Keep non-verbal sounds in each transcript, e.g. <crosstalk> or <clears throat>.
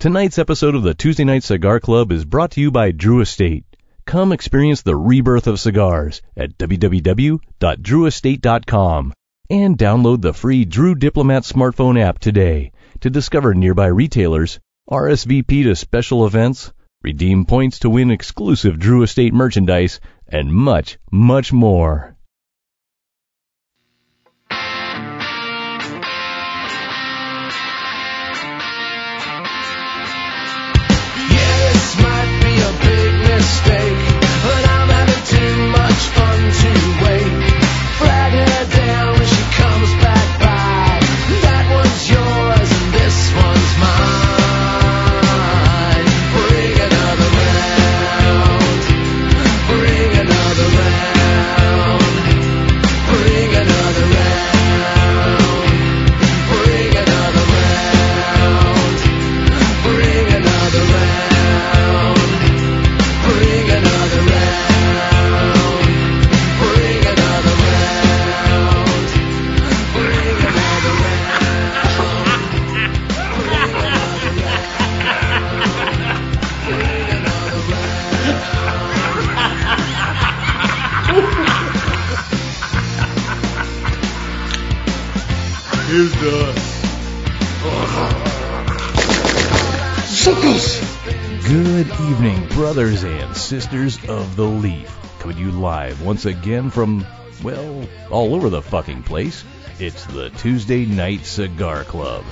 Tonight's episode of the Tuesday Night Cigar Club is brought to you by Drew Estate. Come experience the rebirth of cigars at www.drewestate.com and download the free Drew Diplomat smartphone app today to discover nearby retailers, RSVP to special events, redeem points to win exclusive Drew Estate merchandise, and much, much more. Good evening, brothers and sisters of the Leaf. Coming to you live once again from, well, all over the fucking place. It's the Tuesday Night Cigar Club.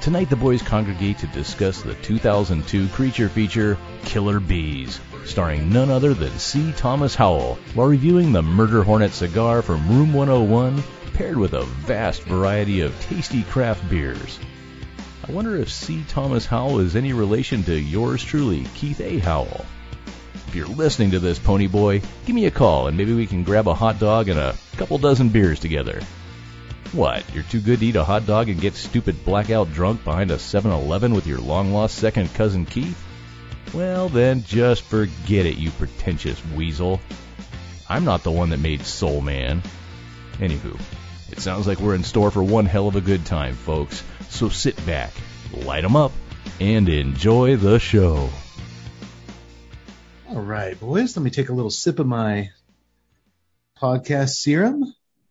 Tonight, the boys congregate to discuss the 2002 creature feature, Killer Bees, starring none other than C. Thomas Howell, while reviewing the Murder Hornet cigar from Room 101, paired with a vast variety of tasty craft beers. I wonder if C. Thomas Howell is any relation to yours truly, Keith A. Howell. If you're listening to this, Pony Boy, give me a call and maybe we can grab a hot dog and a couple dozen beers together. What, you're too good to eat a hot dog and get stupid blackout drunk behind a 7 Eleven with your long lost second cousin Keith? Well, then just forget it, you pretentious weasel. I'm not the one that made Soul Man. Anywho, it sounds like we're in store for one hell of a good time, folks. So sit back, light 'em up, and enjoy the show. All right, boys, let me take a little sip of my podcast serum.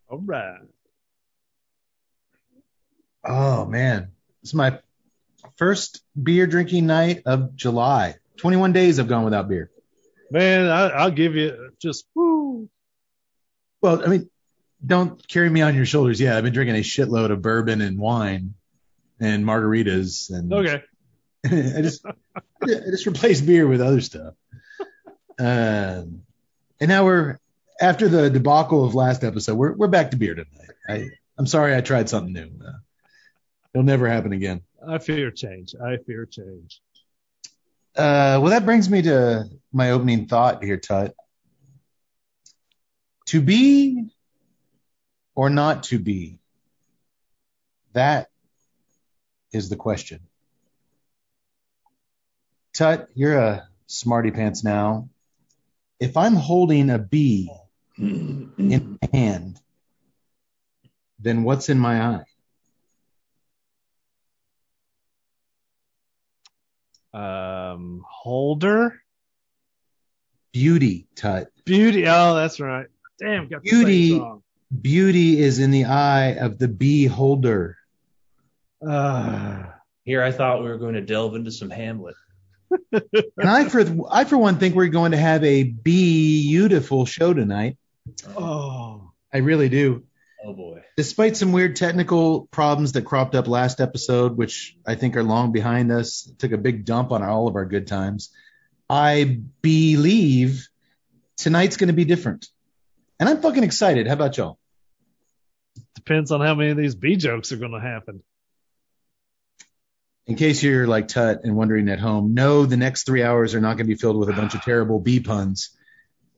all right. Oh, man. This is my first beer drinking night of July. 21 days I've gone without beer. Man, I, I'll give you just woo. Well, I mean, don't carry me on your shoulders. Yeah, I've been drinking a shitload of bourbon and wine and margaritas. And Okay. <laughs> I just I just replaced beer with other stuff. Um, and now we're after the debacle of last episode. We're we're back to beer tonight. I I'm sorry I tried something new. Uh, it'll never happen again. I fear change. I fear change. Uh, well, that brings me to my opening thought here, Tut. To be or not to be, that is the question. Tut, you're a smarty pants now. If I'm holding a bee <clears throat> in my hand, then what's in my eye? Um, holder, Beauty, Tut. beauty. Oh, that's right. Damn, got the Beauty. Things wrong. Beauty is in the eye of the beholder. Uh, Here I thought we were going to delve into some Hamlet. <laughs> And I for I for one think we're going to have a beautiful show tonight. oh, I really do. Oh boy. Despite some weird technical problems that cropped up last episode, which I think are long behind us, took a big dump on all of our good times. I believe tonight's going to be different. And I'm fucking excited. How about y'all? depends on how many of these B jokes are going to happen. In case you're like Tut and wondering at home, no, the next three hours are not going to be filled with a bunch of terrible B puns.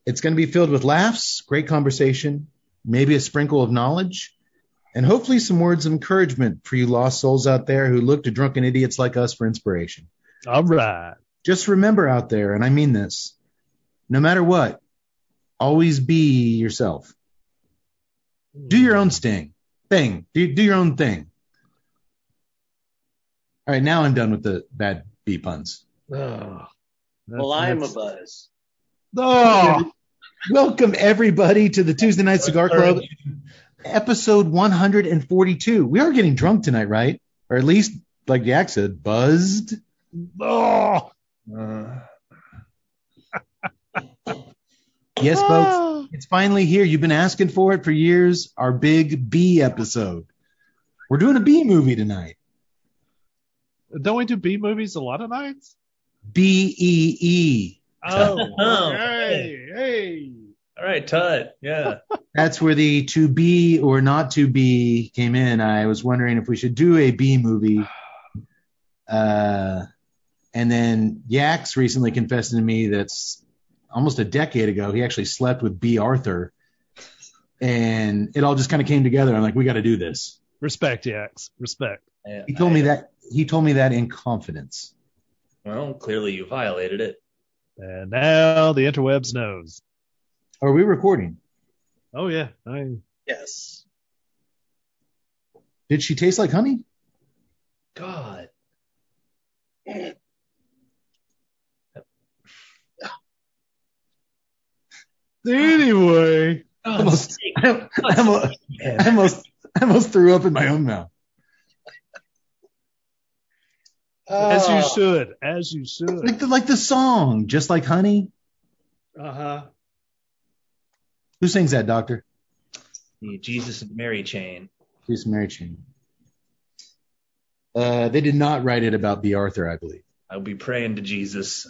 It's going to be filled with laughs, great conversation, maybe a sprinkle of knowledge, and hopefully some words of encouragement for you lost souls out there who look to drunken idiots like us for inspiration. All right. Just remember out there, and I mean this, no matter what, always be yourself. Do your own sting, thing. Do, do your own thing. All right, now I'm done with the bad B puns. Oh, Well, I am a buzz. Oh, Welcome everybody to the Tuesday Night Cigar Club, episode 142. We are getting drunk tonight, right? Or at least, like Jack said, buzzed. oh. Yes, folks, it's finally here. You've been asking for it for years. Our big B episode. We're doing a B movie tonight. Don't we do B movies a lot of nights? B E E. Oh, Oh, hey, hey. All right, Tut. Yeah. <laughs> That's where the to be or not to be came in. I was wondering if we should do a B movie. Uh, and then Yax recently confessed to me that's almost a decade ago. He actually slept with Bea Arthur, and it all just kind of came together. I'm like, we got to do this. Respect, Yax. Respect. Yeah, He told I- me that. He told me that in confidence. Well, clearly you violated it. And now the interwebs knows. Are we recording? Oh yeah, I Yes. Did she taste like honey? God. Anyway, I almost, I almost, I almost, I almost threw up in my own mouth. as you Oh, should, as you should. Like the, like the song, just like honey. Uh huh. Who sings that, Doctor? The Jesus and Mary chain. She's Mary Chain. Uh, they did not write it about Bea Arthur, I believe. I'll be praying to Jesus.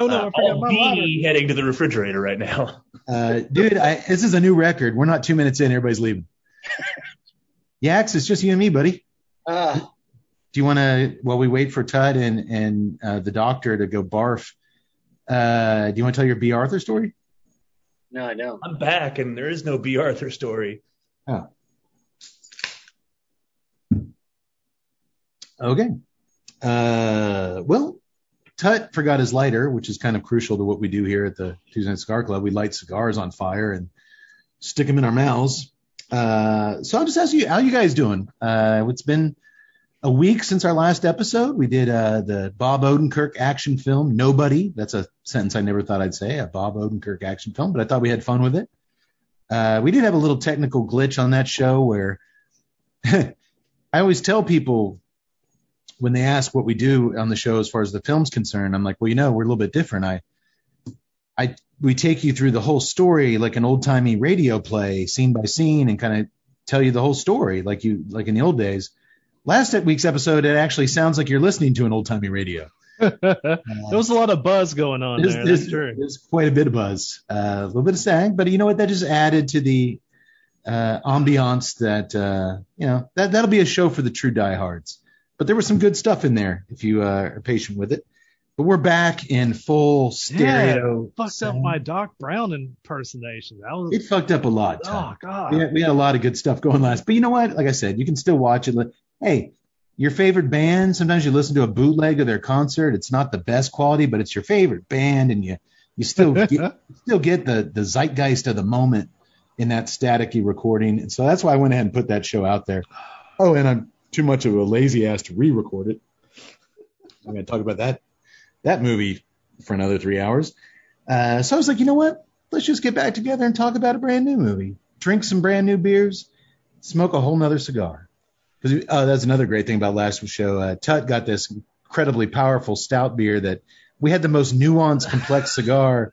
Oh no, Uh, I forgot I'll my ladder. heading to the refrigerator right now. Uh, dude, I, this is a new record. We're not two minutes in. Everybody's leaving. <laughs> Yax, it's just you and me, buddy. ah, Do you want to, while we wait for Tut and and uh, the doctor to go barf, uh, do you want to tell your Bea Arthur story? no, I don't. I'm back, and there is no Bea Arthur story. Oh. Okay. Uh, well, Tut forgot his lighter, which is kind of crucial to what we do here at the Tuesday Night Cigar Club. We light cigars on fire and stick them in our mouths. Uh, so I'll just ask you, how you guys doing? Uh, it's been a week since our last episode. We did uh, the Bob Odenkirk action film, Nobody. That's a sentence I never thought I'd say, a Bob Odenkirk action film, but I thought we had fun with it. Uh, we did have a little technical glitch on that show where <laughs> I always tell people when they ask what we do on the show as far as the film's concerned, I'm like, well, you know, we're a little bit different. I, I, we take you through the whole story like an old timey radio play, scene by scene, and kind of tell you the whole story, like you, like in the old days. Last week's episode, it actually sounds like you're listening to an old timey radio. <laughs> there was a lot of buzz going on There's, there. there's- That's true. there's quite a bit of buzz, uh, a little bit of sag, but you know what? That just added to the uh, ambiance that uh, you know that that'll be a show for the true diehards. But there was some good stuff in there if you uh, are patient with it. But we're back in full stereo. Yeah, Fucked up my Doc Brown impersonation. That was It fucked up a lot. oh god. We, had, we had a lot of good stuff going last. But you know what? Like I said, you can still watch it. Hey, your favorite band. Sometimes you listen to a bootleg of their concert. It's not the best quality, but it's your favorite band, and you you still <laughs> get, still get the the zeitgeist of the moment in that staticky recording. And so that's why I went ahead and put that show out there. Oh, and I'm too much of a lazy ass to re-record it. I'm going to talk about that that movie for another three hours. Uh, so I was like, you know what? Let's just get back together and talk about a brand new movie, drink some brand new beers, smoke a whole nother cigar. Because uh, that's another great thing about last week's show. Uh, Tut got this incredibly powerful stout beer that we had the most nuanced, complex <laughs> cigar,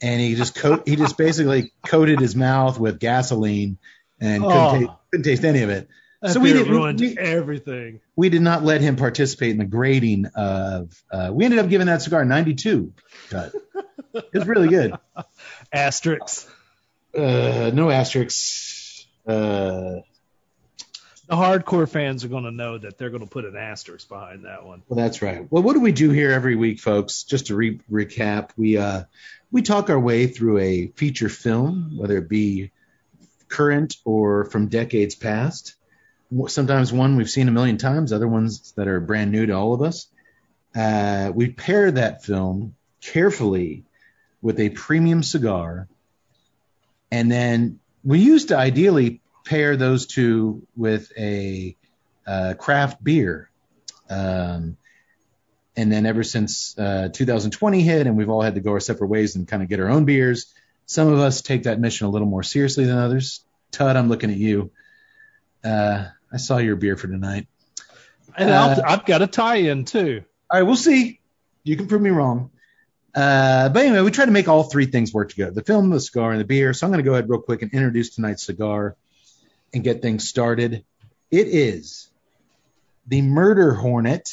and he just coat he just basically coated his mouth with gasoline and couldn't, Oh. taste, couldn't taste any of it. So we did- ruined we- everything. We did not let him participate in the grading of. Uh, we ended up giving that cigar 92. Tut. It was really good. <laughs> Asterisks. Uh, no asterisks. Uh, The hardcore fans are going to know that they're going to put an asterisk behind that one. Well, that's right. Well, what do we do here every week, folks? Just to re- recap, we uh, we talk our way through a feature film, whether it be current or from decades past. Sometimes one we've seen a million times, other ones that are brand new to all of us. Uh, we pair that film carefully with a premium cigar, and then we used to ideally pair those two with a uh, craft beer. Um, And then ever since uh, 2020 hit, and we've all had to go our separate ways and kind of get our own beers. Some of us take that mission a little more seriously than others. Todd, I'm looking at you. Uh, I saw your beer for tonight. And Uh, I'll, I've got a tie-in too. All right, we'll see. You can prove me wrong. Uh, but anyway, we try to make all three things work together the film, the cigar, and the beer. So I'm going to go ahead real quick and introduce tonight's cigar and get things started. It is the Murder Hornet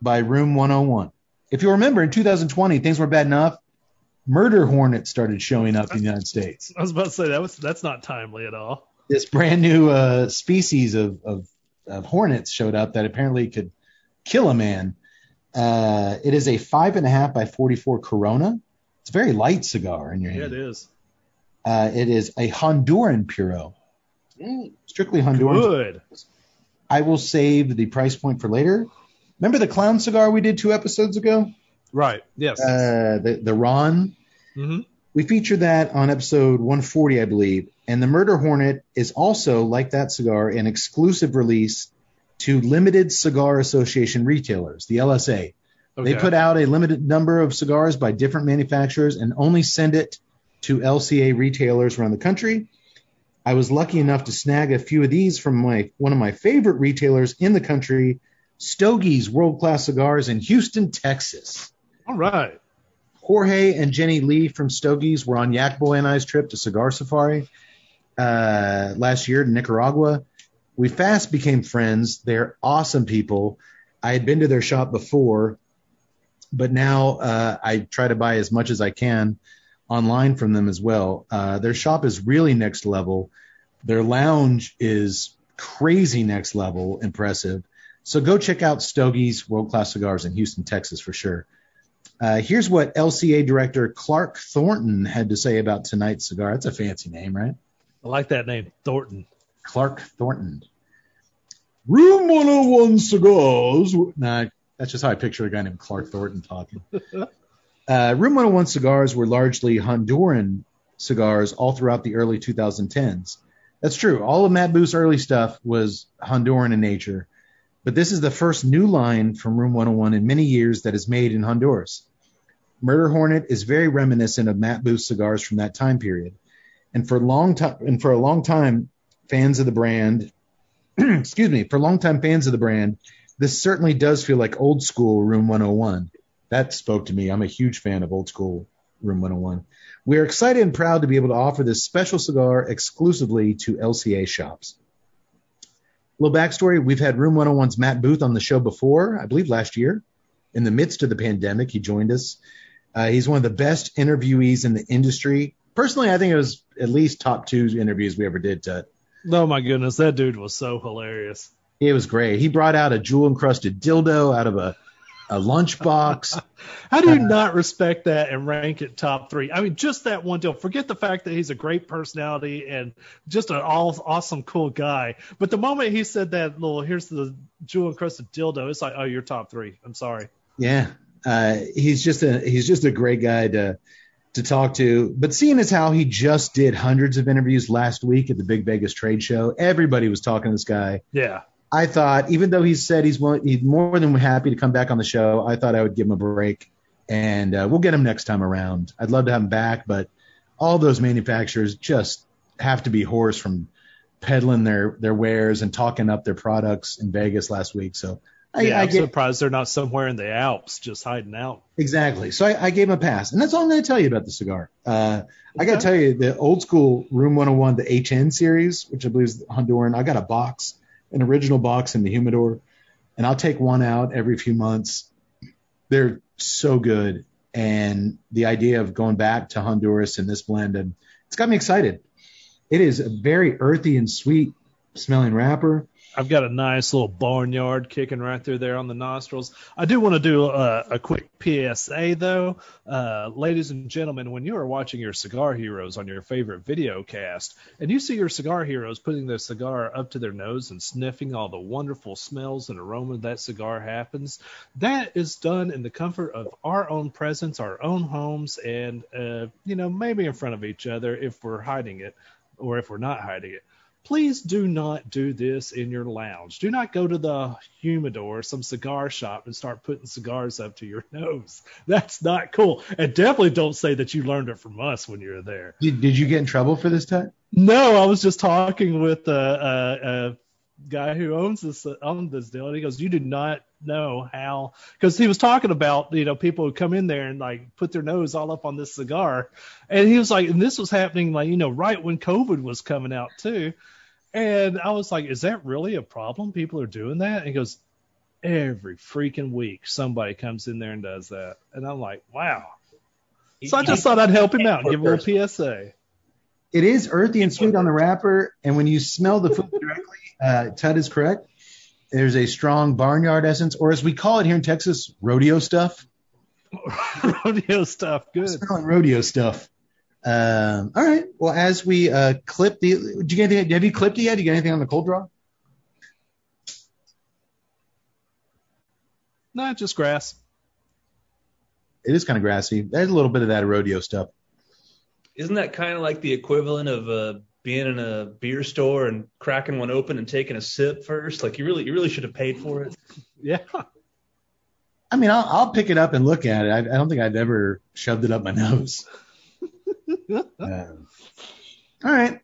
by Room 101. If you remember, in 2020, things were bad enough. Murder Hornet started showing up in the United States. I was about to say that was that's not timely at all. This brand new uh, species of, of, of hornets showed up that apparently could kill a man. Uh, it is a five and a half by 44 Corona. It's a very light cigar in your Yeah, hand. it is. Uh, it is a Honduran Puro, Mm, strictly Honduran. Good. I will save the price point for later. Remember the clown cigar we did two episodes ago? Right. Yes. Uh, the the Ron. hmm We featured that on episode 140, I believe. And the Murder Hornet is also, like that cigar, an exclusive release to Limited Cigar Association retailers, the LCA. They put out a limited number of cigars by different manufacturers and only send it to LCA retailers around the country. I was lucky enough to snag a few of these from my one of my favorite retailers in the country, Stogie's World Class Cigars in Houston, Texas. All right. Jorge and Jenny Lee from Stogie's were on Yak Boy and I's trip to Cigar Safari uh, last year to Nicaragua. We fast became friends. They're awesome people. I had been to their shop before, but now uh, I try to buy as much as I can online from them as well. Uh, their shop is really next level. Their lounge is crazy next level, impressive. So go check out Stogie's World Class Cigars in Houston, Texas for sure. Uh, here's what LCA director Clark Thornton had to say about tonight's cigar. That's a fancy name, right? I like that name, Thornton. Clark Thornton. Room 101 cigars. Nah, that's just how I picture a guy named Clark Thornton talking. <laughs> uh, Room 101 cigars were largely Honduran cigars all throughout the early 2010s. That's true. All of Matt Booth's early stuff was Honduran in nature, but this is the first new line from Room 101 in many years that is made in Honduras. Murder Hornet is very reminiscent of Matt Booth cigars from that time period, and for long time and for a long time, fans of the brand, <clears throat> excuse me, for long-time fans of the brand, this certainly does feel like old school Room 101. That spoke to me. I'm a huge fan of old school Room 101. We are excited and proud to be able to offer this special cigar exclusively to LCA shops. Little backstory we've had Room 101's Matt Booth on the show before, I believe last year. In the midst of the pandemic, he joined us. Uh, he's one of the best interviewees in the industry. Personally, I think it was at least top two interviews we ever did. To, Oh my goodness, that dude was so hilarious. it was great. He brought out a jewel encrusted dildo out of a, a lunchbox. <laughs> How do you Uh, not respect that and rank it top three? I mean, just that one deal. Forget the fact that he's a great personality and just an all awesome, cool guy. But the moment he said that little, here's the jewel encrusted dildo, it's like, oh, you're top three. I'm sorry. Yeah, uh, he's just a he's just a great guy to to talk to. But seeing as how he just did hundreds of interviews last week at the Big Vegas Trade Show, everybody was talking to this guy. Yeah. I thought, even though he said he's willing, he's more than happy to come back on the show, I thought I would give him a break, and uh, we'll get him next time around. I'd love to have him back, but all those manufacturers just have to be hoarse from peddling their their wares and talking up their products in Vegas last week. So I, yeah, I I'm get surprised they're not somewhere in the Alps just hiding out. exactly. So I, I gave him a pass, and that's all I'm going to tell you about the cigar. Uh, I got to tell you, the old school Room 101, the HN series, which I believe is Honduran. I got a box, an original box in the humidor, and I'll take one out every few months. They're so good, and the idea of going back to Honduras in this blend, and it's got me excited. It is a very earthy and sweet smelling wrapper. I've got a nice little barnyard kicking right through there on the nostrils. I do want to do a, a quick PSA though, uh, ladies and gentlemen. When you are watching your cigar heroes on your favorite video cast, and you see your cigar heroes putting their cigar up to their nose and sniffing all the wonderful smells and aroma that cigar happens, that is done in the comfort of our own presence, our own homes, and uh, you know maybe in front of each other if we're hiding it or if we're not hiding it. Please do not do this in your lounge. Do not go to the humidor, some cigar shop, and start putting cigars up to your <laughs> nose. That's not cool. And definitely don't say that you learned it from us when you were there. Did, did you get in trouble for this, Tut? No, I was just talking with a, a, a guy who owns this uh, owns this deal, and he goes, "You do not know how," because he was talking about you know people who come in there and like put their nose all up on this cigar, and he was like, and this was happening like you know right when COVID was coming out too, and I was like, "Is that really a problem? People are doing that?" And he goes, "Every freaking week somebody comes in there and does that," and I'm like, "Wow." So I just thought I'd help him out, and give him a little PSA. It is earthy and sweet on the wrapper, and when you smell the food directly, uh, is correct. There's a strong barnyard essence, or as we call it here in Texas, rodeo stuff. <laughs> Rodeo stuff, good. Smelling rodeo stuff. Um, all right. Well, as we uh, clip the, did you get anything? Have you clipped it yet? Do you get anything on the cold draw? No, just grass. It is kind of grassy. There's a little bit of that rodeo stuff. Isn't that kind of like the equivalent of uh, being in a beer store and cracking one open and taking a sip first? Like you really, you really should have paid for it. <laughs> Yeah. I mean, I'll, I'll pick it up and look at it. I, I don't think I've ever shoved it up my nose. <laughs> All right.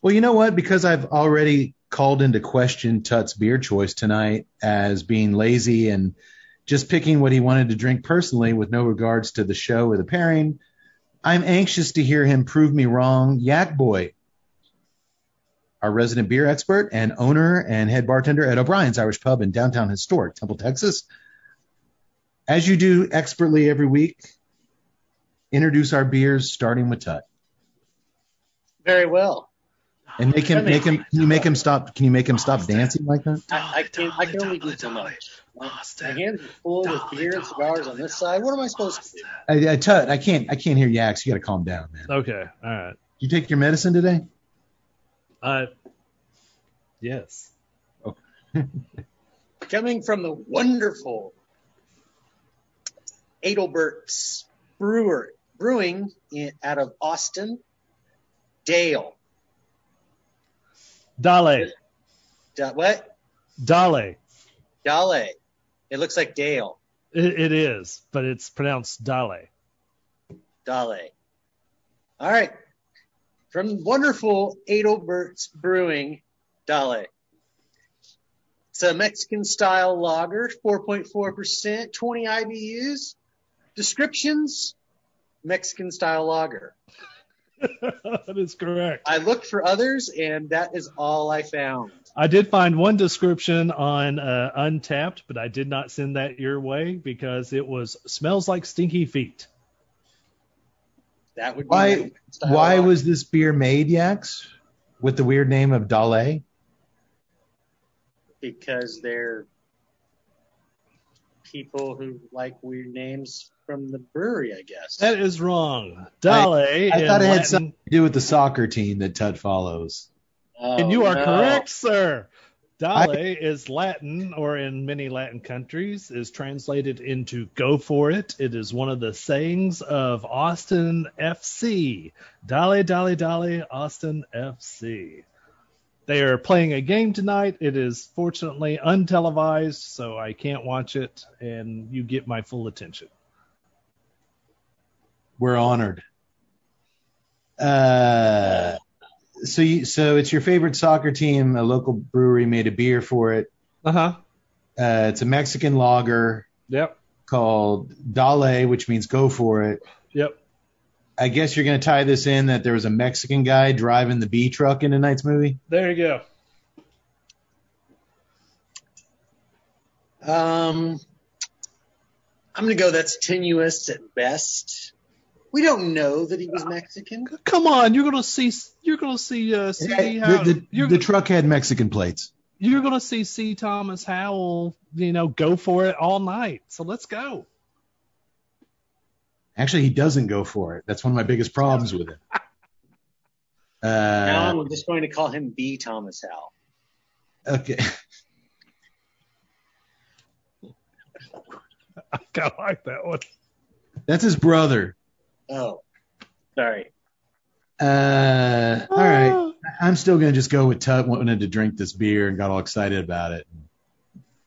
Well, you know what? Because I've already called into question Tut's beer choice tonight as being lazy and just picking what he wanted to drink personally with no regards to the show or the pairing, I'm anxious to hear him prove me wrong. Yak Boy, our resident beer expert and owner and head bartender at O'Brien's Irish Pub in downtown historic Temple, Texas. As you do expertly every week, introduce our beers starting with Tut. Very well. And make him make him can you make him stop can you make him stop dancing like that? I, I can I can only do so much. My hands are full with beer and cigars on this side. What am I supposed to do? I, I Tut, I can't I can't hear Yaks. You gotta calm down, man. Okay. All right. You take your medicine today? Uh, yes. <laughs> Coming from the wonderful Adelbert's Brewer Brewing in, out of Austin, Dale. Dale. Da, what? Dale. Dale. It looks like Dale. It, it is, but it's pronounced Dale. Dale. All right. From wonderful Adelbert's Brewing, Dale. It's a Mexican style lager, 4.4%, 20 IBUs. Descriptions, Mexican style lager. <laughs> that is correct. I looked for others and that is all I found. I did find one description on uh, Untappd, but I did not send that your way because it was smells like stinky feet. That would be Why why lager. was this beer made, Yaks? With the weird name of Dale? because they're people who like weird names from the brewery, I guess. That is wrong. Dale. I in thought it had something to do with the soccer team that Tut follows. Oh, And you are no. correct, sir. Dale is Latin, or in many Latin countries, is translated into go for it. It is one of the sayings of Austin FC. Dale, Dale, Dale, Austin FC. They are playing a game tonight. It is fortunately untelevised, so I can't watch it, and you get my full attention. We're honored. Uh, so you, so it's your favorite soccer team. A local brewery made a beer for it. Uh huh. Uh, it's a Mexican lager Yep. called Dale, which means go for it. Yep. I guess you're going to tie this in that there was a Mexican guy driving the B truck in tonight's movie. There you go. Um, I'm gonna go. That's tenuous at best. We don't know that he was Mexican. Come on, you're gonna see. You're gonna see. Uh, see The, how the, you're, the truck had Mexican plates. you're gonna see C. Thomas Howell. You know, go for it all night. So let's go. Actually, he doesn't go for it. That's one of my biggest problems with it. <laughs> now Uh, I'm just going to call him B. Thomas Howell. okay. <laughs> I kind of like that one. That's his brother. Oh, sorry. Uh, all right. I'm still gonna just go with Tut wanted to drink this beer and got all excited about it.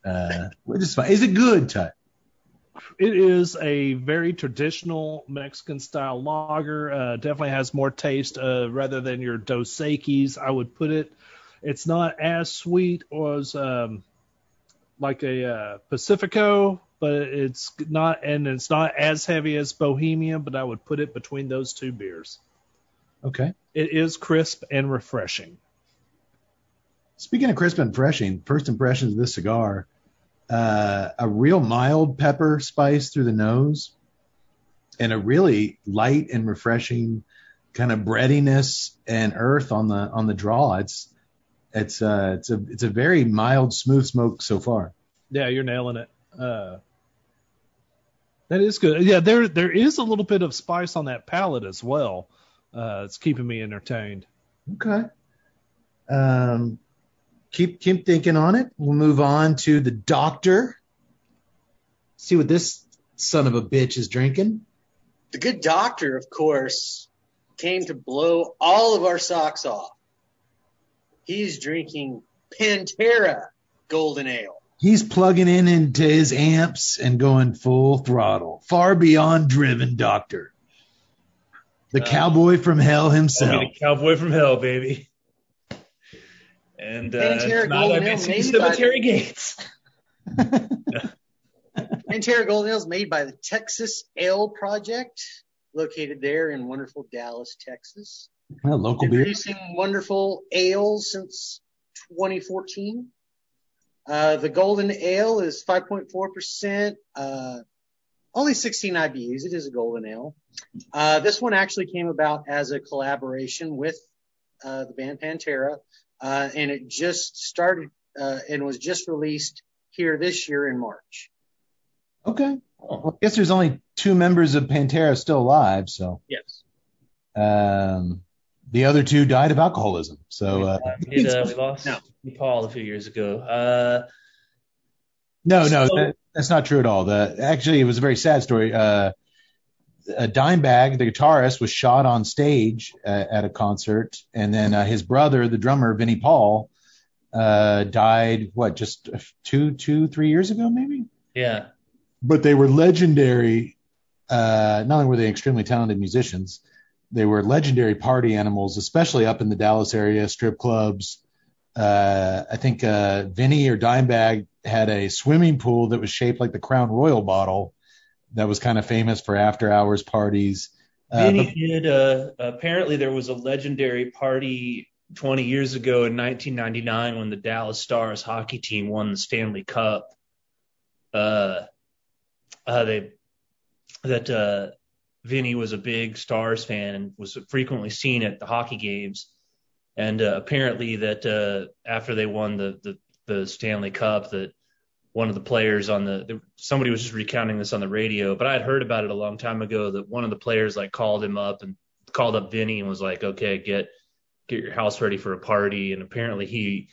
Uh, which is fine. Is it good, Tut? It is a very traditional Mexican style lager. Uh, definitely has more taste uh, rather than your Dos Equis. I would put it. It's not as sweet as um, like a uh, Pacifico, but it's not, and it's not as heavy as Bohemia. But I would put it between those two beers. Okay. It is crisp and refreshing. Speaking of crisp and refreshing, first impressions of this cigar, uh, a real mild pepper spice through the nose, and a really light and refreshing kind of breadiness and earth on the on the draw. It's it's uh it's a it's a very mild, smooth smoke so far. Yeah, you're nailing it. Uh, that is good. Yeah, there there is a little bit of spice on that palate as well. Uh, it's keeping me entertained. Okay. Um, keep keep thinking on it. We'll move on to the doctor. See what this son of a bitch is drinking. The good doctor, of course, came to blow all of our socks off. He's drinking Pantera Golden Ale. He's plugging in into his amps and going full throttle, far beyond driven doctor. The Uh, cowboy from hell himself. the cowboy from hell, baby. And uh, Pantera now Golden I've been made seeing by- Cemetery Gates. <laughs> Pantera Golden Ale is made by the Texas Ale Project, located there in wonderful Dallas, Texas. Well, local beer. Producing wonderful ales since 2014. Uh, the Golden Ale is 5.4%, uh, only 16 IBUs. It is a Golden Ale. Uh, this one actually came about as a collaboration with uh, the band Pantera, and it just started uh, and was just released here this year in March. Okay. Well, I guess there's only two members of Pantera still alive, so Yes. um, the other two died of alcoholism. So uh, we, did, uh, we lost No. Paul a few years ago. Uh, no, no, that, that's not true at all. The actually, it was a very sad story. Uh, a Dimebag, the guitarist, was shot on stage uh, at a concert, and then uh, his brother, the drummer, Vinnie Paul, uh, died. What, just two, two, three years ago, maybe? yeah. but they were legendary. Uh, not only were they extremely talented musicians, they were legendary party animals, especially up in the Dallas area, strip clubs. Uh, I think uh, Vinnie or Dimebag had a swimming pool that was shaped like the Crown Royal bottle that was kind of famous for after hours parties. Uh, Vinnie but- did. Uh, apparently, there was a legendary party 20 years ago in 1999 when the Dallas Stars hockey team won the Stanley Cup. Uh, uh, they that uh, Vinnie was a big Stars fan and was frequently seen at the hockey games. And uh, apparently, that uh, after they won the, the the Stanley Cup, that one of the players on the, somebody was just recounting this on the radio, but I had heard about it a long time ago that one of the players like called him up and called up Vinnie and was like, "Okay, get get your house ready for a party." And apparently he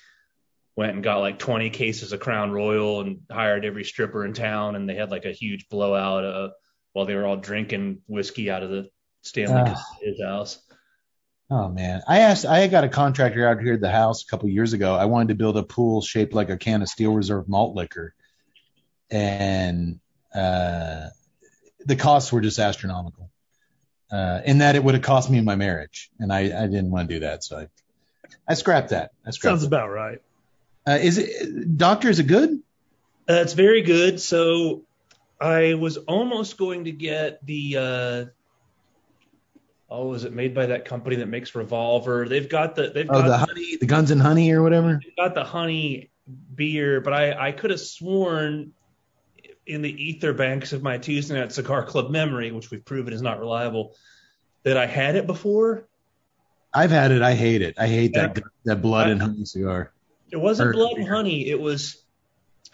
went and got like 20 cases of Crown Royal and hired every stripper in town, and they had like a huge blowout uh, while they were all drinking whiskey out of the Stanley at his house. Oh man, I asked. I got a contractor out here at the house a couple years ago. I wanted to build a pool shaped like a can of Steel Reserve malt liquor, and uh, the costs were just astronomical. Uh, in that it would have cost me my marriage, and I, I didn't want to do that, so I, I scrapped that. I scrapped Sounds it. about right. Uh, is it Doctor? Is it good? Uh, it's very good. So I was almost going to get the uh oh, is it made by that company that makes Revolver? They've got the they've Oh, got the honey, the guns and honey, or whatever. they've got the honey beer, but I I could have sworn in the ether banks of my Tuesday night cigar club memory, which we've proven is not reliable, that I had it before. I've had it. I hate it. I hate that Yeah. that blood and honey cigar. It wasn't Or- blood and honey. It was,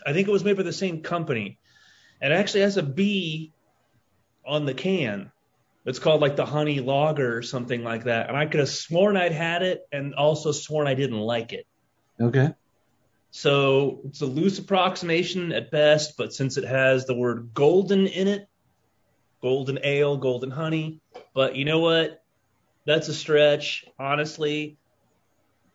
I think it was made by the same company. It actually has a B on the can. It's called like the honey lager or something like that. And I could have sworn I'd had it and also sworn I didn't like it. Okay. So it's a loose approximation at best, but since it has the word golden in it, golden ale, golden honey, but you know what? That's a stretch, honestly.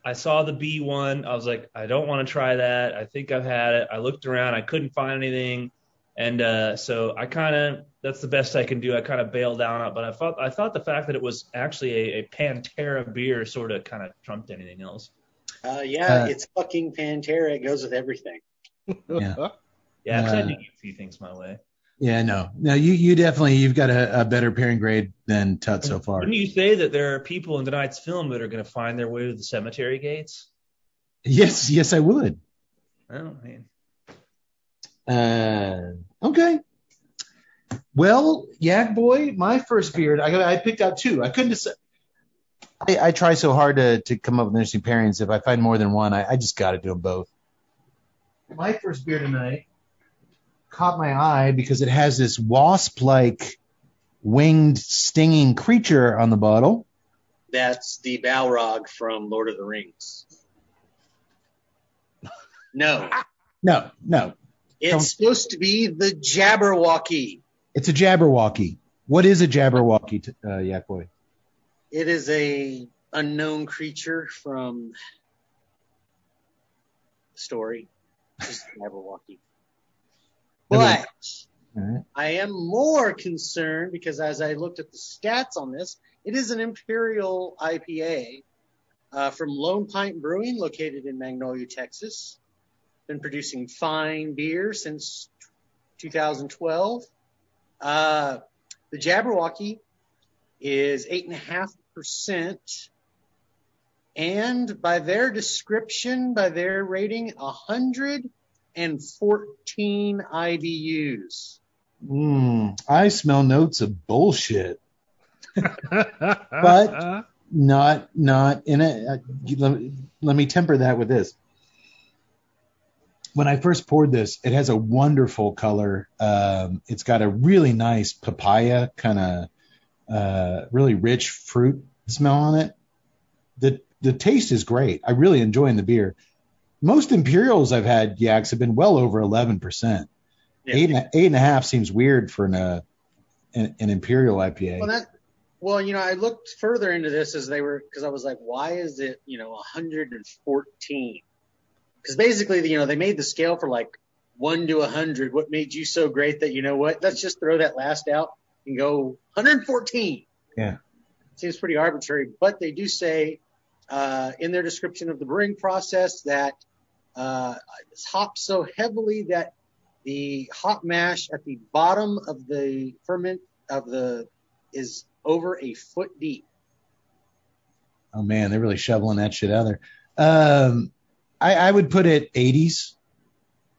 I saw the B one. I was like, I don't want to try that. I think I've had it. I looked around. I couldn't find anything. And uh, so I kind of that's the best I can do. I kind of bailed down on it, but I thought I thought the fact that it was actually a, a Pantera beer sort of kind of trumped anything else. Uh, yeah, Uh, it's fucking Pantera. It goes with everything. <laughs> Yeah. Yeah, 'cause I Uh, do get a few things my way. Yeah, no, no, you you definitely you've got a, a better pairing grade than Tut so far. Wouldn't you say that there are people in tonight's film that are going to find their way to the cemetery gates? Yes, yes, I would. Oh, man. Uh, okay. Well, Yak Boy, my first beard, I I picked out two. I couldn't decide. I, I try so hard to, to come up with interesting pairings. If I find more than one, I, I just got to do them both. My first beer tonight caught my eye because it has this wasp-like winged stinging creature on the bottle. That's the Balrog from Lord of the Rings. No, <laughs> No, no, it's Don't- supposed to be the Jabberwocky. It's a Jabberwocky. What is a Jabberwocky, t- uh, Yak Boy? It is a unknown creature from the story. Just Jabberwocky. But right. I am more concerned because as I looked at the stats on this, it is an Imperial IPA uh, from Lone Pint Brewing, located in Magnolia, Texas. Been producing fine beer since 2012. Uh, the Jabberwocky is eight and a by their description, by their rating, a hundred and fourteen IBUs. Mm, I smell notes of bullshit. But- Not, not in it. Uh, let, let me temper that with this. When I first poured this, it has a wonderful color. Um, it's got a really nice papaya kind of, uh, really rich fruit smell on it. The the taste is great. I really enjoying the beer. Most Imperials I've had, Yaks, have been well over eleven percent. Yeah. Eight and a, eight and a half seems weird for an uh, an, an Imperial IPA. Well, that, well, you know, I looked further into this as they were, because I was like, why is it, you know, 114? Because basically, you know, they made the scale for like one to a 100. What made you so great that, you know what, let's just throw that last out and go 114. Yeah. Seems pretty arbitrary, but they do say uh, in their description of the brewing process that uh, it's hopped so heavily that the hop mash at the bottom of the ferment of the is over a foot deep. Oh man, they're really shoveling that shit out there. Um, I, I would put it 80s,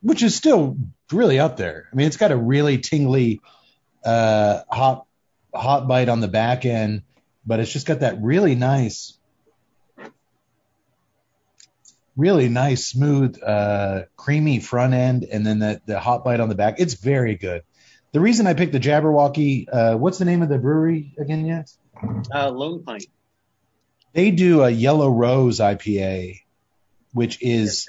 which is still really up there. I mean, it's got a really tingly uh, hot hot bite on the back end, but it's just got that really nice, really nice, smooth, uh, creamy front end, and then the the hot bite on the back. It's very good. The reason I picked the Jabberwocky, uh, what's the name of the brewery again? Yet? Uh, Lone Pint. they do a yellow rose IPA, which is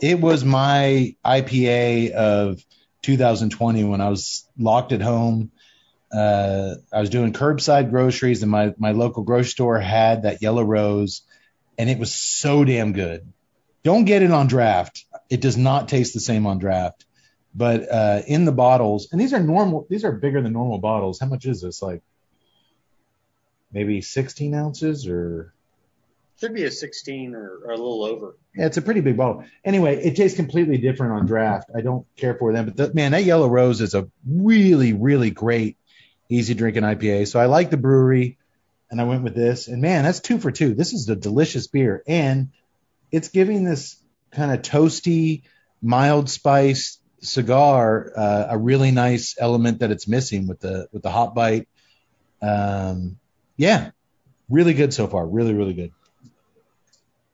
it was my IPA of 2020 when I was locked at home. Uh, I was doing curbside groceries, and my my local grocery store had that yellow rose, and it was so damn good. Don't get it on draft; it does not taste the same on draft. But uh, in the bottles, and these are normal; these are bigger than normal bottles. How much is this? Like maybe 16 ounces or Should be a 16 or, or a little over. Yeah, it's a pretty big bottle. Anyway, it tastes completely different on draft. I don't care for them, but the, man, that Yellow Rose is a really, really great, easy drinking IPA. So I like the brewery, and I went with this. And man, that's two for two. This is a delicious beer, and it's giving this kind of toasty, mild spice cigar uh, a really nice element that it's missing with the with the hot bite. Um, yeah, really good so far. Really, really good.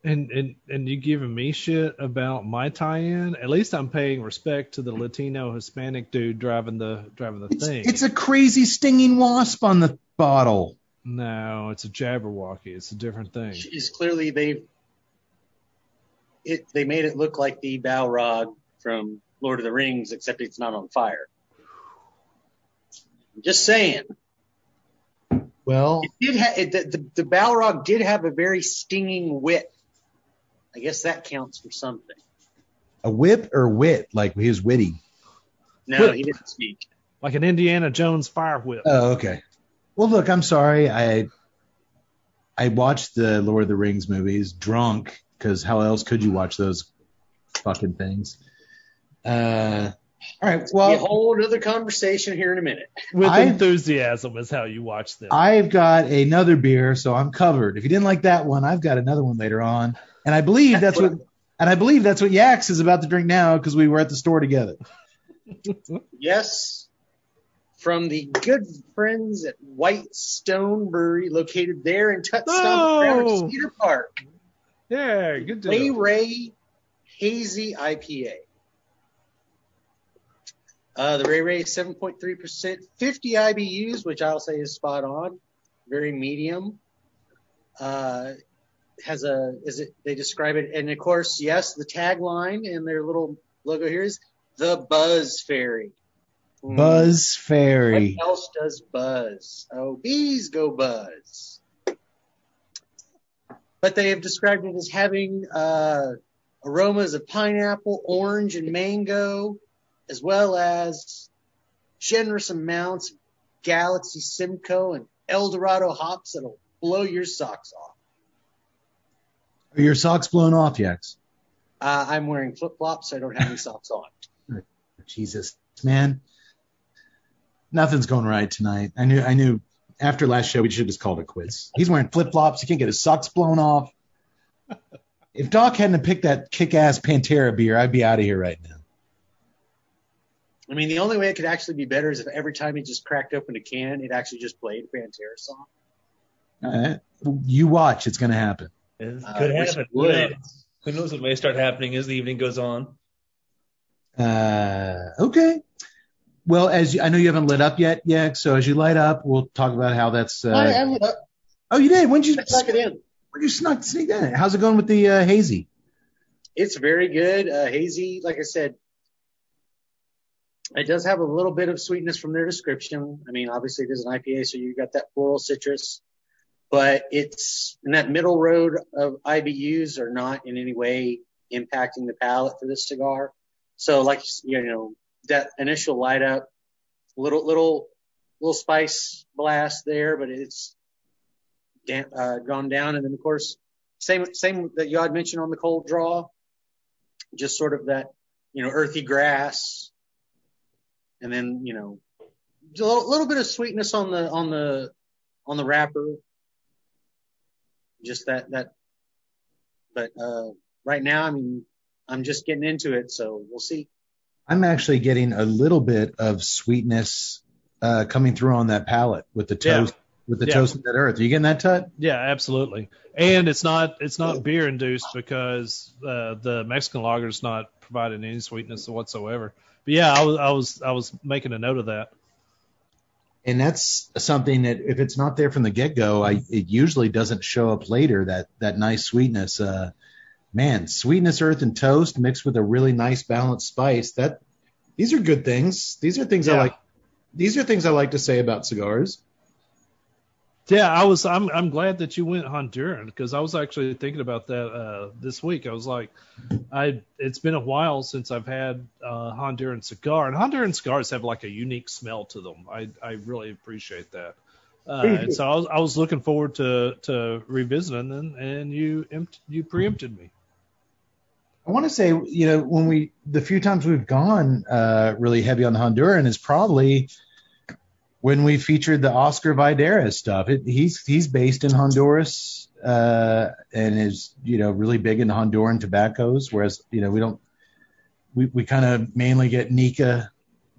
And and and you giving me shit about my tie-in? At least I'm paying respect to the Latino Hispanic dude driving the driving the It's, thing. it's a crazy stinging wasp on the bottle. no, it's a Jabberwocky. It's a different thing. Is clearly they it they made it look like the Balrog from Lord of the Rings, except it's not on fire. I'm just saying. Well, It did ha- it, the, the the Balrog did have a very stinging whip. I guess that counts for something. A whip or wit, like he was witty. No, Whip. he didn't speak. Like an Indiana Jones fire whip. Oh, okay. Well, look, I'm sorry. I I watched the Lord of the Rings movies drunk because how else could you watch those fucking things? Uh, all right. Be a Well, whole other conversation here in a minute. With I- enthusiasm is how you watch them. I've got another beer, so I'm covered. If you didn't like that one, I've got another one later on, and I believe that's what. <laughs> And I believe that's what Yax is about to drink now because we were at the store together. Yes, from the good friends at White Stone Brewery, located there in Tutstone, Oh. Cedar Park. yeah, good Ray deal. Ray Hazy IPA. Uh, the Ray Ray is 7.3%, 50 IBUs, which I'll say is spot on, very medium. Uh, has a, is it, they describe it, and of course, yes, the tagline and their little logo here is the Buzz Fairy. Hmm. Buzz Fairy. What else does buzz? Oh, bees go buzz. But they have described it as having uh, aromas of pineapple, orange, and mango, as well as generous amounts of Galaxy Simcoe and Eldorado hops that'll blow your socks off. Are your socks blown off, Yax? Uh, I'm wearing flip flops, so I don't have any socks on. <laughs> Jesus, man. Nothing's going right tonight. I knew I knew after last show we should have just called it quits. He's wearing flip flops, he can't get his socks blown off. <laughs> If Doc hadn't picked that kick ass Pantera beer, I'd be out of here right now. I mean, the only way it could actually be better is if every time he just cracked open a can, it actually just played a Pantera song. Right. You watch, it's gonna happen. It Uh, could I happen. Who would. knows? Who knows what may start happening as the evening goes on? Uh okay. Well, as you, I know you haven't lit up yet, yeah. So as you light up, we'll talk about how that's. Uh, I, I, lit up. oh, you did. When did you? I stuck it in. When you snuck sneak that in? How's it going with the uh, hazy? It's very good. Uh, hazy, like I said, it does have a little bit of sweetness from their description. I mean, obviously it is an IPA, so you got that floral citrus, but it's in that middle road of IBUs are not in any way impacting the palate for this cigar. So like, you know, that initial light up, little, little, little spice blast there, but it's uh, gone down. And then of course, same, same that you had mentioned on the cold draw, just sort of that, you know, earthy grass. And then, you know, a little bit of sweetness on the, on the, on the wrapper. Just that, that, but, uh, right now, I mean, I'm just getting into it, so we'll see. I'm actually getting a little bit of sweetness uh, coming through on that palate with the Yeah. toast with the Yeah. toasted earth. Are you getting that tut? Yeah, absolutely. And it's not it's not beer induced because uh, the Mexican lager is not providing any sweetness whatsoever. But yeah, I was I was I was making a note of that. And that's something that if it's not there from the get go, I it usually doesn't show up later. That that nice sweetness. Uh, man, sweetness, earth, and toast mixed with a really nice balanced spice. That these are good things. These are things I like. These are things I like to say about cigars. Yeah, I was. I'm. I'm glad that you went Honduran because I was actually thinking about that uh, this week. I was like, I. It's been a while since I've had uh, Honduran cigar, and Honduran cigars have like a unique smell to them. I. I really appreciate that. Uh, and so I was. I was looking forward to to revisiting them, and you you preempted me. I want to say, you know, when we the few times we've gone uh, really heavy on the Honduran is probably when we featured the Oscar Valladares stuff. It, he's he's based in Honduras uh, and is you know really big into Honduran tobaccos, whereas you know we don't we we kind of mainly get Nica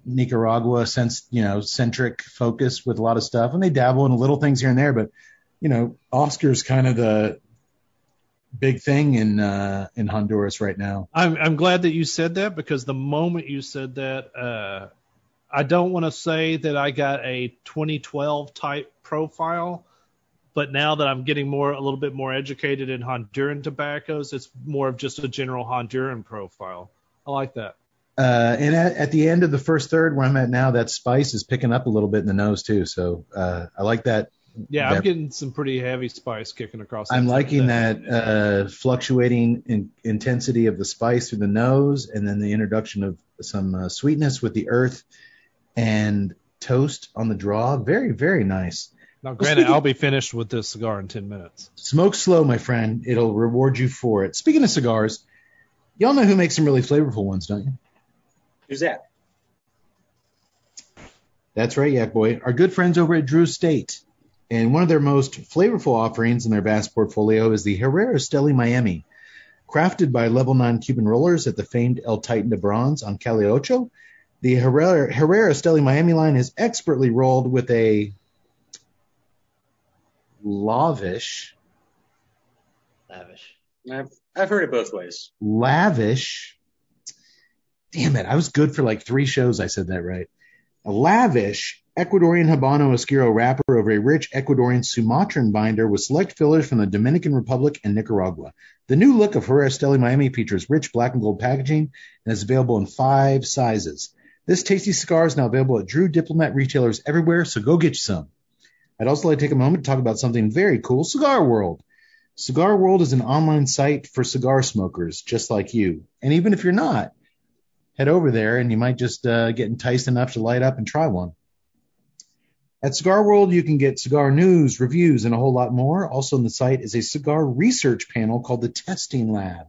Nicaragua sense you know centric focus with a lot of stuff, and they dabble in little things here and there, but you know Oscar's kind of the big thing in uh, in Honduras right now. I'm I'm glad that you said that because the moment you said that, uh, I don't want to say that I got a 2012 type profile, but now that I'm getting more a little bit more educated in Honduran tobaccos, it's more of just a general Honduran profile. I like that. Uh, and at, at the end of the first third, where I'm at now, that spice is picking up a little bit in the nose too. So uh, I like that Yeah, I'm getting some pretty heavy spice kicking across. I'm liking thing. that uh, fluctuating in intensity of the spice through the nose, and then the introduction of some uh, sweetness with the earth and toast on the draw. Very, very nice. Now, granted, I'll be finished with this cigar in ten minutes. Smoke slow, my friend. It'll reward you for it. Speaking of cigars, y'all know who makes some really flavorful ones, don't you? Who's that? That's right, Yak Boy. Our good friends over at Drew Estate. And one of their most flavorful offerings in their vast portfolio is the Herrera Esteli Miami. Crafted by Level 9 Cuban rollers at the famed El Titan de Bronze on Calle Ocho, the Herrera, Herrera Esteli Miami line is expertly rolled with a lavish, Lavish. I've I've heard it both ways. lavish. Damn it, I was good for like three shows. I said that right. A lavish Ecuadorian Habano Oscuro wrapper over a rich Ecuadorian Sumatran binder with select fillers from the Dominican Republic and Nicaragua. The new look of Herrera Esteli Miami features rich black and gold packaging and is available in five sizes. This tasty cigar is now available at Drew Diplomat retailers everywhere, so go get you some. I'd also like to take a moment to talk about something very cool Cigar World. Cigar World is an online site for cigar smokers just like you. And even if you're not, head over there and you might just uh, get enticed enough to light up and try one. At Cigar World, you can get cigar news, reviews, and a whole lot more. Also on the site is a cigar research panel called the Testing Lab.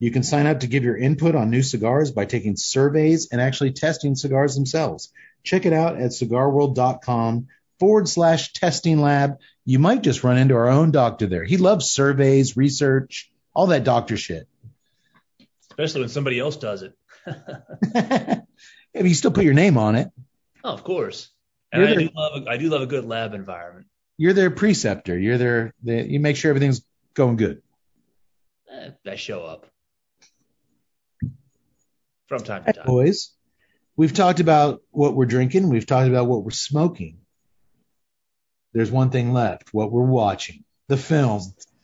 You can sign up to give your input on new cigars by taking surveys and actually testing cigars themselves. Check it out at cigarworld.com forward slash testing lab. You might just run into our own doctor there. He loves surveys, research, all that doctor shit. Especially when somebody else does it. <laughs> if you still put your name on it, Oh, of course. And I the- do love a, I do love a good lab environment. you're their preceptor. You're their, the, you make sure everything's going good. Eh, I show up from time to time. Boys, we've talked about what we're drinking. We've talked about what we're smoking. There's one thing left, what we're watching. The film.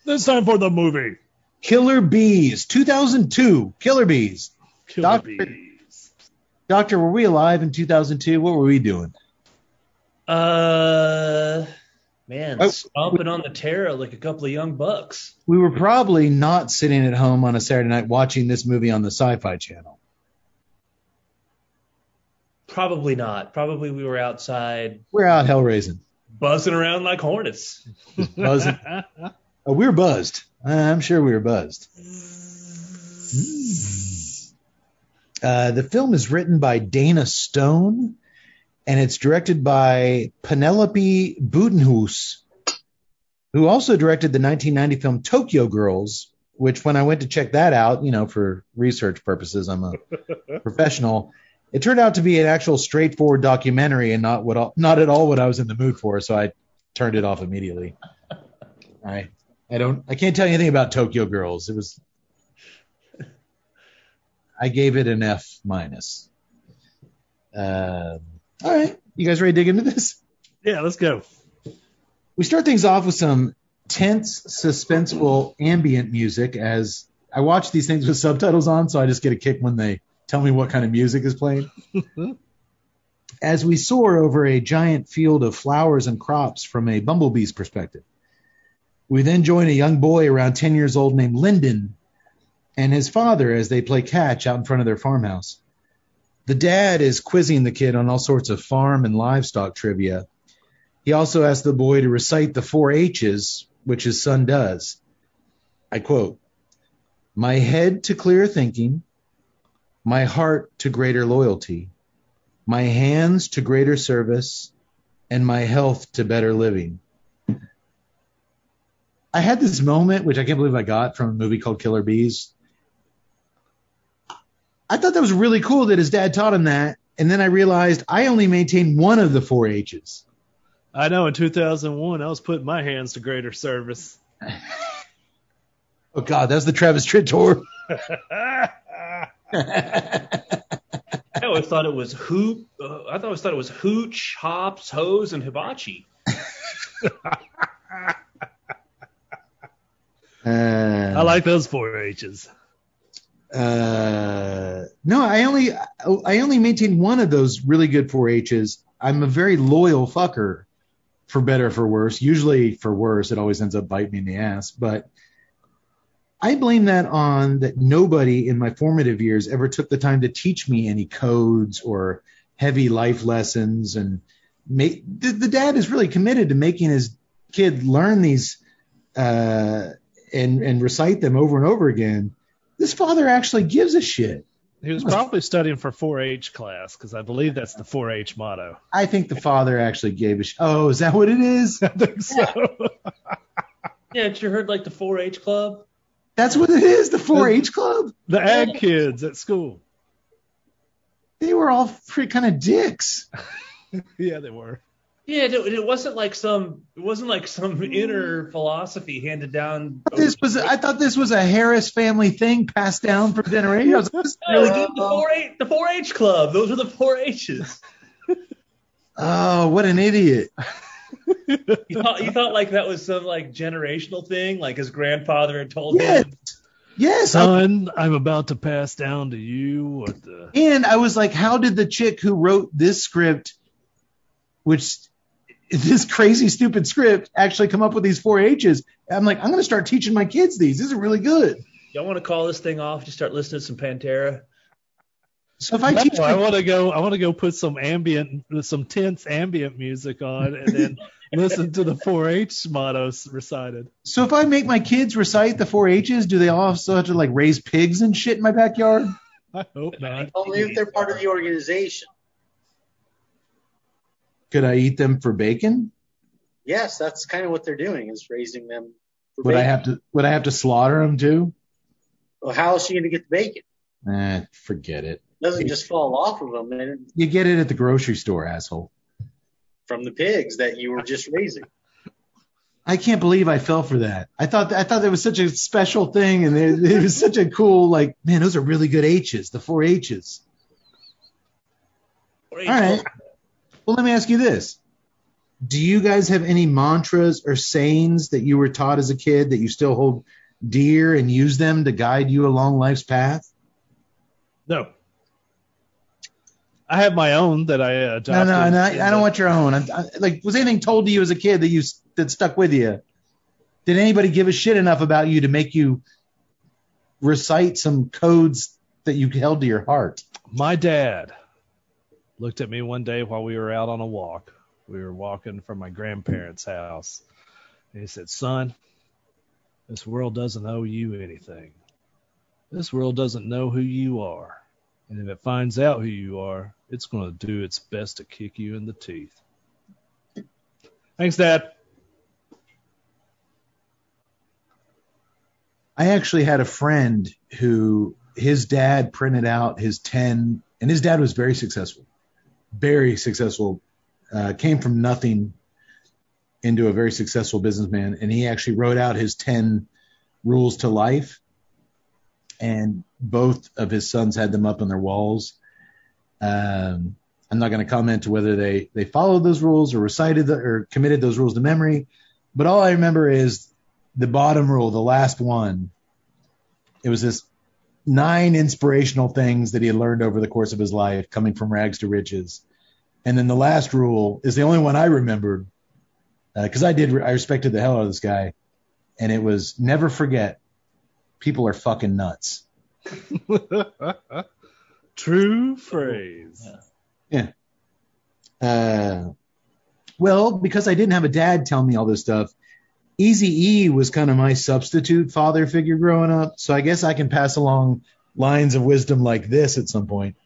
It's time for the movie. Killer Bees, 2002. Killer Bees. Killer Doctor- Bees. Doctor, were we alive in 2002? What were we doing? Uh, man, Oh, stomping on the terror like a couple of young bucks. We were probably not sitting at home on a Saturday night watching this movie on the Sci Fi Channel. Probably not. Probably we were outside We're out hell raising. buzzing around like hornets. Buzzing. <laughs> Oh, we were buzzed. I'm sure we were buzzed. Uh, the film is written by Dana Stone, and it's directed by Penelope Buitenhuis, who also directed the 1990 film Tokyo Girls, which when I went to check that out, you know, for research purposes, I'm a <laughs> professional. It turned out to be an actual straightforward documentary and not what not at all what I was in the mood for, so I turned it off immediately. <laughs> I I don't I can't tell you anything about Tokyo Girls. It was I gave it an F minus. Um, all right, you guys ready to dig into this? yeah, let's go. We start things off with some tense, suspenseful ambient music. As I watch these things with subtitles on, so I just get a kick when they tell me what kind of music is playing. <laughs> As we soar over a giant field of flowers and crops from a bumblebee's perspective. We then join a young boy around 10 years old named Lyndon and his father as they play catch out in front of their farmhouse. The dad is quizzing the kid on all sorts of farm and livestock trivia. He also asks the boy to recite the four H's, which his son does. I quote, My head to clear thinking, my heart to greater loyalty, my hands to greater service, and my health to better living. I had this moment, which I can't believe I got from a movie called Killer Bees. I thought that was really cool that his dad taught him that. And then I realized I only maintain one of the four H's. I know in 2001 I was putting my hands to greater service. <laughs> Oh God, that's the Travis Tritt tour. <laughs> <laughs> I always thought it was hoop. Uh, I always thought it was hooch, hops, hose, and hibachi. <laughs> I like those four H's. Uh, no, I only I only maintain one of those really good four H's. I'm a very loyal fucker, for better or for worse. Usually for worse, it always ends up biting me in the ass. But I blame that on that nobody in my formative years ever took the time to teach me any codes or heavy life lessons. And make, the, the dad is really committed to making his kid learn these uh, and and recite them over and over again. This father actually gives a shit. He was probably studying for 4-H class because I believe that's the 4-H motto. I think the father actually gave a shit. Oh, is that what it is? <laughs> I think so. Yeah, but you heard like the 4-H club? That's what it is. The 4-H club. the ag kids at school. They were all pretty kind of dicks. <laughs> Yeah, they were. Yeah, it, it wasn't like some it wasn't like some inner philosophy handed down. This was. I thought this was a Harris family thing passed down for generations. <laughs> I was like, this is No, really dude, the 4-H the 4-H club. Those were the 4-H's. <laughs> Oh, what an idiot! <laughs> You thought you thought like that was some like generational thing, like his grandfather had told Yes, him. yes. I- Son, I'm about to pass down to you what the and I was like, how did the chick who wrote this script, which this crazy stupid script, actually come up with these four H's? I'm like, I'm going to start teaching my kids these. These are really good. Y'all want to call this thing off? Just start listening to some Pantera. So if I teach, I want to go. I want to go put some ambient, some tense ambient music on, and then <laughs> listen to the 4-H mottos recited. so if I make my kids recite the four H's, do they also have to like raise pigs and shit in my backyard? I hope not. <laughs> Only if they're part of the organization. Could I eat them for bacon? Yes, that's kind of what they're doing is raising them. For Would I bacon. have to? Would I have to slaughter them too? Well, how is she going to get the bacon? Eh, forget it. It doesn't just fall off of them and You get it at the grocery store, asshole. from the pigs that you were just raising. I can't believe I fell for that. I thought I thought that was such a special thing, and it, it was such a cool like, man, those are really good H's, the four H's. All right. Well, let me ask you this: Do you guys have any mantras or sayings that you were taught as a kid that you still hold dear and use them to guide you along life's path? No. I have my own that I uh, No, adopted. no, no. I, I don't want your own. I, I, like, was anything told to you as a kid that you that stuck with you? Did anybody give a shit enough about you to make you recite some codes that you held to your heart? My dad looked at me one day while we were out on a walk. We were walking from my grandparents' house. And he said, Son, this world doesn't owe you anything. This world doesn't know who you are. And if it finds out who you are, it's going to do its best to kick you in the teeth. Thanks, Dad. I actually had a friend who his dad printed out his 10, and his dad was very successful, very successful, uh, came from nothing into a very successful businessman. And he actually wrote out his 10 rules to life. And both of his sons had them up on their walls. Um, I'm not going to comment to whether they, they followed those rules or recited the, or committed those rules to memory. But all I remember is the bottom rule, the last one, it was this nine inspirational things that he had learned over the course of his life, coming from rags to riches. And then the last rule is the only one I remembered because I did, I respected the hell out of this guy. And it was never forget people are fucking nuts. <laughs> True phrase. Yeah. Uh, well, because I didn't have a dad tell me all this stuff, Easy E was kind of my substitute father figure growing up. So I guess I can pass along lines of wisdom like this at some point.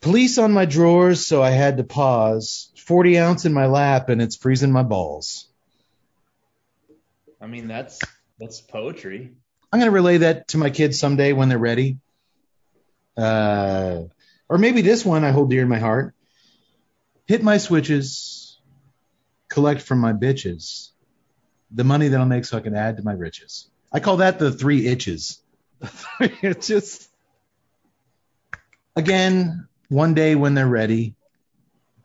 Police on my drawers, so I had to pause. 40 ounce in my lap, and it's freezing my balls. I mean, that's that's poetry. I'm going to relay that to my kids someday when they're ready. Uh, or maybe this one I hold dear in my heart. Hit my switches, collect from my bitches, the money that I'll make so I can add to my riches. I call that the three itches. <laughs> it's just Again, one day when they're ready.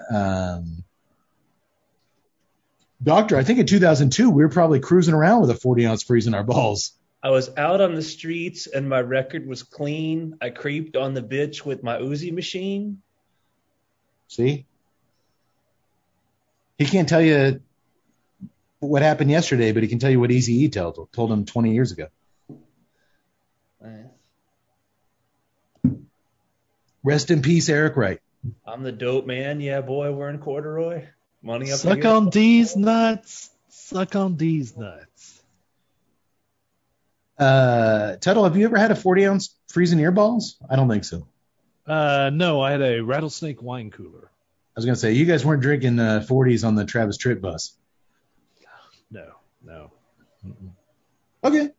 Um, doctor, I think in 2002 we were probably cruising around with a 40 ounce freeze in our balls. I was out on the streets and my record was clean. I creeped on the bitch with my Uzi machine. See? He can't tell you what happened yesterday, but he can tell you what Easy E told told him 20 years ago. Rest in peace, Eric Wright. I'm the dope man. Yeah, boy, wearing corduroy. Money up Suck on these nuts. Suck on these nuts. Uh, Tuttle, have you ever had a 40 ounce freezing ear balls? I don't think so. Uh, no, I had a rattlesnake wine cooler. I was gonna say you guys weren't drinking uh, 40s on the Travis Tritt bus. No, no. Okay.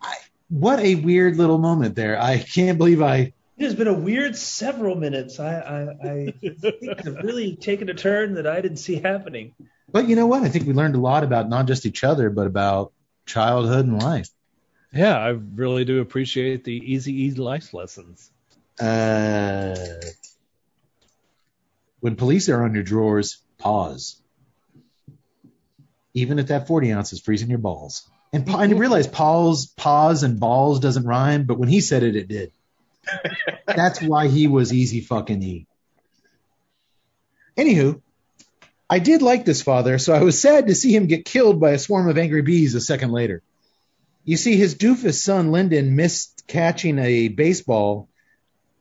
I, what a weird little moment there. I can't believe I. It has been a weird several minutes. I I, I think have really taken a turn that I didn't see happening. But you know what? I think we learned a lot about not just each other, but about childhood and life. Yeah, I really do appreciate the easy, easy life lessons. Uh, when police are on your drawers, pause. Even if that 40 ounce is freezing your balls. And, pa- and you realize pause, pause and balls doesn't rhyme, but when he said it, it did. <laughs> That's why he was easy fucking E. Anywho, I did like this father, so I was sad to see him get killed by a swarm of angry bees a second later. You see, his doofus son Lyndon missed catching a baseball,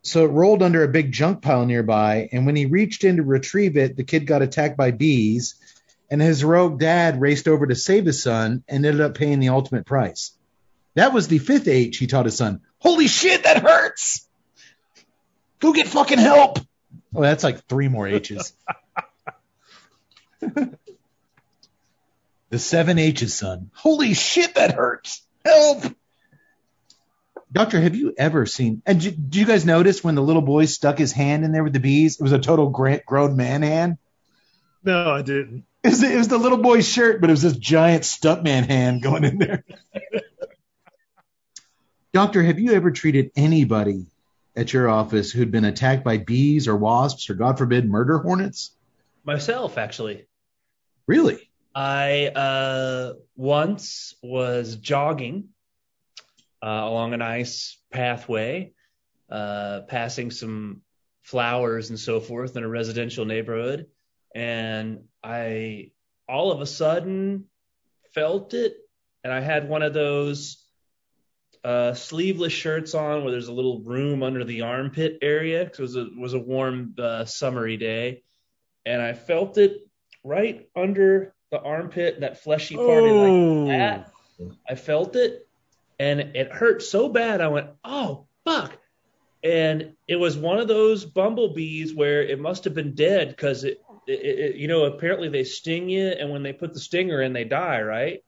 so it rolled under a big junk pile nearby. And when he reached in to retrieve it, the kid got attacked by bees, and his heroic dad raced over to save his son and ended up paying the ultimate price. That was the fifth H he taught his son. Holy shit, that hurts! Go get fucking help! Oh, that's like three more H's. <laughs> <laughs> the seven H's, son. Holy shit, that hurts! Help! Doctor, have you ever seen? And do, do you guys notice when the little boy stuck his hand in there with the bees? It was a total gra- grown man hand. No, I didn't. It was, it was the little boy's shirt, but it was this giant stuntman hand going in there. <laughs> Doctor, have you ever treated anybody at your office who'd been attacked by bees or wasps or, God forbid, murder hornets? Myself, actually. Really? I uh, once was jogging uh, along a nice pathway, uh, passing some flowers and so forth in a residential neighborhood, and I all of a sudden felt it, and I had one of those uh, sleeveless shirts on where there's a little room under the armpit area because it was a was a warm uh, summery day, and I felt it right under the armpit, that fleshy part Oh. like that. I felt it, and it hurt so bad. I went, "Oh fuck!" And it was one of those bumblebees where it must have been dead because it, it, it, you know, apparently they sting you, and when they put the stinger in, they die, right?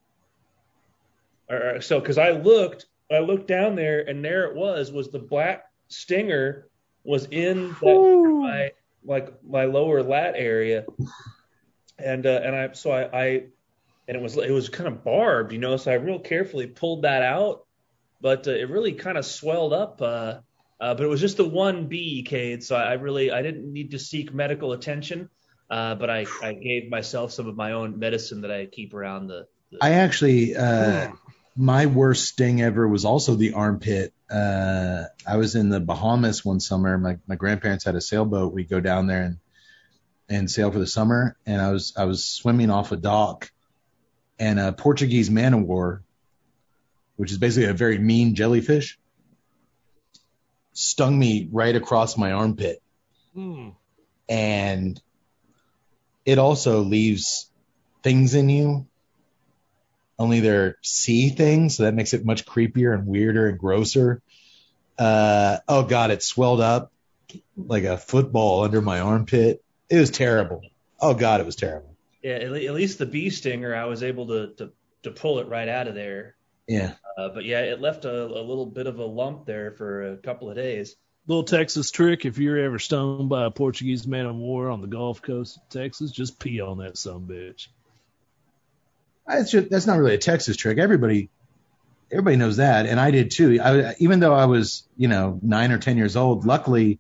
Or, so, because I looked, I looked down there, and there it was, was the black stinger was in that my like my lower lat area, and uh, and I so I, I and it was it was kind of barbed, you know, so I real carefully pulled that out, but uh, it really kind of swelled up. Uh, uh, but it was just the one bee, Cade, so I really I didn't need to seek medical attention. Uh, but I, I gave myself some of my own medicine that I keep around the. the I actually, uh, my worst sting ever was also the armpit. Uh, I was in the Bahamas one summer. My, my grandparents had a sailboat. We'd go down there and, and sail for the summer. And I was, I was swimming off a dock and a Portuguese man o' war, which is basically a very mean jellyfish, stung me right across my armpit. Hmm. And it also leaves things in you only they're sea things, so that makes it much creepier and weirder and grosser. Uh, oh god, it swelled up like a football under my armpit. It was terrible. Oh god, it was terrible. yeah, at, le- at least the bee stinger, I was able to to, to pull it right out of there. Yeah. Uh, but yeah, it left a, a little bit of a lump there for a couple of days. Little Texas trick: if you're ever stung by a Portuguese man of war on the Gulf Coast of Texas, just pee on that some bitch. That's just, that's not really a Texas trick. Everybody everybody knows that, and I did too. I, even though I was you know nine or ten years old, luckily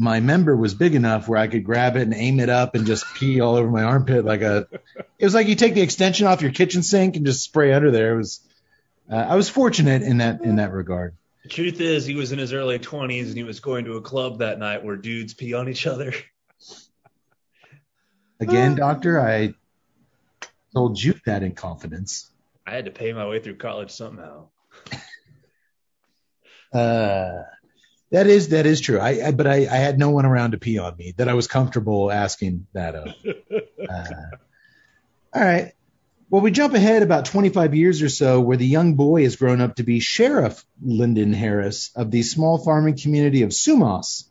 my member was big enough where I could grab it and aim it up and just pee all over my armpit like a. It was like you take the extension off your kitchen sink and just spray under there. It was. Uh, I was fortunate in that in that regard. The truth is, he was in his early 20s and he was going to a club that night where dudes pee on each other. <laughs> Again, doctor, I told you that in confidence. I had to pay my way through college somehow. <laughs> Uh, that is that is true. I, I but I, I had no one around to pee on me that I was comfortable asking that of. <laughs> Uh, all right. Well, we jump ahead about 25 years or so, where the young boy has grown up to be Sheriff Lyndon Harris of the small farming community of Sumas,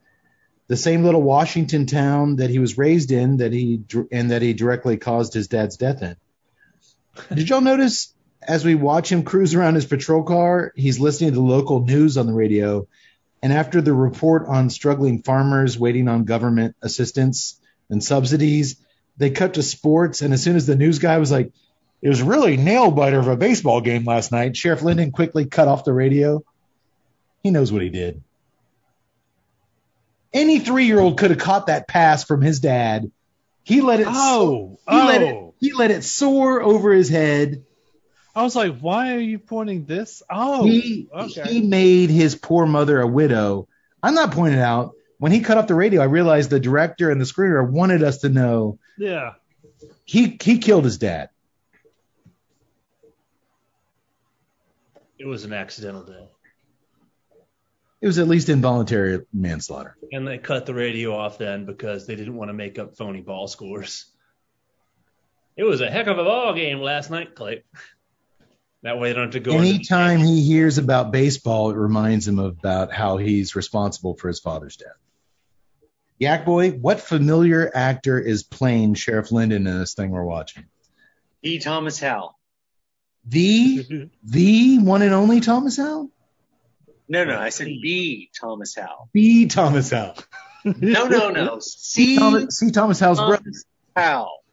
the same little Washington town that he was raised in, that he and that he directly caused his dad's death in. Did y'all notice as we watch him cruise around his patrol car, he's listening to the local news on the radio, and after the report on struggling farmers waiting on government assistance and subsidies, they cut to sports, and as soon as the news guy was like, "It was really nail biter of a baseball game last night," Sheriff Lyndon quickly cut off the radio. He knows what he did. Any three-year-old could have caught that pass from his dad. He let it. Oh, he let it. oh. He let it soar over his head. I was like, why are you pointing this? Oh, he okay. he made his poor mother a widow. I'm not pointing out when he cut off the radio. I realized the director and the screenwriter wanted us to know yeah. he he killed his dad. It was an accidental death. It was at least involuntary manslaughter. And they cut the radio off then because they didn't want to make up phony ball scores. It was a heck of a ball game last night, Clay. That way they don't have to go. Anytime he hears about baseball, it reminds him about how he's responsible for his father's death. Yak boy, what familiar actor is playing Sheriff Lyndon in this thing we're watching? E. Thomas Howell. The <laughs> the one and only Thomas Howell? No, no, I said B. Thomas Howell. B. Thomas Howell. <laughs> No, no, no. C. Thomas, C. Thomas Howell's brother. Thomas Howell.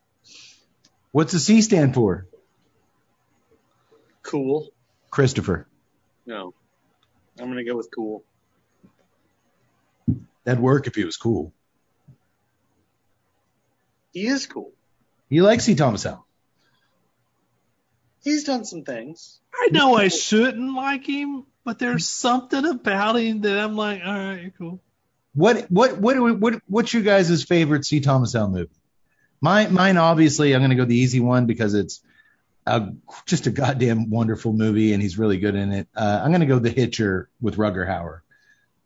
What's the C stand for? Cool. Christopher. No. I'm going to go with cool. That'd work if he was cool. He is cool. You like C. Thomas Howell? He's done some things. I know I shouldn't like him, but there's something about him that I'm like, all right, you're cool. What what what do we, what what's your guys' favorite C. Thomas Howell movie? Mine mine obviously I'm gonna go the easy one because it's a, just a goddamn wonderful movie and he's really good in it. Uh, I'm gonna go The Hitcher with Rutger Hauer.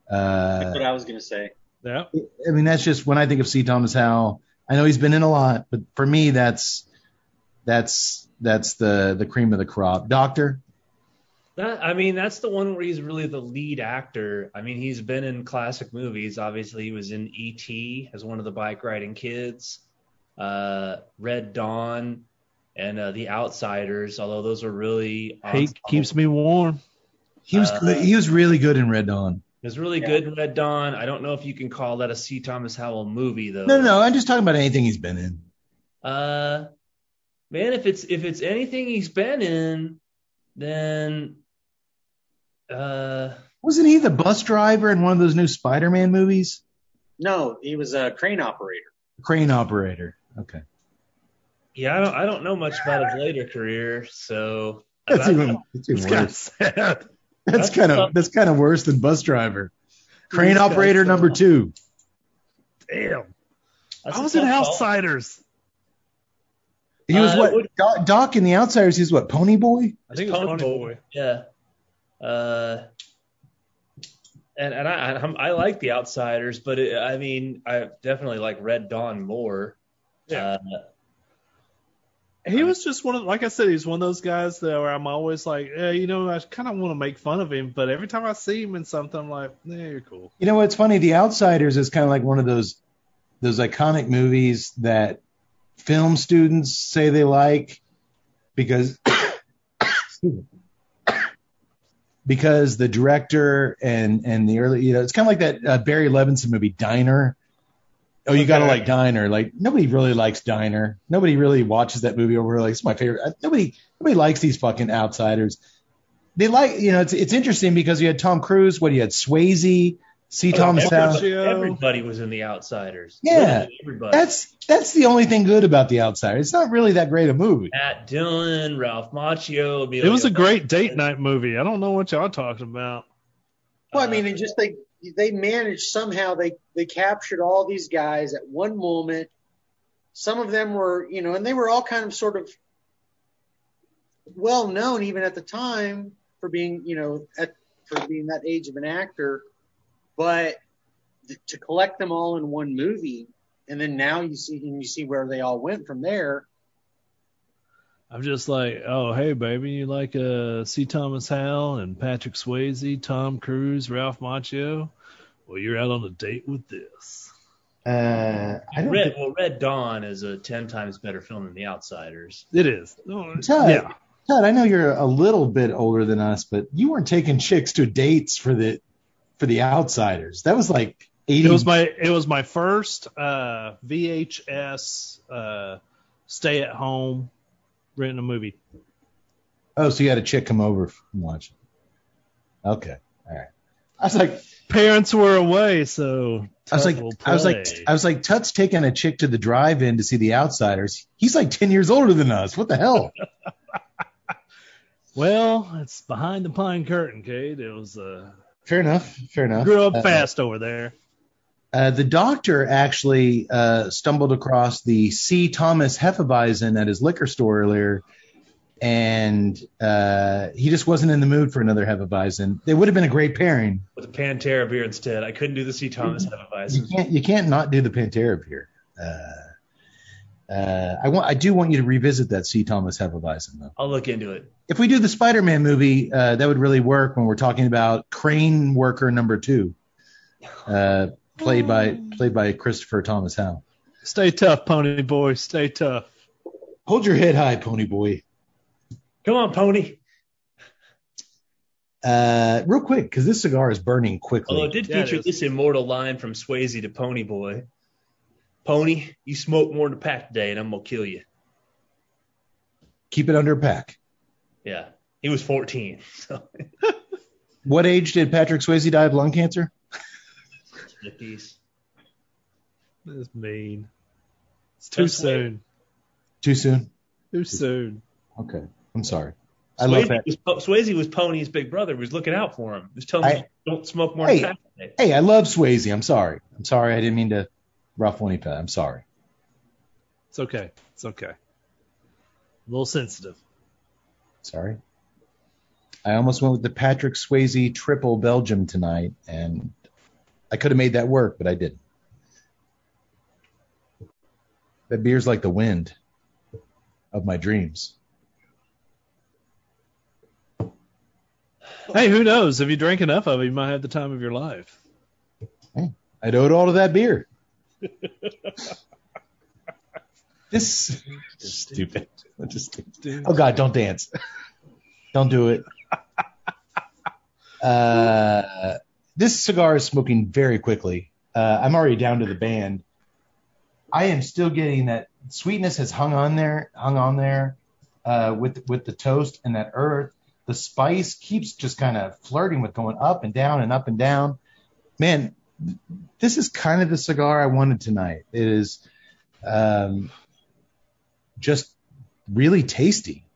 That's Uh, what I was going to say. Yeah. I mean that's just when I think of C. Thomas Howell. I know he's been in a lot, but for me that's that's that's the the cream of the crop. Doctor, That, I mean, that's the one where he's really the lead actor. I mean, he's been in classic movies. Obviously, he was in E.T. as one of the bike riding kids, uh, Red Dawn, and uh, The Outsiders. Although those are really. He keeps me warm. he was Uh, good. he was really good in Red Dawn. He was really Yeah. good in Red Dawn. I don't know if you can call that a C. Thomas Howell movie though. No, no, no. I'm just talking about anything he's been in. Uh, man, if it's if it's anything he's been in, then uh, Wasn't he the bus driver in one of those new Spider-Man movies? No, he was a crane operator. Crane operator. Okay. Yeah, I don't I don't know much about his later career, so That's I- even, that's even It's kind of sad. That's that's kind of that's kind of worse than bus driver. Crane These operator don't- number two. Damn. that's I a was in tough call. Outsiders. He was Uh, what would- Doc, Doc in the Outsiders. He's what Pony Boy. I think it was Pony Pony Boy. Yeah. Uh, and and I I'm, I like the Outsiders, but it, I mean I definitely like Red Dawn more. Yeah. Uh, He was just one of, like I said, he's one of those guys that where I'm always like, eh, you know, I kind of want to make fun of him, but every time I see him in something, I'm like, yeah, you're cool. You know what's funny? The Outsiders is kind of like one of those those iconic movies that film students say they like because <coughs> because the director and and the early you know it's kind of like that uh, Barry Levinson movie Diner. Oh, you gotta like Diner. Like nobody really likes Diner. Nobody really watches that movie over. Like it's my favorite. Uh, Nobody nobody likes these fucking outsiders. They like you know it's it's interesting because you had Tom Cruise. What you had Swayze, C. Thomas every- Howell. Gio. everybody was in the Outsiders. Yeah. Everybody. That's that's the only thing good about the Outsiders. It's not really that great a movie. Matt Dillon, Ralph Macchio. It was a great Estevez. date night movie. I don't know what y'all talking about. Well, I mean, and just they they managed somehow they they captured all these guys at one moment some of them were, you know, and they were all kind of sort of well known even at the time for being, you know, at, for being that age of an actor. But to collect them all in one movie, and then now you see and you see where they all went from there. I'm just like, oh hey baby, you like uh C. Thomas Howell and Patrick Swayze, Tom Cruise, Ralph Macchio? Well, you're out on a date with this. Uh, I don't Red, think, well, Red Dawn is a ten times better film than The Outsiders. It is. Oh, Todd, yeah. Todd, I know you're a little bit older than us, but you weren't taking chicks to dates for the for the outsiders. That was like 80. It was my it was my first uh, VHS uh, stay at home renting a movie. oh, so you had a chick come over and watch it. Okay, all right. I was like, Parents were away, so I was like, I was like. I was like, Tut's taking a chick to the drive-in to see the outsiders. He's like 10 years older than us. What the hell? <laughs> well, it's behind the pine curtain, Kate. It was uh, Fair enough. Fair enough. grew up Uh, fast over there. Uh, the doctor actually uh, stumbled across the C. Thomas Hefeweizen at his liquor store earlier, and uh, he just wasn't in the mood for another Hefeweizen. They would have been a great pairing. With a Pantera beer instead. I couldn't do the C. Thomas You can't you can't not do the Pantera beer. Uh, uh, I want I do want you to revisit that C. Thomas Hefeweizen though. I'll look into it. If we do the Spider-Man movie, uh, that would really work when we're talking about Crane Worker Number Two, uh, played by played by Christopher Thomas Howell. Stay tough, pony boy. Stay tough. Hold your head high, Pony Boy. Come on, Pony. Uh, real quick, because this cigar is burning quickly. Although it did Yeah, it feature this immortal line from Swayze to Pony Boy. Pony, you smoke more than a pack today, and I'm gonna kill you. Keep it under a pack. Yeah, he was 14. So <laughs> What age did Patrick Swayze die of lung cancer? 50s. That's mean. It's too That's weird. soon. Too soon. Too soon. Okay, I'm sorry. I love Swayze that. was, Swayze was Pony's big brother. He was looking out for him. He was telling I- him, "Don't smoke more Hey. than a pack. Hey, I love Swayze. I'm sorry. I'm sorry. I didn't mean to ruffle any feathers. I'm sorry. It's okay. It's okay. A little sensitive. Sorry. I almost went with the Patrick Swayze triple Belgium tonight, and I could have made that work, but I didn't. That beer's like the wind of my dreams. Hey, who knows? If you drink enough of it, you might have the time of your life. I'd owe it all to that beer. <laughs> this is stupid. <laughs> Just, oh God, don't dance. don't do it. <laughs> Uh, this cigar is smoking very quickly. Uh, I'm already down to the band. I am still getting that sweetness has hung on there, hung on there uh, with with the toast and that earth. The spice keeps just kind of flirting with going up and down and up and down. Man, this is kind of the cigar I wanted tonight. It is um, just really tasty.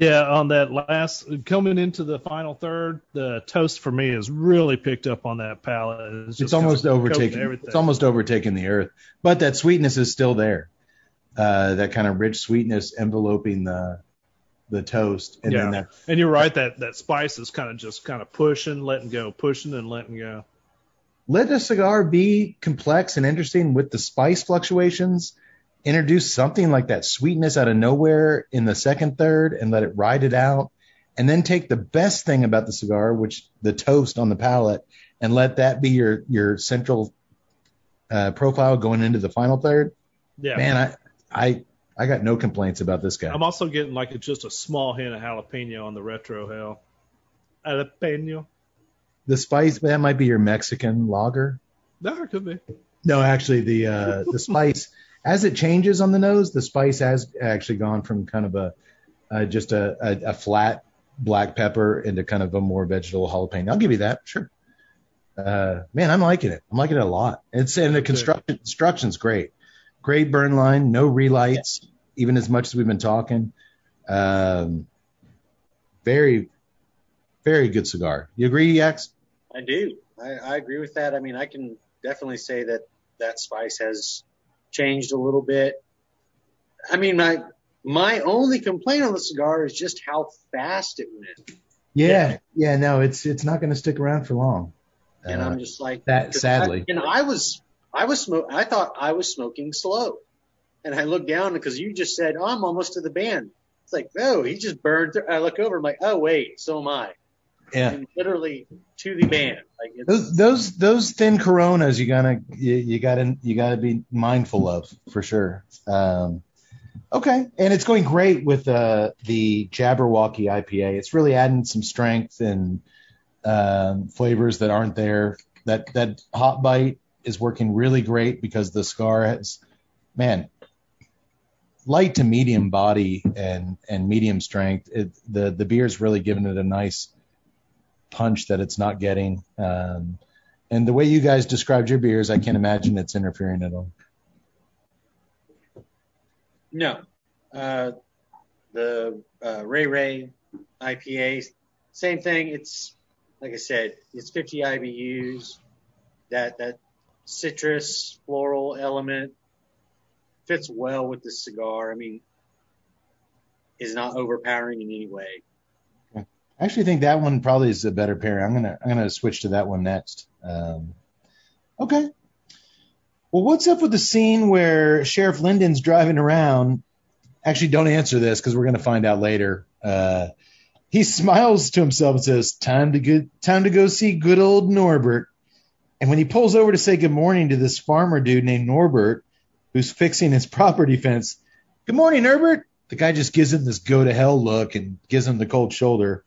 Yeah, on that last coming into the final third, the toast for me has really picked up on that palate. It's, just almost kind of coating overtaken. It's almost overtaken the earth, but that sweetness is still there. Uh, that kind of rich sweetness enveloping the the toast, and then Yeah. that And you're right that that spice is kind of just kind of pushing, letting go, pushing and letting go. let a cigar be complex and interesting with the spice fluctuations. Introduce something like that sweetness out of nowhere in the second third and let it ride it out. And then take the best thing about the cigar, which the toast on the palate, and let that be your your central uh, profile going into the final third. Yeah. Man, I I I got no complaints about this guy. I'm also getting like a, just a small hint of jalapeno on the retrohale. Jalapeno. The spice that might be your Mexican lager. No, it could be. No, actually, the uh, the <laughs> spice as it changes on the nose, the spice has actually gone from kind of a uh, just a, a, a flat black pepper into kind of a more vegetable jalapeno. I'll give you that, sure. Uh, man, I'm liking it. I'm liking it a lot. It's and the construction construction's great. Great burn line, no relights, even as much as we've been talking. Um, very, very good cigar. You agree, Yax? I do. I, I agree with that. I mean, I can definitely say that that spice has changed a little bit. I mean, my my only complaint on the cigar is just how fast it went, Yeah, yeah, no, it's it's not going to stick around for long. and Uh, I'm just like, that. sadly. I, and I was I was smoke. I thought I was smoking slow, and I looked down because you just said, "Oh, I'm almost to the band." It's like, oh, he just burned. Through. I look over, I'm like, oh wait, so am I. yeah. And literally to the band. Like Those those those thin Coronas, you gotta you, you gotta you gotta be mindful of for sure. Um, okay, and it's going great with uh, the Jabberwocky IPA. It's really adding some strength and um, flavors that aren't there. That that hot bite is working really great because the scar has, man, light to medium body and and medium strength. It, the the beer's really giving it a nice punch that it's not getting. Um, and the way you guys described your beers, I can't imagine it's interfering at all. No. Uh, the uh, Ray Ray IPA, same thing. It's like I said, it's 50 IBUs. That that citrus floral element fits well with the cigar. I mean, is not overpowering in any way. I actually think that one probably is a better pair. I'm gonna I'm gonna switch to that one next. Um, okay. Well, what's up with the scene where Sheriff Lyndon's driving around? Actually, don't answer this because we're gonna find out later. Uh, he smiles to himself and says, "Time to go, time to go see good old Norbert." And when he pulls over to say good morning to this farmer dude named Norbert, who's fixing his property fence, "Good morning, Norbert." The guy just gives him this go to hell look and gives him the cold shoulder.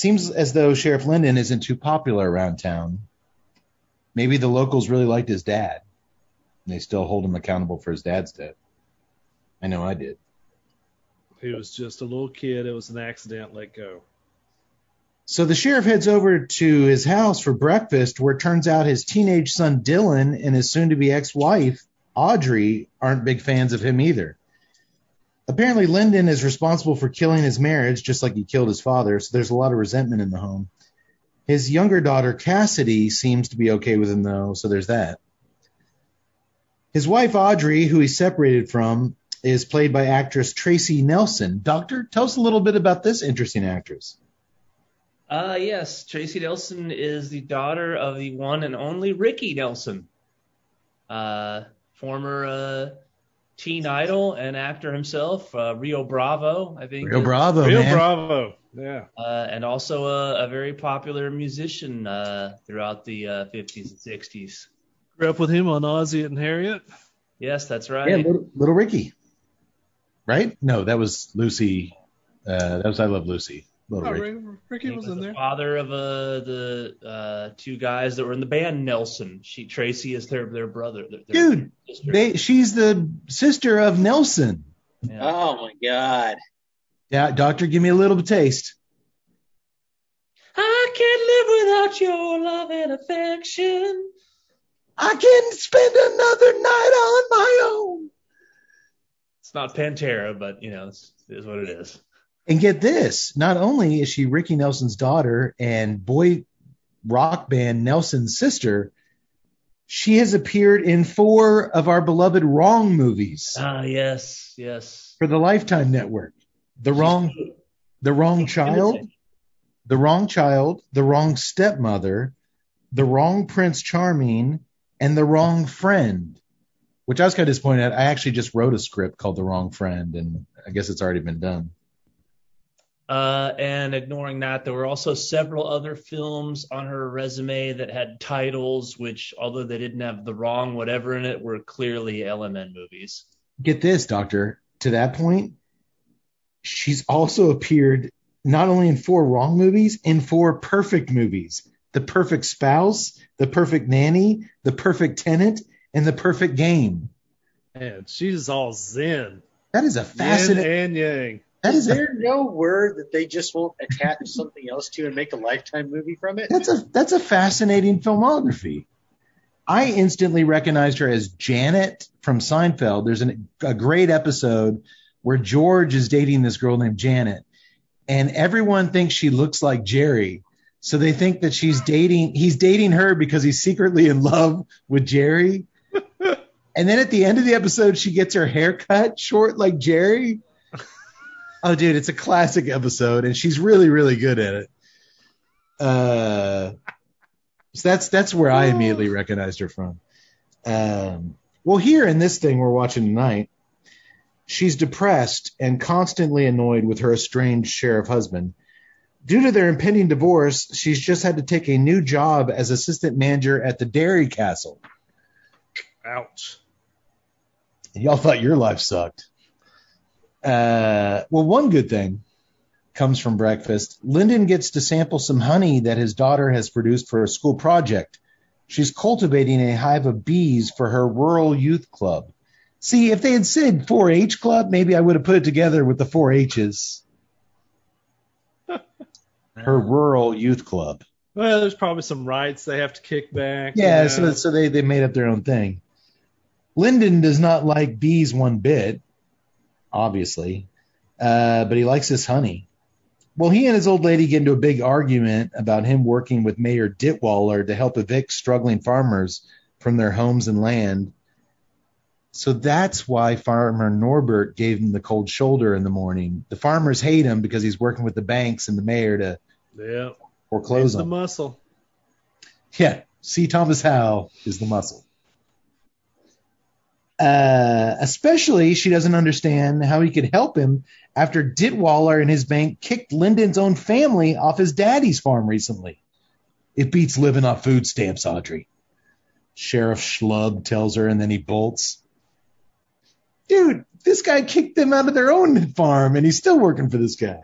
Seems as though Sheriff Lyndon isn't too popular around town. Maybe the locals really liked his dad. And they still hold him accountable for his dad's death. I know I did. He was just a little kid. It was an accident. Let go. So the sheriff heads over to his house for breakfast, where it turns out his teenage son Dylan and his soon to be ex wife Audrey aren't big fans of him either. Apparently, Lyndon is responsible for killing his marriage, just like he killed his father, so there's a lot of resentment in the home. His younger daughter Cassidy seems to be okay with him, though, so there's that. His wife Audrey, who he's separated from, is played by actress Tracy Nelson. Doctor, tell us a little bit about this interesting actress. Uh, yes, Tracy Nelson is the daughter of the one and only Ricky Nelson, uh, former uh, teen idol and actor himself, uh, Rio Bravo, I think. Rio Bravo, Real man. bravo. Yeah. Uh, and also a, a very popular musician uh, throughout the uh, 50s and 60s. Grew up with him on Ozzie and Harriet. Yes, that's Yeah, right. little, little Ricky. Right? No, that was Lucy. Uh, that was I Love Lucy. Little Oh, Ricky. Ricky He was was in the there. father of uh, the uh, two guys that were in the band Nelson. She Tracy is their their brother. Their, their Dude. They, she's the sister of Nelson. Yeah. Oh my God. Yeah, doctor, give me a little taste. I can't live without your love and affection. I can't spend another night on my own. It's not Pantera, but you know, it's, it is what it is. And get this, not only is she Ricky Nelson's daughter and boy rock band Nelson's sister, she has appeared in four of our beloved Wrong movies Ah, yes, yes. for the Lifetime Network. The Wrong, The Wrong Child, The Wrong Child, The Wrong Stepmother, The Wrong Prince Charming, and The Wrong Friend. Which I was kind of disappointed at. I actually just wrote a script called The Wrong Friend, and I guess it's already been done. Uh, and ignoring that, there were also several other films on her resume that had titles which, although they didn't have the wrong whatever in it, were clearly LMN movies. Get this, Doctor. To that point, she's also appeared not only in four wrong movies, in four perfect movies. The Perfect Spouse, The Perfect Nanny, The Perfect Tenant, and The Perfect Game. And she's all zen. That is a fascinating. Yin fascinating. and yang. Is there no word that they just won't attach something else to and make a lifetime movie from it? that's a that's a fascinating filmography. I instantly recognized her as Janet from Seinfeld. There's an, a great episode where George is dating this girl named Janet, and everyone thinks she looks like Jerry. So they think that she's dating he's dating her because he's secretly in love with Jerry. <laughs> And then at the end of the episode, she gets her hair cut short like Jerry. Oh, dude, it's a classic episode, and she's really, really good at it. Uh, so that's that's where I immediately recognized her from. Um, well, here in this thing we're watching tonight, she's depressed and constantly annoyed with her estranged sheriff husband. Due to their impending divorce, she's just had to take a new job as assistant manager at the Dairy Castle. Ouch. Y'all thought your life sucked. Uh, well, one good thing comes from breakfast. Lyndon gets to sample some honey that his daughter has produced for a school project. She's cultivating a hive of bees for her rural youth club. See, if they had said 4-H club, maybe I would have put it together with the 4-H's. <laughs> her rural youth club. Well, there's probably some rights they have to kick back. Yeah, you so so they they made up their own thing. Lyndon does not like bees one bit, obviously, uh, but he likes his honey. Well, he and his old lady get into a big argument about him working with Mayor Ditwaller to help evict struggling farmers from their homes and land. So that's why Farmer Norbert gave him the cold shoulder in the morning. The farmers hate him because he's working with the banks and the mayor to yeah, foreclose He's the muscle. Yeah, C. Thomas Howell is the muscle. Uh, especially, she doesn't understand how he could help him after Ditwaller and his bank kicked Lyndon's own family off his daddy's farm recently. It beats living off food stamps, Audrey. Sheriff Schlub tells her, and then he bolts. Dude, this guy kicked them out of their own farm, and he's still working for this guy.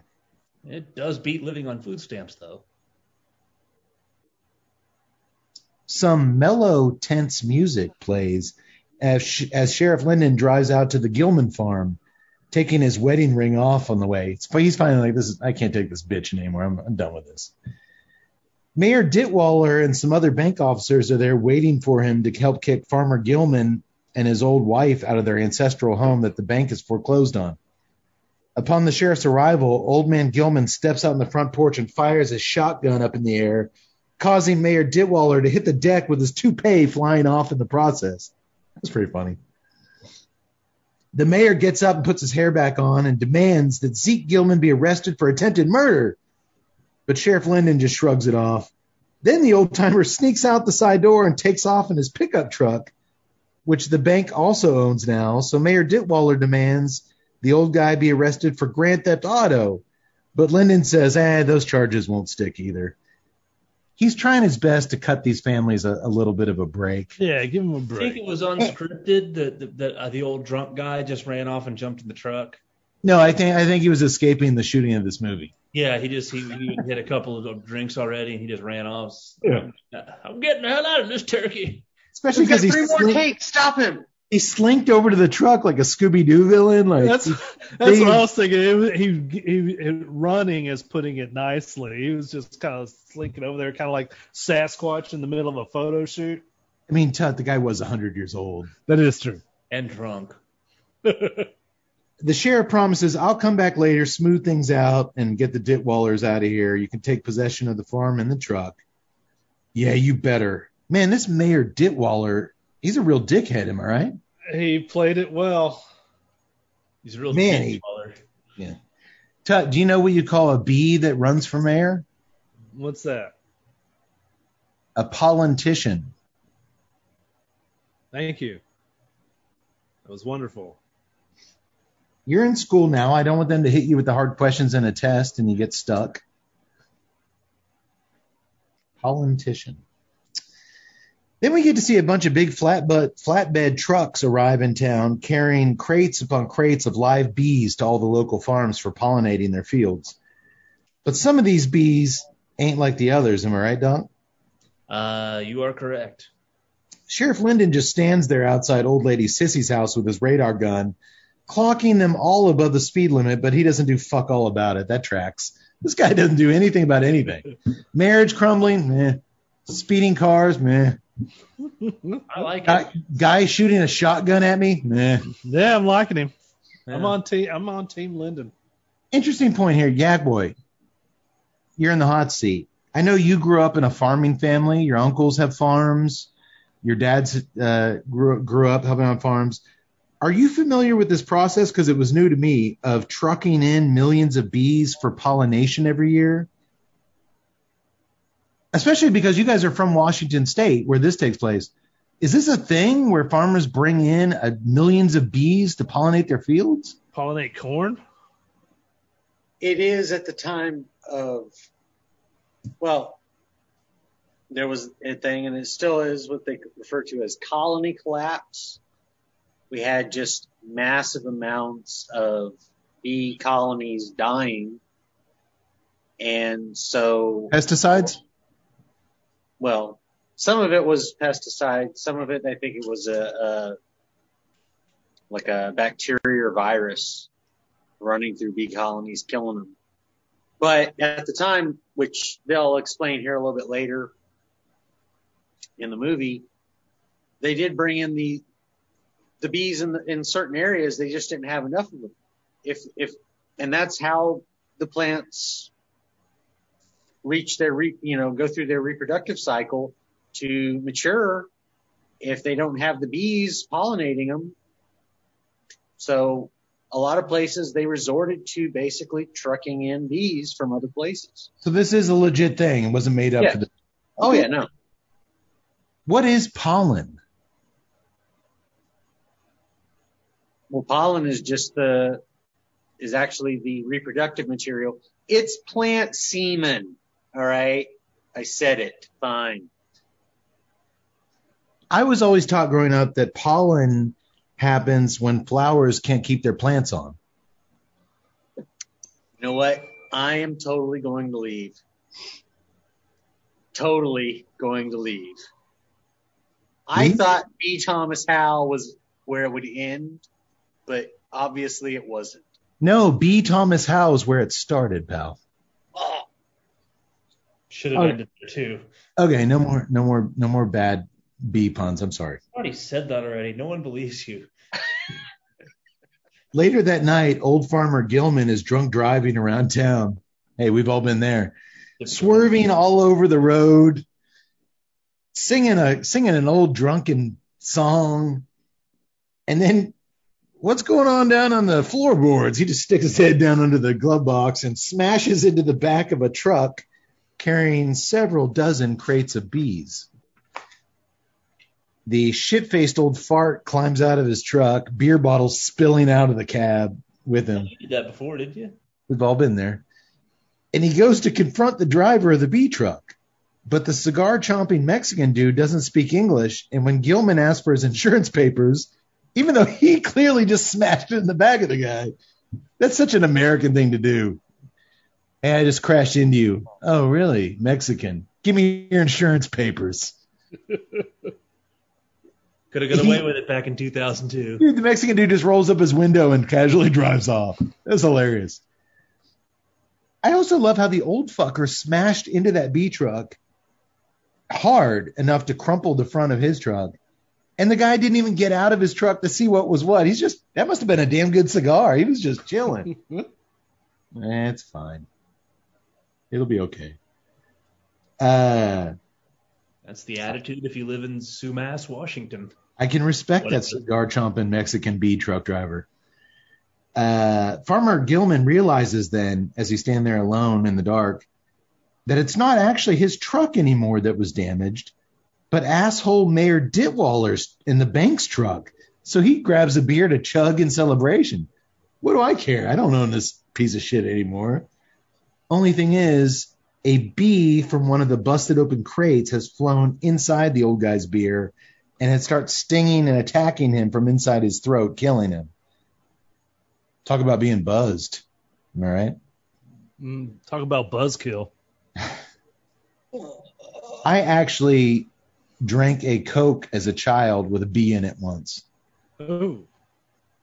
It does beat living on food stamps, though. some mellow, tense music plays as, as Sheriff Lyndon drives out to the Gilman farm, taking his wedding ring off on the way. He's finally like, "This is I can't take this bitch anymore. I'm, I'm done with this." Mayor Ditwaller and some other bank officers are there waiting for him to help kick Farmer Gilman and his old wife out of their ancestral home that the bank is foreclosed on. Upon the sheriff's arrival, old man Gilman steps out on the front porch and fires his shotgun up in the air, causing Mayor Ditwaller to hit the deck with his toupee flying off in the process. That's pretty funny. The mayor gets up and puts his hair back on and demands that Zeke Gilman be arrested for attempted murder. But Sheriff Lyndon just shrugs it off. Then the old timer sneaks out the side door and takes off in his pickup truck, which the bank also owns now. So Mayor Ditwaller demands the old guy be arrested for grand theft auto. But Lyndon says, eh, those charges won't stick either. He's trying his best to cut these families a, a little bit of a break. Yeah, give him a break. I think it was unscripted that the, the, uh, the old drunk guy just ran off and jumped in the truck. No, I think I think he was escaping the shooting of this movie. Yeah, he just he, he had a couple of drinks already and he just ran off. Yeah. I'm getting the hell out of this turkey. Especially because he three more slink, takes. Stop him. He slinked over to the truck like a Scooby Doo villain. Like That's he- that's they- what I was thinking. It was, he, he he running is putting it nicely. He was just kind of slinking over there, kind of like Sasquatch in the middle of a photo shoot. I mean, Tut, the guy was 100 years old. That is true. And drunk. <laughs> The sheriff promises, I'll come back later, smooth things out, and get the Ditwallers out of here. You can take possession of the farm and the truck. Yeah, you better. Man, this Mayor Ditwaller, he's a real dickhead, am I right? he played it well. He's a real Man, he- baller. Tut, do you know what you call a bee that runs for mayor? What's that? A politician. Thank you. That was wonderful. You're in school now. I don't want them to hit you with the hard questions in a test and you get stuck. Politician. Then we get to see a bunch of big flatbed, flatbed trucks arrive in town carrying crates upon crates of live bees to all the local farms for pollinating their fields. But some of these bees ain't like the others, am I right, Doc? Uh, you are correct. Sheriff Lyndon just stands there outside old lady Sissy's house with his radar gun, clocking them all above the speed limit, but he doesn't do fuck all about it. That tracks. This guy doesn't do anything about anything. Marriage crumbling, meh. Speeding cars, meh. I like it. Guy, guy shooting a shotgun at me, meh. Yeah, I'm liking him. I'm on team. I'm on team Linden. Interesting point here, Yak Boy. You're in the hot seat. I know you grew up in a farming family. Your uncles have farms. Your dad's uh, grew grew up helping on farms. Are you familiar with this process? Because it was new to me of trucking in millions of bees for pollination every year. Especially because you guys are from Washington State, where this takes place. Is this a thing where farmers bring in uh, millions of bees to pollinate their fields? Pollinate corn? It is at the time of, well, there was a thing, and it still is what they refer to as colony collapse. We had just massive amounts of bee colonies dying. And so, Pesticides? Well, some of it was pesticides. Some of it, I think it was a, a like a bacteria or virus running through bee colonies, killing them. But at the time, which they'll explain here a little bit later in the movie, they did bring in the the bees in the, in certain areas. They just didn't have enough of them. If if and that's how the plants reach their re, you know go through their reproductive cycle to mature if they don't have the bees pollinating them. So a lot of places they resorted to basically trucking in bees from other places. So this is a legit thing. It wasn't made up Yeah. Oh yeah, no. What is pollen? Well, pollen is just the is actually the reproductive material. It's plant semen. All right. I said it. Fine. I was always taught growing up that pollen happens when flowers can't keep their plants on. You know what? I am totally going to leave. Totally going to leave. I thought B. Thomas Howell was where it would end, but obviously it wasn't. No, B. Thomas Howell's where it started, pal. Should have Oh. ended there too. Okay, no more, no more, no more bad B puns. I'm sorry. I already said that already. No one believes you. <laughs> Later that night, old farmer Gilman is drunk driving around town. Hey, we've all been there. Swerving all over the road, singing a singing an old drunken song. And then what's going on down on the floorboards? He just sticks his head down under the glove box and smashes into the back of a truck carrying several dozen crates of bees. The shit faced old fart climbs out of his truck, beer bottles spilling out of the cab with him. You did that before, did you? We've all been there. And he goes to confront the driver of the bee truck. But the cigar chomping Mexican dude doesn't speak English. And when Gilman asks for his insurance papers, even though he <laughs> clearly just smashed it in the back of the guy, that's such an American thing to do. Hey, I just crashed into you. Oh, really? Mexican. Give me your insurance papers. <laughs> Could have got away with it back in 2002. Dude, the Mexican dude just rolls up his window and casually drives off. That's hilarious. I also love how the old fucker smashed into that B truck hard enough to crumple the front of his truck. And the guy didn't even get out of his truck to see what was what. He's just, that must have been a damn good cigar. He was just chilling. <laughs> eh, it's fine. It'll be okay. Uh, That's the attitude if you live in Sumas, Washington. I can respect What that is it? cigar chomping Mexican bee truck driver. Uh, Farmer Gilman realizes then, as he standing there alone in the dark, that it's not actually his truck anymore that was damaged, but asshole Mayor Ditwaller's in the bank's truck. So he grabs a beer to chug in celebration. What do I care? I don't own this piece of shit anymore. Only thing is, a bee from one of the busted open crates has flown inside the old guy's beer and it starts stinging and attacking him from inside his throat, killing him. Talk about being buzzed. Am I right? Mm, talk about buzzkill. <laughs> I actually drank a Coke as a child with a bee in it once. Oh,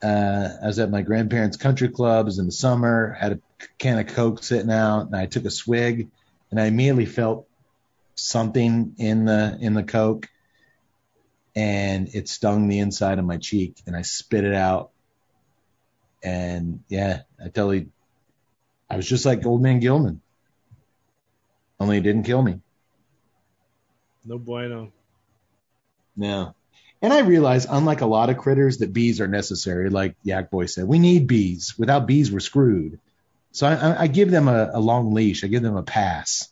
Uh, I was at my grandparents' country clubs in the summer, had a can of Coke sitting out, and I took a swig, and I immediately felt something in the in the Coke, and it stung the inside of my cheek, and I spit it out, and yeah, I totally, I was just like Old Man Gilman, only it didn't kill me. no bueno. No. And I realize, unlike a lot of critters, that bees are necessary. Like Yak Boy said, we need bees. Without bees, we're screwed. So I, I- I give them a, a long leash. I give them a pass.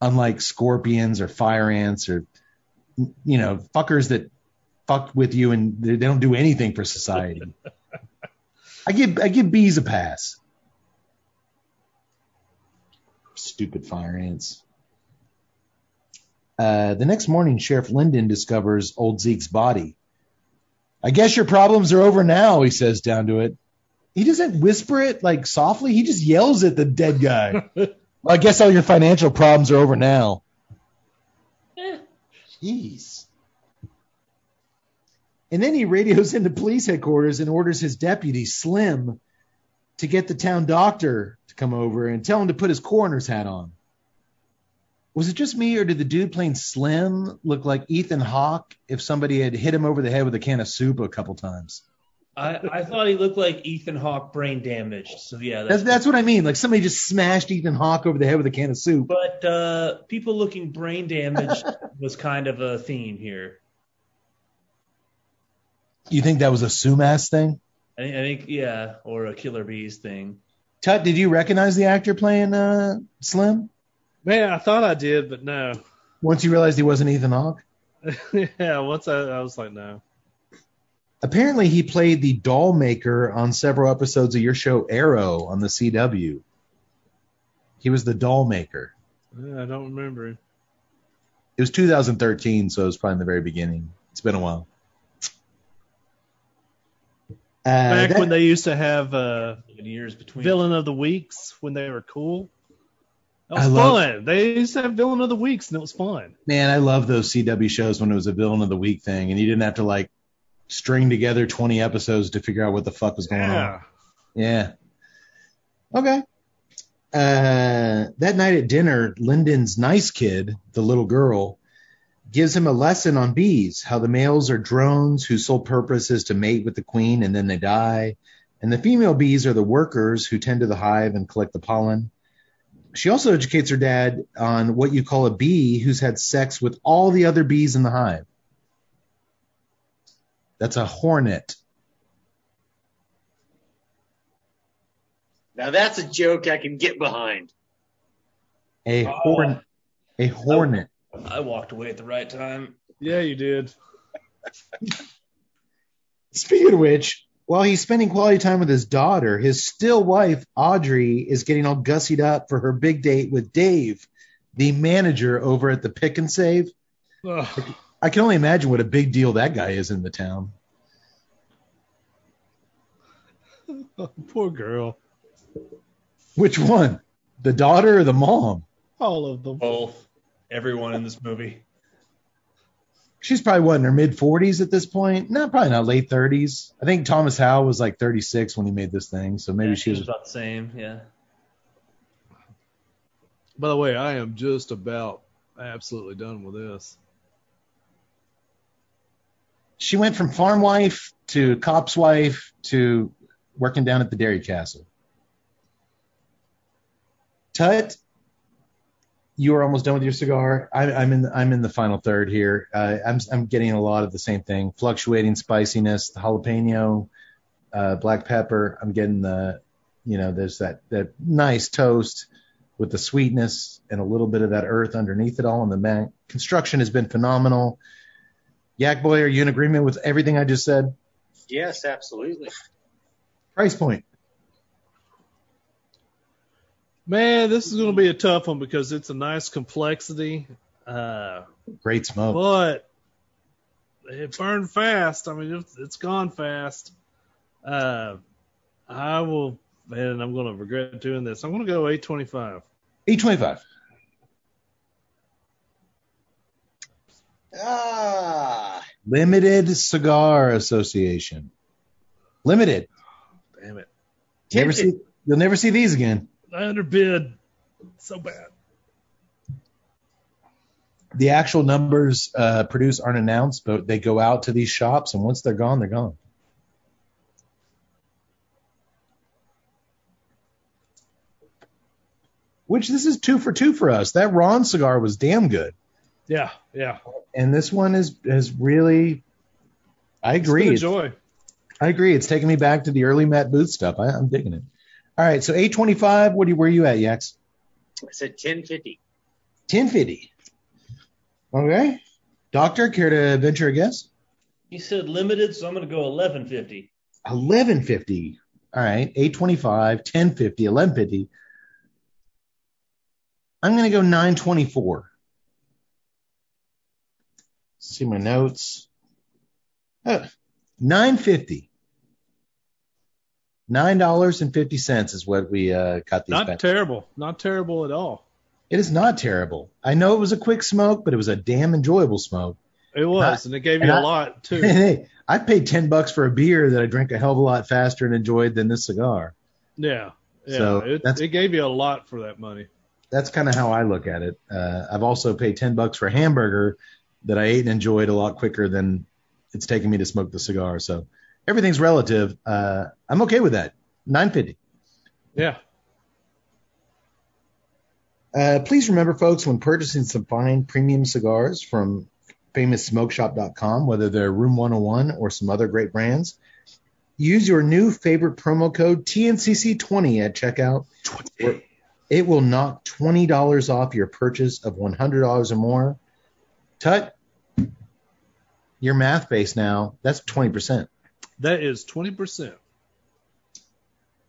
Unlike scorpions or fire ants or, you know, fuckers that fuck with you and they they don't do anything for society. <laughs> I give I give bees a pass. Stupid fire ants. Uh, the next morning, Sheriff Linden discovers old Zeke's body. I guess your problems are over now, he says down to it. He doesn't whisper it like softly, he just yells at the dead guy. <laughs> well, I guess all your financial problems are over now. <laughs> Jeez. And then he radios into police headquarters and orders his deputy, Slim, to get the town doctor to come over and tell him to put his coroner's hat on. Was it just me, or did the dude playing Slim look like Ethan Hawke if somebody had hit him over the head with a can of soup a couple times? I, I thought he looked like Ethan Hawke brain damaged. So yeah, That's, that's, that's what I mean. Like somebody just smashed Ethan Hawke over the head with a can of soup. but uh, people looking brain damaged <laughs> was kind of a theme here. You think that was a Sumas thing? I think, I think yeah, or a Killer Bees thing. Tut, did you recognize the actor playing uh, Slim Man, I thought I did, but no. once you realized he wasn't Ethan Hawke? <laughs> yeah, once I, I was like, no. Apparently, he played the doll maker on several episodes of your show Arrow on the CW. He was the doll maker. Yeah, I don't remember. It was 2013, so it was probably in the very beginning. It's been a while. Uh, Back that- when they used to have uh, In years between. Villain of the Weeks when they were cool. That was I love- fun. They used to have Villain of the Weeks and it was fun. man, I love those CW shows when it was a villain of the week thing, and you didn't have to like string together 20 episodes to figure out what the fuck was going on. Yeah. Yeah. Okay. Uh, that night at dinner, Lyndon's nice kid, the little girl, gives him a lesson on bees, how the males are drones whose sole purpose is to mate with the queen and then they die. And the female bees are the workers who tend to the hive and collect the pollen. She also educates her dad on what you call a bee who's had sex with all the other bees in the hive. That's a hornet. Now that's a joke I can get behind. A Oh. horn, a hornet. I walked away at the right time. Yeah, you did. Speaking of which, while he's spending quality time with his daughter, his still wife, Audrey, is getting all gussied up for her big date with Dave, the manager over at the Pick and Save. Ugh. I can only imagine what a big deal that guy is in the town. <laughs> Poor girl. Which one? The daughter or the mom? All of them. Both. Everyone in this movie. She's probably what in her mid 40s at this point. No, probably not late 30s. I think Thomas Howell was like 36 when he made this thing, so maybe Yeah, she was. about the same. Yeah. By the way, I am just about absolutely done with this. She went from farm wife to cop's wife to working down at the dairy castle. Tut, you are almost done with your cigar. I, I'm in. I'm in the final third here. Uh, I'm I'm getting a lot of the same thing: fluctuating spiciness, the jalapeno, uh, black pepper. I'm getting the, you know, there's that that nice toast with the sweetness and a little bit of that earth underneath it all. And the man, construction has been phenomenal. Yak boy, are you in agreement with everything I just said? Yes, absolutely. Price point. Man, this is going to be a tough one because it's a nice complexity. Uh, Great smoke. but it burned fast. I mean, it's, it's gone fast. Uh, I will, man, I'm going to regret doing this. I'm going to go 825. 825. Ah, Limited Cigar Association. Limited. Damn it. Never see, you'll never see these again. I underbid so bad. The actual numbers uh, produced aren't announced, but they go out to these shops, and once they're gone, they're gone. Which this is two for two for us. That Ron cigar was damn good. Yeah, yeah. and this one is has really. I agree. It's been a It's- joy. I agree. It's taking me back to the early Matt Booth stuff. I, I'm digging it. All right, so 825. What do you, where are you at, Yax? I said 1050. 1050. Okay. Doctor, care to venture a guess? You said limited, so I'm going to go 1150. 1150. All right, 825, 1050, 1150. I'm going to go 924. See my notes. Uh, oh, 950. Nine dollars and fifty cents is what we uh, got these. Not back. terrible. Not terrible at all. It is not terrible. I know it was a quick smoke, but it was a damn enjoyable smoke. It was, and it gave and you a I- lot too. <laughs> hey, I paid ten bucks for a beer that I drank a hell of a lot faster and enjoyed than this cigar. Yeah, yeah. So it, it gave you a lot for that money. That's kind of how I look at it. Uh, I've also paid ten bucks for a hamburger that I ate and enjoyed a lot quicker than it's taken me to smoke the cigar. So everything's relative. Uh, I'm okay with that. Nine fifty. Yeah. Uh, please remember, folks, when purchasing some fine premium cigars from famoussmokeshop.com, whether they're Room 101 or some other great brands, use your new favorite promo code TNCC20 at checkout. 20. It will knock $20 off your purchase of $100 or more. Tut, your math base now, that's 20%. That is twenty percent.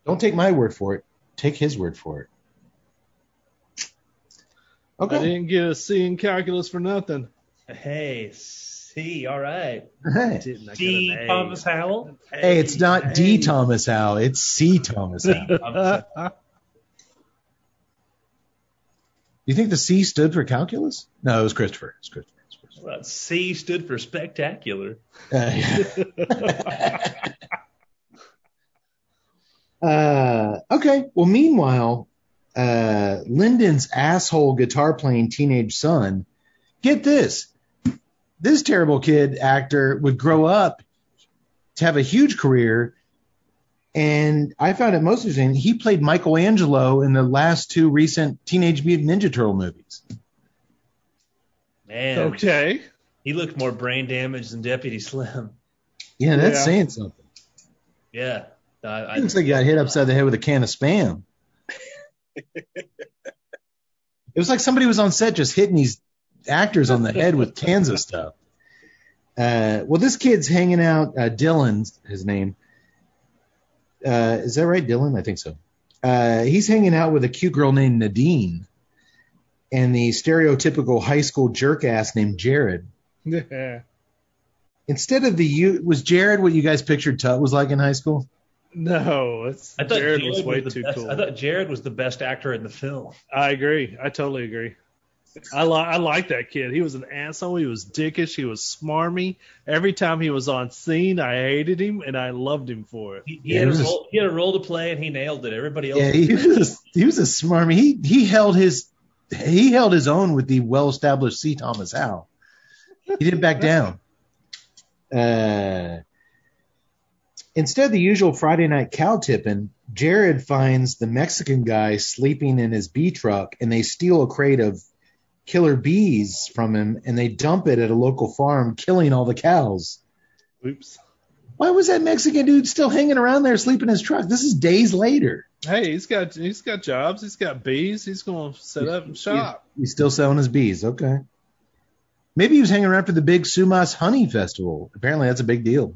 Don't take my word for it. Take his word for it. Okay. I didn't get a C in calculus for nothing. Hey, C, all right. Hey. Didn't I D. get an A? Thomas Howell. Hey, it's not D. Thomas Howell. It's C. Thomas Howell. <laughs> You think the C stood for calculus? No, it was Christopher. It was Christopher. It was Christopher. Well, C stood for spectacular. <laughs> <laughs> Uh, okay. Well, meanwhile, uh, Lyndon's asshole guitar playing teenage son, get this. This terrible kid actor would grow up to have a huge career. And I found it most interesting. He played Michelangelo in the last two recent Teenage Mutant Ninja Turtle movies. Man, okay. he looked more brain damaged than Deputy Slim. Yeah, that's Yeah. saying something. Yeah. I, I, It looks like he got hit upside the head with a can of spam. <laughs> it was like somebody was on set just hitting these actors on the head with cans of stuff. Uh, well, this kid's hanging out. Uh, Dylan's his name. Uh, is that right, Dylan? I think so. Uh, he's hanging out with a cute girl named Nadine, and the stereotypical high school jerk ass named Jared. Yeah. <laughs> Instead of the you, was Jared what you guys pictured Tut was like in high school? No, it's I thought Jared Jared was way the too best, cool. I thought Jared was the best actor in the film. I agree. I totally agree. I like I like that kid. He was an asshole. He was dickish. He was smarmy. Every time he was on scene, I hated him and I loved him for it. He, he Yeah, had he a was a- role, he had a role to play and he nailed it. Everybody else. Yeah, he was he was a smarmy. He he held his he held his own with the well established C. Thomas Howell. He didn't back down. Uh, instead of the usual Friday night cow tipping, Jared finds the Mexican guy sleeping in his bee truck, and they steal a crate of killer bees from him, and they dump it at a local farm, killing all the cows. Oops. Why was that Mexican dude still hanging around there sleeping in his truck? This is days later. Hey, he's got he's got jobs. He's got bees. He's gonna set up and shop. He's still selling his bees. Okay. Maybe he was hanging around for the big Sumas Honey Festival. Apparently, that's a big deal.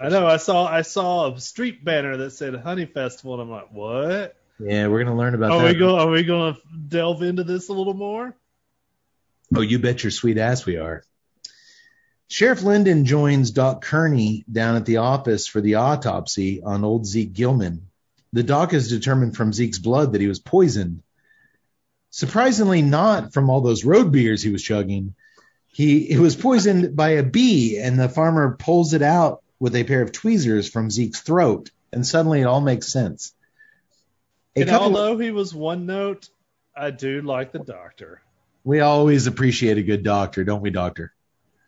I know. I saw I saw a street banner that said Honey Festival, and I'm like, what? Yeah, we're gonna learn about Are that. we going? Are we going to delve into this a little more? oh, you bet your sweet ass we are. Sheriff Linden joins Doc Kearney down at the office for the autopsy on old Zeke Gilman. The doc has determined from Zeke's blood that he was poisoned. Surprisingly, not from all those road beers he was chugging. He it was poisoned by a bee, and the farmer pulls it out with a pair of tweezers from Zeke's throat, and suddenly it all makes sense. A And couple- although he was one note, I do like the doctor. we always appreciate a good doctor, don't we, doctor?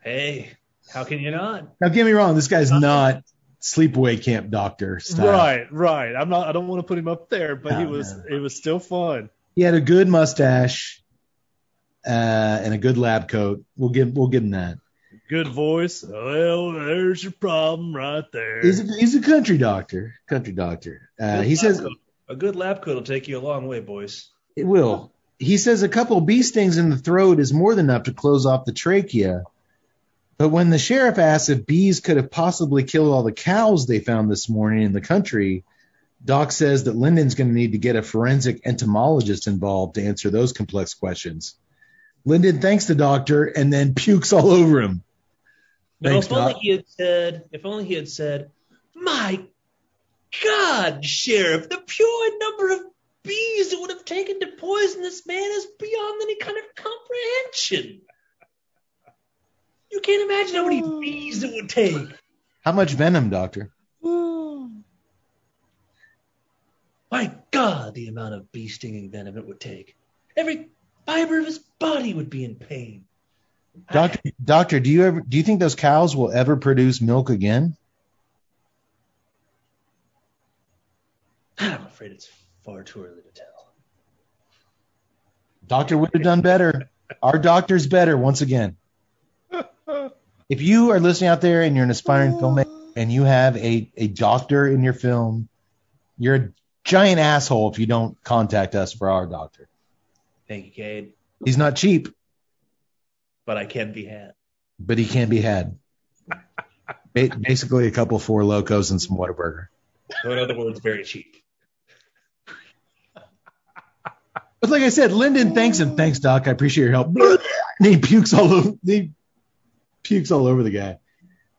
Hey, how can you not? Now, get me wrong, this guy's not sleepaway camp doctor style. Right, right. I'm not. I don't want to put him up there, but he was. no. It was still fun. He had a good mustache. uh, and a good lab coat. We'll give we'll give him that. Good voice. Well, there's your problem right there. He's a, he's a country doctor. Country doctor. Uh, he says coat. a good lab coat will take you a long way, boys. it will. He says a couple bee stings in the throat is more than enough to close off the trachea. But when the sheriff asks if bees could have possibly killed all the cows they found this morning in the country, Doc says that Lyndon's going to need to get a forensic entomologist involved to answer those complex questions. Lyndon thanks the doctor and then pukes all over him. No, Thanks, if only Doc. he had said, if only he had said, my God, Sheriff, the pure number of bees it would have taken to poison this man is beyond any kind of comprehension. You can't imagine how many hmm. bees it would take. How much venom, doctor? Hmm. My God, the amount of bee stinging venom it would take. Every fiber of his body would be in pain. Doctor, doctor, do you ever do you think those cows will ever produce milk again? I'm afraid it's far too early to tell. Doctor would have done better. Our doctor's better once again. If you are listening out there and you're an aspiring filmmaker and you have a, a doctor in your film, you're a giant asshole if you don't contact us for our doctor. Thank you, Cade. He's not cheap, But I can be had. but he can be had. Ba- Basically, a couple Four Lokos and some Whataburger. So in other words, very cheap. But like I said, Lyndon thanks him. Thanks, Doc. I appreciate your help. And <laughs> he pukes all over. He pukes all over the guy.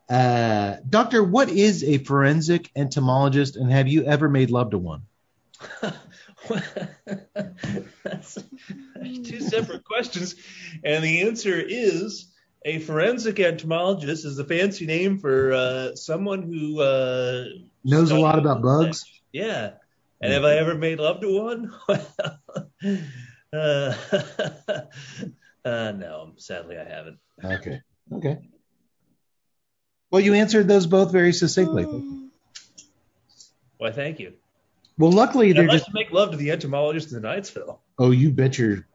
Uh, doctor, what is a forensic entomologist, and have you ever made love to one? <laughs> That's two separate questions. And the answer is a forensic entomologist is a fancy name for uh, someone who uh, Knows a lot about bugs. Yeah. And have I ever made love to one? <laughs> Uh, <laughs> uh, no, sadly I haven't. Okay. Okay. Well, you answered those both very succinctly. Why, thank you. Well, luckily I'd they're like just. to make love to the entomologist in Knightsville. Oh, you bet your.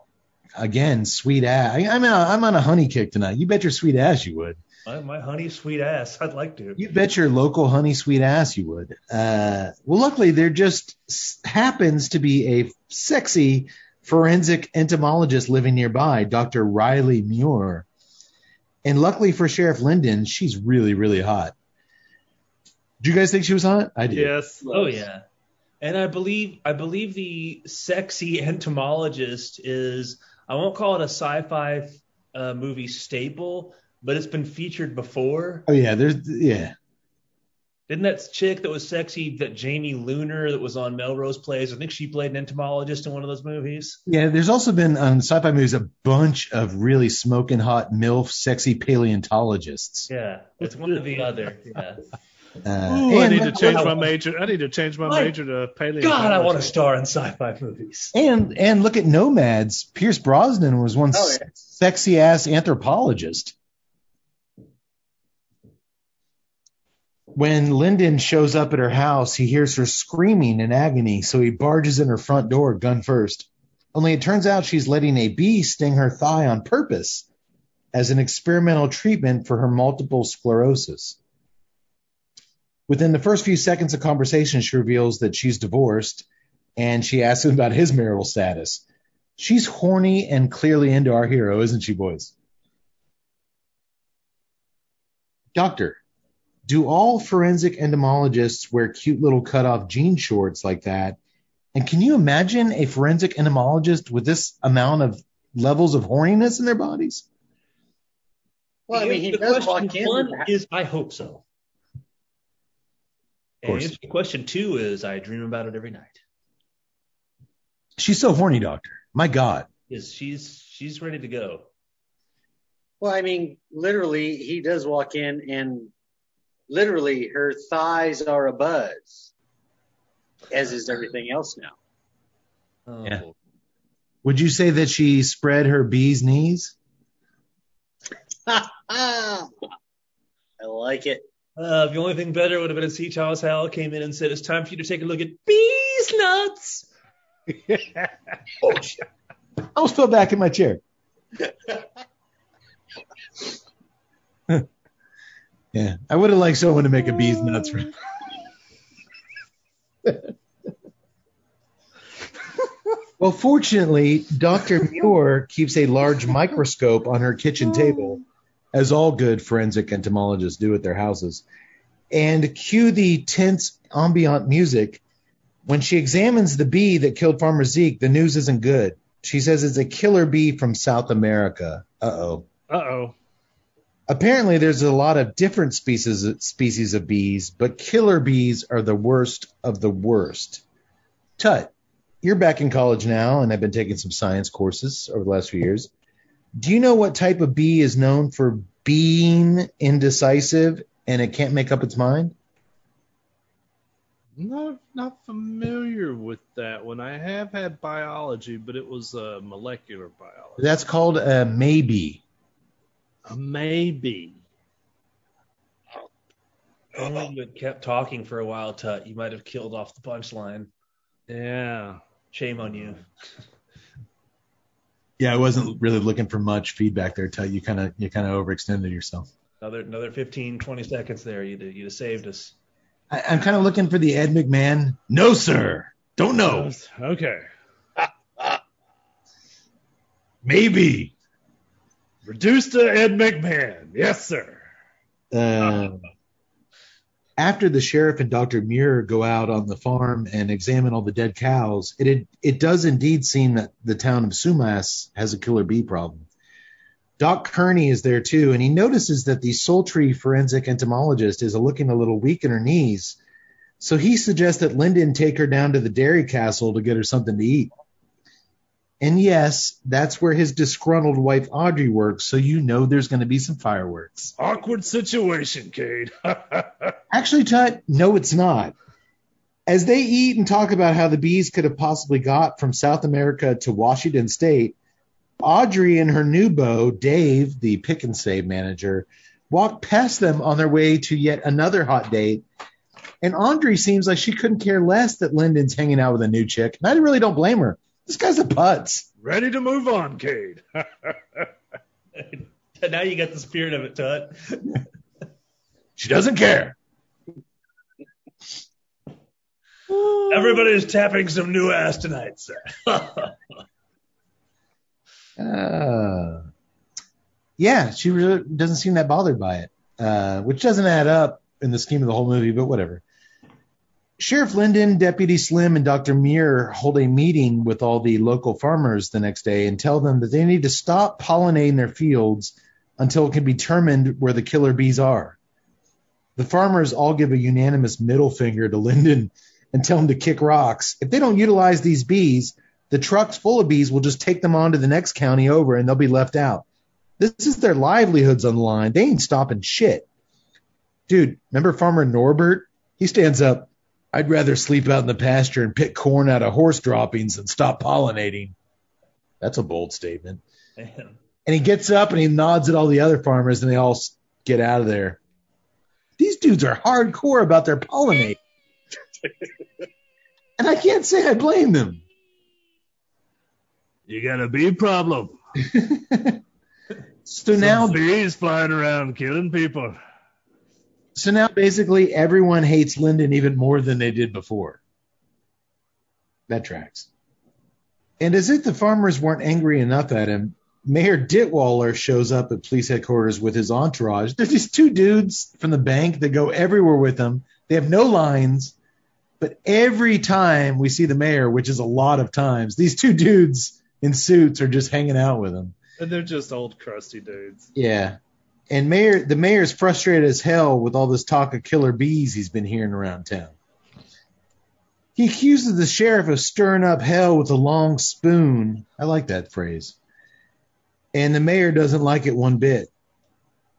Again, sweet ass. I, I'm on, I'm on a honey kick tonight. You bet your sweet ass you would. My, my honey sweet ass. I'd like to. You bet your local honey sweet ass you would. Uh, well, luckily there just s- happens to be a sexy forensic entomologist living nearby, Dr. Riley Muir. And luckily for Sheriff Lyndon, she's really, really hot. Do you guys think she was hot? I do. Yes. Oh yeah. And I believe I believe the sexy entomologist is I won't call it a sci-fi uh, movie staple, but it's been featured before. Oh yeah, there's yeah. Didn't that chick that was sexy, that Jamie Luner that was on Melrose Place? I think she played an entomologist in one of those movies. Yeah, there's also been on sci-fi movies a bunch of really smoking hot MILF sexy paleontologists. Yeah, it's one or the other. Yeah. <laughs> Uh, Ooh, I need to change my major. I need to change my My major to paleo. God, I want to star in sci-fi movies. And and look at Nomads. Pierce Brosnan was one Oh, yeah. sexy ass anthropologist. When Lyndon shows up at her house, he hears her screaming in agony, so he barges in her front door, gun first. Only it turns out she's letting a bee sting her thigh on purpose as an experimental treatment for her multiple sclerosis. Within the first few seconds of conversation, she reveals that she's divorced and she asks him about his marital status. She's horny and clearly into our hero, isn't she, boys? Doctor, do all forensic entomologists wear cute little cutoff jean shorts like that? And can you imagine a forensic entomologist with this amount of levels of horniness in their bodies? Well, I mean, he The does question walk in. One is I hope so. Of course. And question two is I dream about it every night. She's so horny, doctor. My God. Is she's she's ready to go. Well, I mean, literally, he does walk in and literally her thighs are a buzz, as is everything else now. Oh. Yeah. Would you say that she spread her bee's knees? <laughs> I like it. Uh, the only thing better would have been if C. Thomas Howell came in and said, "It's time for you to take a look at bees nuts." Oh, <laughs> shit. I almost fell back in my chair. <laughs> Yeah, I would have liked someone to make a bees nuts. For... <laughs> well, fortunately, Dr. Muir keeps a large microscope on her kitchen table, as all good forensic entomologists do at their houses. And cue the tense ambient music. When she examines the bee that killed Farmer Zeke, the news isn't good. She says it's a killer bee from South America. Uh oh. Uh oh. Apparently, there's a lot of different species species of bees, but killer bees are the worst of the worst. Tut, you're back in college now, and I've been taking some science courses over the last few years. Do you know what type of bee is known for being indecisive and it can't make up its mind? Not not familiar with that one. I have had biology, but it was uh, molecular biology. That's called a maybe. A maybe. Oh, you had kept talking for a while, Tut. You might have killed off the punchline. Yeah. Shame on you. Yeah, I wasn't really looking for much feedback there, Tut. You kind of you kind of overextended yourself. Another another 15, 20 seconds there. You'd you'd have saved us. I, I'm kind of looking for the Ed McMahon. No, sir. Don't know. Okay. Maybe. Reduce to Ed McMahon. Yes, sir. Uh, after the sheriff and Dr. Muir go out on the farm and examine all the dead cows, it it does indeed seem that the town of Sumas has a killer bee problem. Doc Kearney is there too, and he notices that the sultry forensic entomologist is looking a little weak in her knees. So he suggests that Lyndon take her down to the dairy castle to get her something to eat. And yes, that's where his disgruntled wife Audrey works, so you know there's going to be some fireworks. Awkward situation, Cade. <laughs> Actually, Tut, no, it's not. As they eat and talk about how the bees could have possibly got from South America to Washington State, Audrey and her new beau, Dave, the pick and save manager, walk past them on their way to yet another hot date. And Audrey seems like she couldn't care less that Lyndon's hanging out with a new chick. And I really don't blame her. This guy's a putz. Ready to move on, Cade. <laughs> now you got the spirit of it, Tut. <laughs> She doesn't care. <laughs> Everybody's tapping some new ass tonight, sir. Uh, yeah, she really doesn't seem that bothered by it, uh, which doesn't add up in the scheme of the whole movie, but whatever. Sheriff Linden, Deputy Slim, and Dr. Muir hold a meeting with all the local farmers the next day and tell them that they need to stop pollinating their fields until it can be determined where the killer bees are. The farmers all give a unanimous middle finger to Linden and tell him to kick rocks. If they don't utilize these bees, the trucks full of bees will just take them on to the next county over and they'll be left out. This is their livelihoods on the line. They ain't stopping shit. Dude, remember Farmer Norbert? He stands up. I'd rather sleep out in the pasture and pick corn out of horse droppings than stop pollinating. That's a bold statement. Man. And he gets up and he nods at all the other farmers and they all get out of there. These dudes are hardcore about their pollinate. <laughs> and I can't say I blame them. you got a bee problem. <laughs> So now bees flying around killing people. So now basically everyone hates Lyndon even more than they did before. That tracks. And as if the farmers weren't angry enough at him, Mayor Ditwaller shows up at police headquarters with his entourage. There's these two dudes from the bank that go everywhere with him. They have no lines, but every time we see the mayor, which is a lot of times, these two dudes in suits are just hanging out with him. And they're just old crusty dudes. Yeah. And mayor the mayor's frustrated as hell with all this talk of killer bees he's been hearing around town. He accuses the sheriff of stirring up hell with a long spoon. I like that phrase. And the mayor doesn't like it one bit.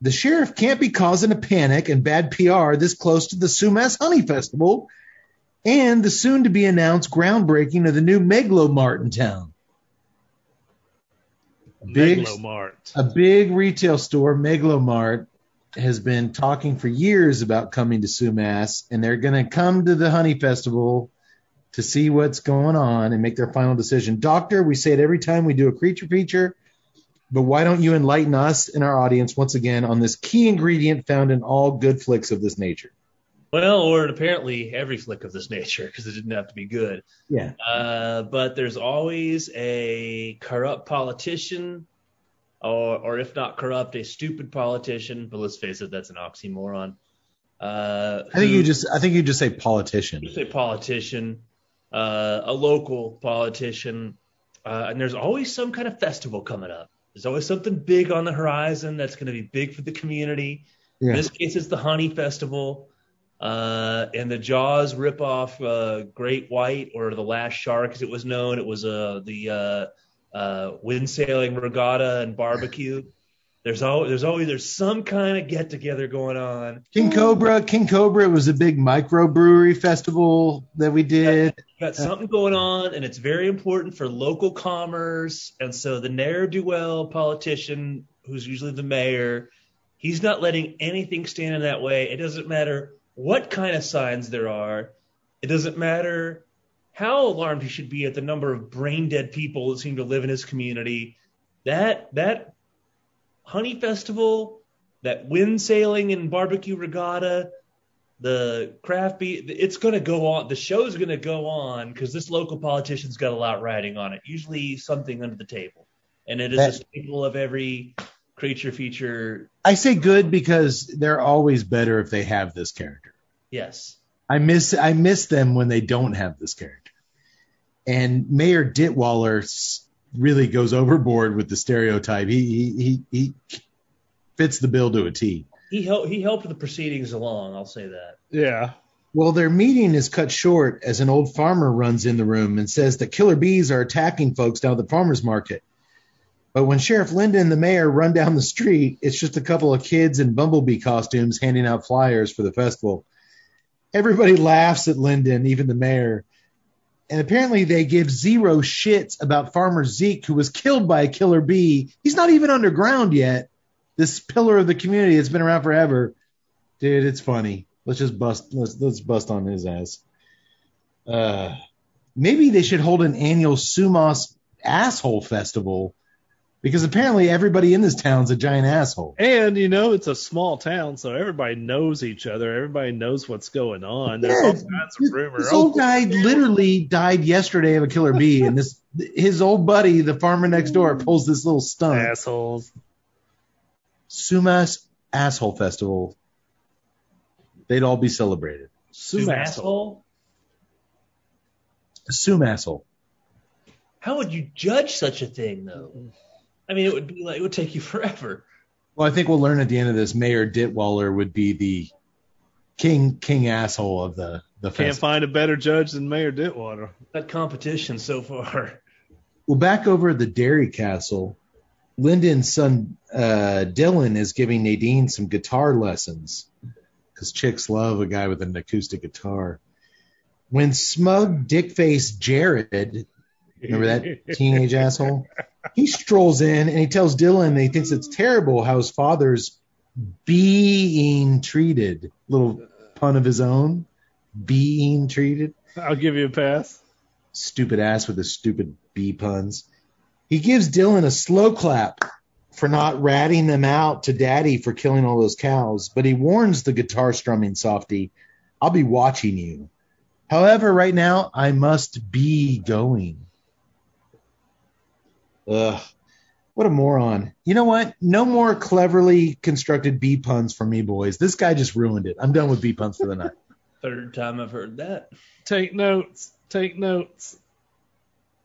The sheriff can't be causing a panic and bad PR this close to the Sumas Honey Festival and the soon to be announced groundbreaking of the new Megalomart in town. Big- Megalomart. A big retail store, Megalomart, has been talking for years about coming to Sumas, and they're going to come to the Honey Festival to see what's going on and make their final decision. Doctor, we say it every time we do a creature feature. but why don't you enlighten us and our audience once again on this key ingredient found in all good flicks of this nature? Well, or apparently every flick of this nature, because it didn't have to be good. Yeah. Uh, but there's always a corrupt politician, or, or if not corrupt, a stupid politician. But let's face it, that's an oxymoron. Uh, I think who- you just I think you just say politician. just a politician, uh, a local politician, uh, and there's always some kind of festival coming up. There's always something big on the horizon that's going to be big for the community. Yeah. In this case, it's the Honey Festival. Uh, and the Jaws ripoff, uh, Great White or the Last Shark, as it was known, it was uh, the uh, uh, wind sailing regatta and barbecue. There's always there's always there's some kind of get together going on. King Cobra, King Cobra was a big microbrewery festival that we did. got something going on and it's very important for local commerce and so the ne'er-do-well politician who's usually the mayor he's not letting anything stand in that way it doesn't matter what kind of signs there are it doesn't matter how alarmed he should be at the number of brain dead people that seem to live in his community. That that honey festival that wind sailing and barbecue regatta the craft beer it's going to go on the show's going to go on because this local politician's got a lot riding on it usually something under the table. And it is a staple of every creature feature I say good because they're always better if they have this character. yes I miss I miss them when they don't have this character. And Mayor Ditwaller really goes overboard with the stereotype. He he he, he fits the bill to a T. he helped he helped the proceedings along i'll say that Yeah. Well, their meeting is cut short as an old farmer runs in the room and says that killer bees are attacking folks down at the farmer's market. But when Sheriff Linda and the mayor run down the street, it's just a couple of kids in bumblebee costumes handing out flyers for the festival. Everybody laughs at Lyndon, even the mayor. And apparently they give zero shits about Farmer Zeke, who was killed by a killer bee. He's not even underground yet. This pillar of the community that's been around forever. Dude, it's funny. Let's just bust let's let's bust on his ass. Uh maybe they should hold an annual Sumas asshole festival because apparently everybody in this town's a giant asshole. And you know it's a small town, so everybody knows each other. Everybody knows what's going on. There's Yeah, all kinds This, of rumors. this old oh, guy literally died yesterday of a killer bee, and this his old buddy, the farmer next door, pulls this little stunt. assholes. Sumas asshole festival. They'd all be celebrated. Sue Sue asshole. Sum asshole. how would you judge such a thing though i mean it would be like it would take you forever Well, I think we'll learn at the end of this. Mayor Ditwaller would be the king king asshole of the the Can't festival. find a better judge than Mayor Ditwaller. that competition so far Well, back over at the Dairy Castle, Lyndon's son uh, Dylan is giving Nadine some guitar lessons because chicks love a guy with an acoustic guitar. When smug dickface Jared, remember that teenage asshole, <laughs> he strolls in and he tells Dylan that he thinks it's terrible how his father's being treated. Little pun of his own, being treated I'll give you a pass. stupid ass with his stupid B puns. He gives Dylan a slow clap for not ratting them out to daddy for killing all those cows, but he warns the guitar strumming softy, I'll be watching you. However, right now, I must be going. Ugh. What a moron. You know what? No more cleverly constructed B puns for me, boys. This guy just ruined it. I'm done with B puns for the night. <laughs> third time i've heard that Take notes. Take notes.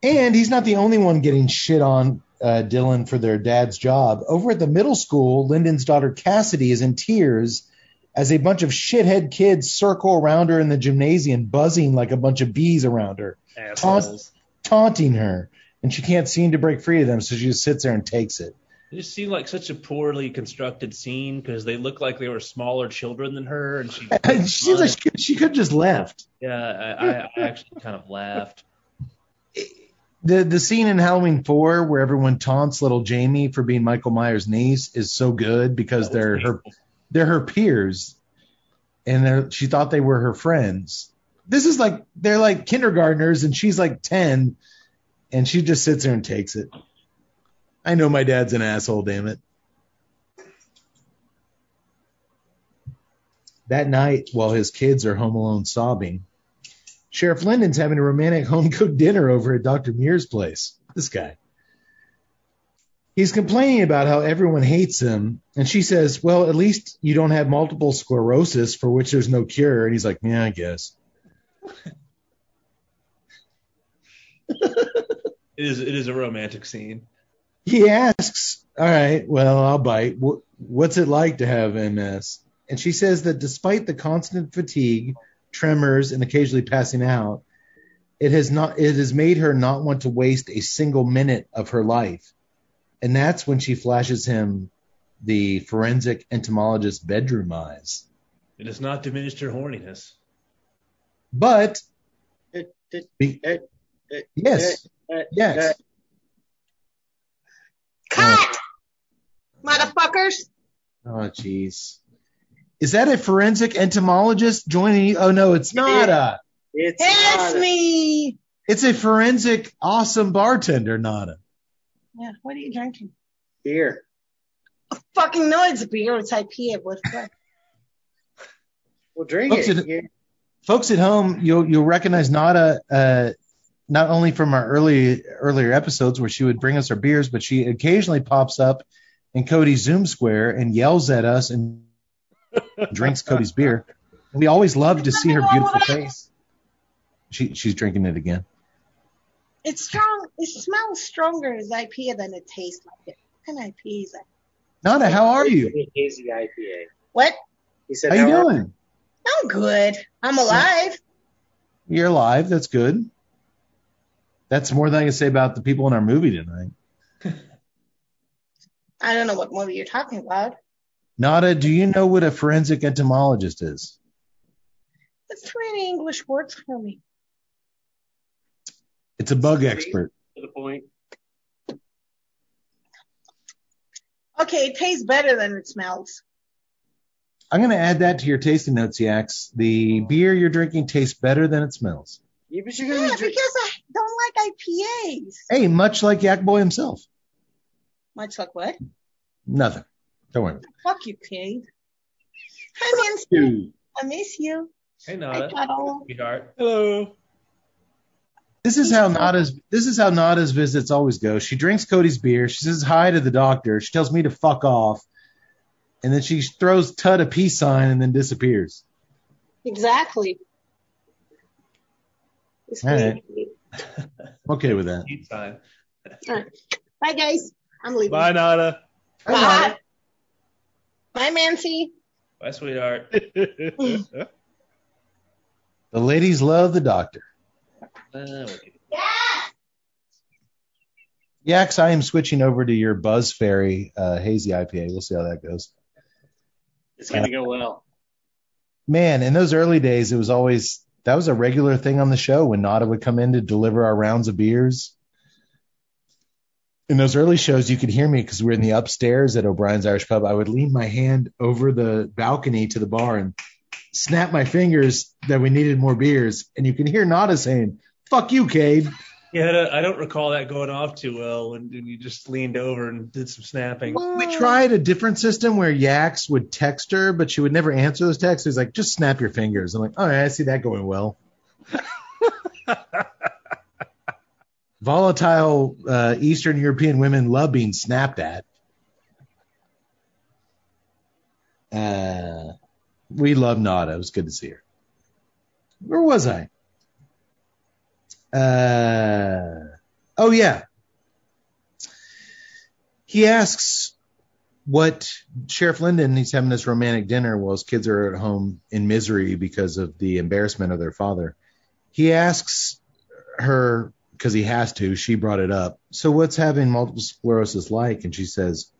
And he's not the only one getting shit on uh, Dylan for their dad's job. Over at the middle school, Lyndon's daughter Cassidy is in tears as a bunch of shithead kids circle around her in the gymnasium, buzzing like a bunch of bees around her, Assholes. taunting her. And she can't seem to break free of them, so she just sits there and takes it. It just seemed like such a poorly constructed scene because they looked like they were smaller children than her, and <laughs> she. Seems like she, she could have just left. yeah, I, I, I actually kind of laughed. The the scene in Halloween four where everyone taunts little Jamie for being Michael Myers' niece is so good because they're her they're her peers, and they're, she thought they were her friends. This is like they're like kindergartners, and she's like ten, and she just sits there and takes it. I know my dad's an asshole, damn it. That night, while his kids are home alone sobbing, Sheriff Linden's having a romantic home cooked dinner over at Dr. Muir's place. This guy. He's complaining about how everyone hates him, and she says, Well, at least you don't have multiple sclerosis for which there's no cure. And he's like, Yeah, I guess. It is it is a romantic scene. He asks, All right, well, I'll bite. What's it like to have MS? And she says that despite the constant fatigue, tremors, and occasionally passing out, it has not it has made her not want to waste a single minute of her life. And that's when she flashes him the forensic entomologist bedroom eyes. It has not diminished her horniness. But It- it- it- it- yes, yes. Cut! Motherfuckers! Oh, jeez. Is that a forensic entomologist joining? you? Oh no, it's not a. It's, It's not a- me! It's a forensic awesome bartender, Nada. Yeah, what are you drinking? beer. Fucking no, it's beer. It's IPA. What the fuck? Well, drink Folks, it. it- Yeah. Folks at home, you'll you'll recognize Nada uh, not only from our early earlier episodes where she would bring us our beers, but she occasionally pops up in Cody's Zoom square and yells at us and <laughs> drinks Cody's beer. We always love to see her beautiful face. She she's drinking it again. It's strong. It smells stronger as IPA than it tastes like it. What kind of IPA is that? Nada, how are you? Hazy IPA. What? He said, How you are- doing? I'm good. I'm alive. You're alive. That's good. That's more than I can say about the people in our movie tonight. <laughs> I don't know what movie you're talking about. Nada, do you know what a forensic entomologist is? It's too many English words for me. It's a bug expert. To the point. Okay, it tastes better than it smells. I'm going to add that to your tasting notes, Yax. The beer you're drinking tastes better than it smells. Yeah, but you're Yeah, gonna be because I don't like IPAs. Hey, much like Yak Boy himself. Much like what? Nothing. Don't worry. Fuck you, Cade. Hi, Nancy. I miss you. Hey I Nada, sweetheart. Hello. This is how Nada's this is how Nada's visits always go. She drinks Cody's beer. She says hi to the doctor. She tells me to fuck off, and then she throws Tut a peace sign and then disappears. Exactly. It's All right. <laughs> okay with that. Time. All right. Bye, guys. I'm leaving. Bye, Nada. Bye. Bye, Nancy. Bye, sweetheart. <laughs> The ladies love the doctor. Uh, okay. Yax, I am switching over to your Buzz Fairy uh, hazy IPA. We'll see how that goes. it's gonna go well. Man, in those early days, it was always that was a regular thing on the show when Nada would come in to deliver our rounds of beers. In those early shows, you could hear me because we were in the upstairs at O'Brien's Irish Pub. I would lean my hand over the balcony to the bar and snap my fingers that we needed more beers, and you can hear Nada saying, "Fuck you, Cade." Yeah, I don't- recall that going off too well when when you just leaned over and did some snapping. We tried a different system where Yax would text her, but she would never answer those texts. He's like, just snap your fingers. I'm like, all right, I see that going well. <laughs> Volatile uh, Eastern European women love being snapped at. Uh, we love Nada. It was good to see her. Where was I? Uh, oh, yeah. He asks what Sheriff Linden, he's having this romantic dinner while his kids are at home in misery because of the embarrassment of their father. He asks her, because he has to, she brought it up. So, what's having multiple sclerosis like? And she says,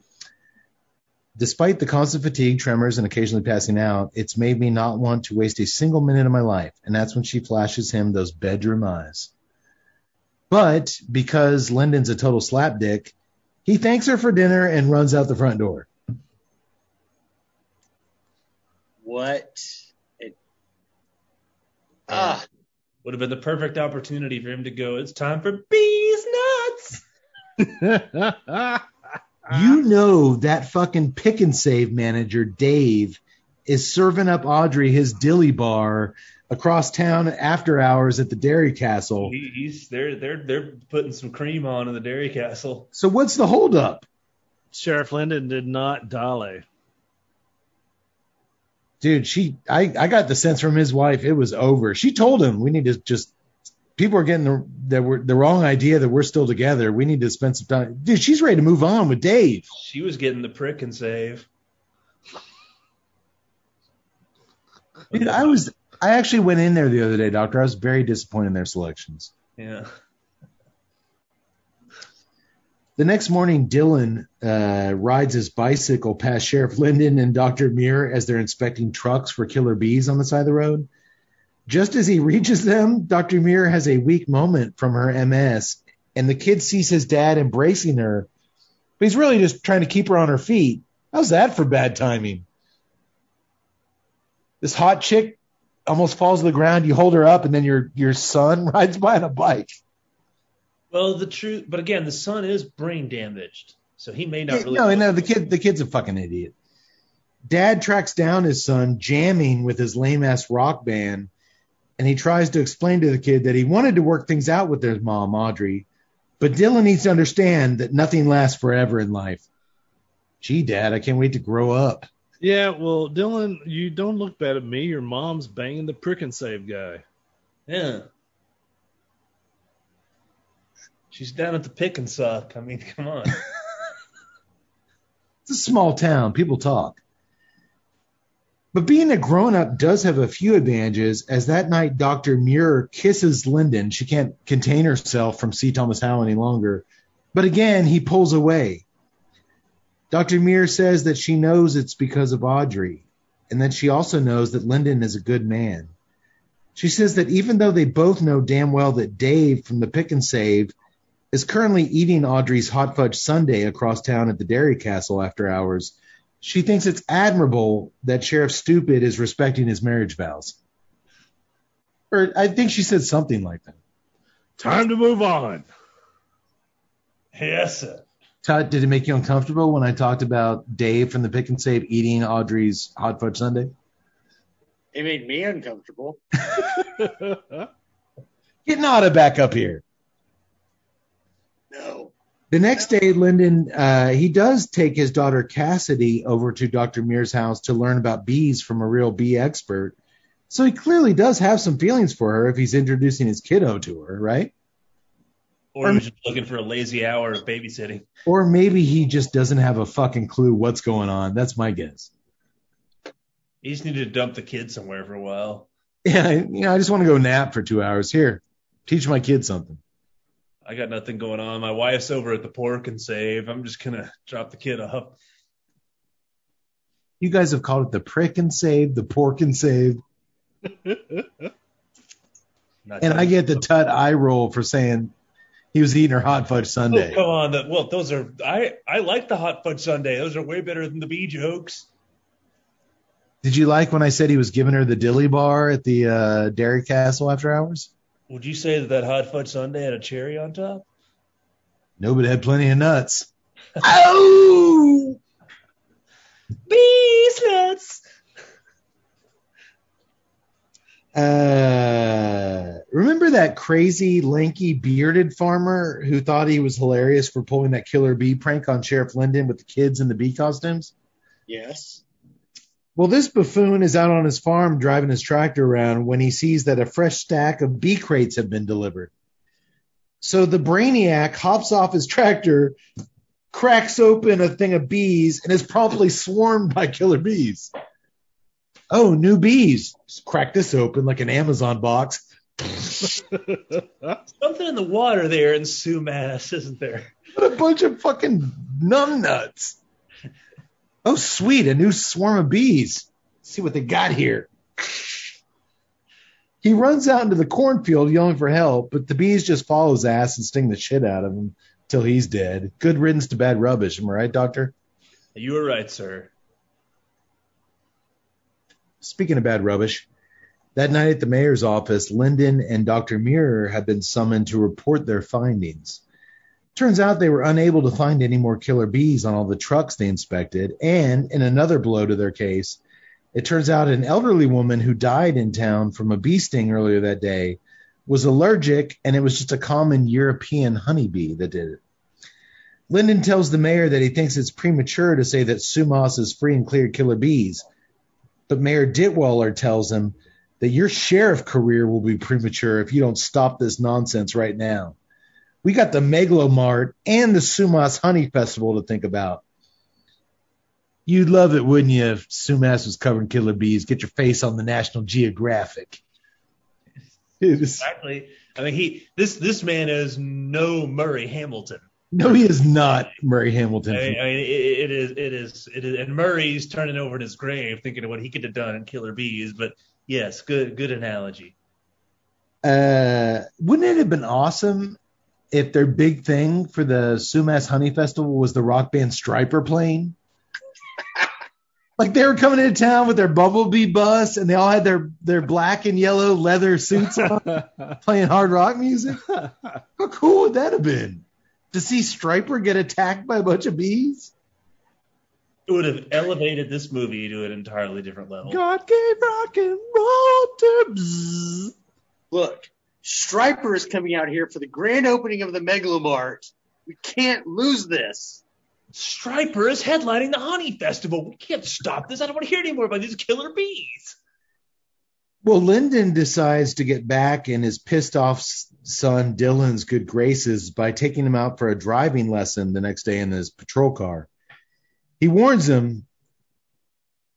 Despite the constant fatigue, tremors, and occasionally passing out, it's made me not want to waste a single minute of my life. And that's when she flashes him those bedroom eyes. But because Lyndon's a total slapdick, he thanks her for dinner and runs out the front door. What? It, ah, Would have been the perfect opportunity for him to go. It's time for bees nuts. <laughs> You know that fucking pick and save manager, Dave, is serving up Audrey his dilly bar across town after hours at the Dairy Castle. He, he's they're they're they're putting some cream on in the Dairy Castle. So what's the holdup? Sheriff Linden did not dale. Dude, she I, I got the sense from his wife it was over. She told him we need to just people are getting the that we're the wrong idea that we're still together. We need to spend some time. Dude, she's ready to move on with Dave. She was getting the prick and save. Dude, I was I actually went in there the other day, doctor. I was very disappointed in their selections. Yeah. The next morning, Dylan uh, rides his bicycle past Sheriff Linden and Dr. Muir as they're inspecting trucks for killer bees on the side of the road. Just as he <laughs> reaches them, Dr. Muir has a weak moment from her MS, and the kid sees his dad embracing her, but he's really just trying to keep her on her feet. How's that for bad timing? This hot chick almost falls to the ground. You hold her up, and then your your son <laughs> rides by on a bike. Well, the truth, but again, the son is brain damaged, so he may not really. no, no, the kid, the kid's a fucking idiot. Dad tracks down his son jamming with his lame ass rock band, and he tries to explain to the kid that he wanted to work things out with his mom, Audrey, but Dylan needs to understand that nothing lasts forever in life. Gee, Dad, I can't wait to grow up. Yeah, well, Dylan, you don't look bad at me. Your mom's banging the prick and save guy. Yeah. She's down at the pick and suck. I mean, come on. <laughs> It's a small town. People talk. But being a grown up does have a few advantages, as that night Dr. Muir kisses Lyndon. She can't contain herself from C. Thomas Howell any longer. But again, he pulls away. Dr. Muir says that she knows it's because of Audrey, and that she also knows that Lyndon is a good man. She says that even though they both know damn well that Dave from the Pick and Save is currently eating Audrey's hot fudge sundae across town at the Dairy Castle after hours, she thinks it's admirable that Sheriff Stupid is respecting his marriage vows. Or I think she said something like that. Time to move on. yes, sir. Tut, did it make you uncomfortable when I talked about Dave from the Pick and Save eating Audrey's hot fudge sundae? It made me uncomfortable. <laughs> <laughs> Get Nada back up here. No. The next day, Lyndon, uh, he does take his daughter Cassidy over to Dr. Muir's house to learn about bees from a real bee expert. So he clearly does have some feelings for her if he's introducing his kiddo to her, right? Or he was just looking for a lazy hour of babysitting. Or maybe he just doesn't have a fucking clue what's going on. That's my guess. He just needed to dump the kid somewhere for a while. Yeah, I- you know, I just want to go nap for two hours. Here, teach my kid something. I got nothing going on. My wife's over at the pork and save. I'm just gonna drop the kid off. You guys have called it the prick and save, the pork and save, <laughs> and I get the tut eye roll for saying he was eating her hot fudge Oh, sundae. come on. The, well, those are I I like the hot fudge sundae. Those are way better than the bee jokes. Did you like when I said he was giving her the dilly bar at the uh, Dairy Castle after hours? Would you say that that hot fudge sundae had a cherry on top? No, but it had plenty of nuts. <laughs> oh! Bees nuts. Uh, remember that crazy, lanky, bearded farmer who thought he was hilarious for pulling that killer bee prank on Sheriff Linden with the kids in the bee costumes? Yes. Well, this buffoon is out on his farm driving his tractor around when he sees that a fresh stack of bee crates have been delivered. So the brainiac hops off his tractor, cracks open a thing of bees, and is promptly swarmed by killer bees. Oh, new bees. Just crack this open like an Amazon box. <laughs> Something in the water there in Sumas, isn't there? What a bunch of fucking numbnuts. Oh, sweet, a new swarm of bees. see what they got here. He runs out into the cornfield yelling for help, but the bees just follow his ass and sting the shit out of him till he's dead. Good riddance to bad rubbish, am I right, Doctor? You were right, sir. Speaking of bad rubbish, that night at the mayor's office, Lyndon and Dr. Muir had been summoned to report their findings. Turns out they were unable to find any more killer bees on all the trucks they inspected. And in another blow to their case, it turns out an elderly woman who died in town from a bee sting earlier that day was allergic, and it was just a common European honeybee that did it. Linden tells the mayor that he thinks it's premature to say that Sumas is free and clear killer bees. But Mayor Ditwaller tells him that your sheriff career will be premature if you don't stop this nonsense right now. We got the Megalomart and the Sumas Honey Festival to think about. You'd love it, wouldn't you, if Sumas was covering killer bees? Get your face on the National Geographic. Exactly. I mean, he this this man is no Murray Hamilton. No, he is not Murray Hamilton. I mean, I mean, it, it is it is it is, and Murray's turning over in his grave, thinking of what he could have done in Killer Bees. But yes, good good analogy. uh, wouldn't it have been awesome if their big thing for the Sumas Honey Festival was the rock band Stryper playing? <laughs> like they were coming into town with their Bumblebee bus and they all had their, their black and yellow leather suits on <laughs> playing hard rock music. How cool would that have been? To see Stryper get attacked by a bunch of bees? It would have elevated this movie to an entirely different level. God gave rock and roll to bzzz. Look, Stryper is coming out here for the grand opening of the Megalomart. We can't lose this. Stryper is headlining the Honey Festival. We can't stop this. I don't want to hear any more about these killer bees. Well, Lyndon decides to get back and is pissed off s- son Dylan's good graces by taking him out for a driving lesson the next day in his patrol car. He warns him.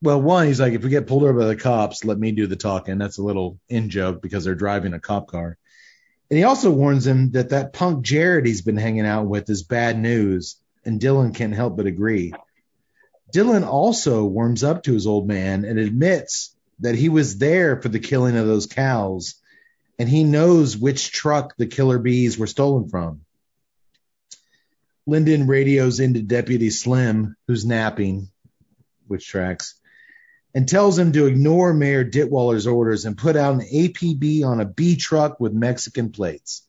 Well, one, he's like, if we get pulled over by the cops, let me do the talking. That's a little in joke because they're driving a cop car. And he also warns him that that punk Jared he's been hanging out with is bad news, and Dylan can't help but agree. Dylan also warms up to his old man and admits that he was there for the killing of those cows, and he knows which truck the killer bees were stolen from. Lyndon radios into Deputy Slim, who's napping, which tracks, and tells him to ignore Mayor Ditwaller's orders and put out an APB on a B truck with Mexican plates.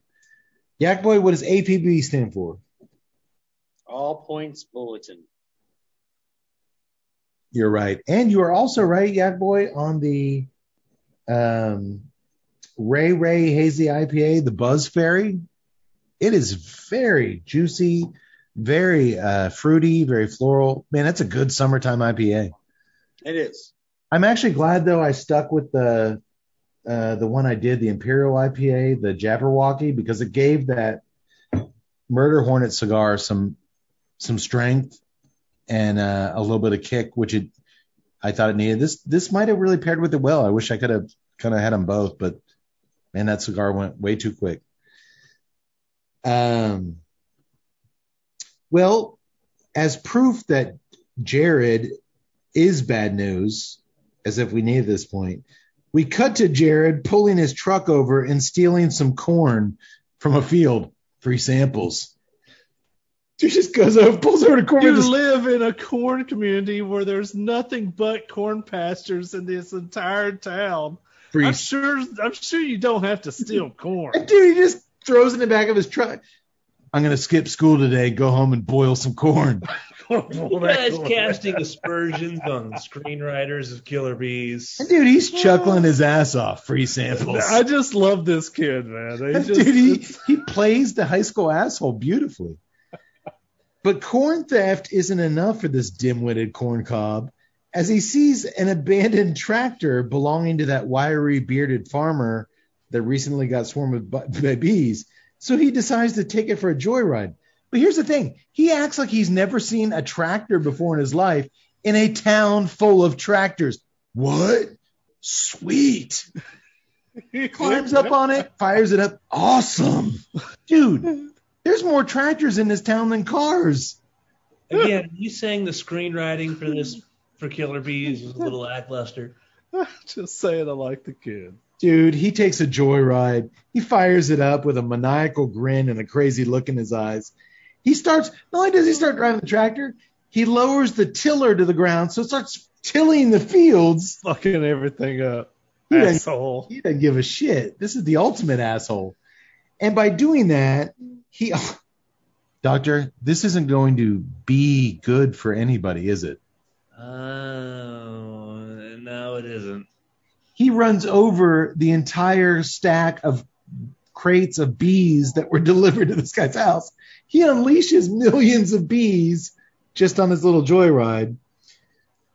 Yak Boy, what does APB stand for? All points bulletin. You're right. And you are also right, Yak Boy, on the um, Ray Ray Hazy IPA, the Buzz Fairy. It is very juicy, very uh, fruity, very floral. Man, that's a good summertime IPA. It is. I'm actually glad though I stuck with the uh, the one I did, the Imperial IPA, the Jabberwocky, because it gave that Murder Hornet cigar some some strength and uh, a little bit of kick, which it I thought it needed. This this might have really paired with it well. I wish I could have kind of had them both, but man, that cigar went way too quick. Um, well, as proof that Jared is bad news, as if we needed this point, we cut to Jared pulling his truck over and stealing some corn from a field. Free samples. He just goes over, pulls over to corn. You live in a corn community where there's nothing but corn pastures in this entire town. Free I'm sure. I'm sure you don't have to steal corn. <laughs> Dude, he just throws in the back of his truck. I'm gonna skip school today, go home and boil some corn. <laughs> You guys casting aspersions on the screenwriters of Killer Bees. And dude, he's oh. chuckling his ass off. Free samples. I just love this kid, man. He just, dude, he, he plays the high school asshole beautifully. But corn theft isn't enough for this dim-witted corn cob, as he sees an abandoned tractor belonging to that wiry, bearded farmer that recently got swarmed with by bees. So he decides to take it for a joyride. But here's the thing: he acts like he's never seen a tractor before in his life in a town full of tractors. What? Sweet He climbs up on it, fires it up. Awesome. Dude, there's more tractors in this town than cars. Again, you saying the screenwriting for this for Killer Bees was a little lackluster. <laughs> just saying, I like the kid. Dude, he takes a joyride. He fires it up with a maniacal grin and a crazy look in his eyes. He starts, not only does he start driving the tractor, he lowers the tiller to the ground, so it starts tilling the fields. Fucking everything up, He doesn't, asshole. he doesn't give a shit. This is the ultimate asshole. And by doing that, he <laughs> Doctor, this isn't going to be good for anybody, is it? Oh, no, it isn't. He runs over the entire stack of crates of bees that were <laughs> delivered to this guy's house. He unleashes millions of bees just on his little joyride.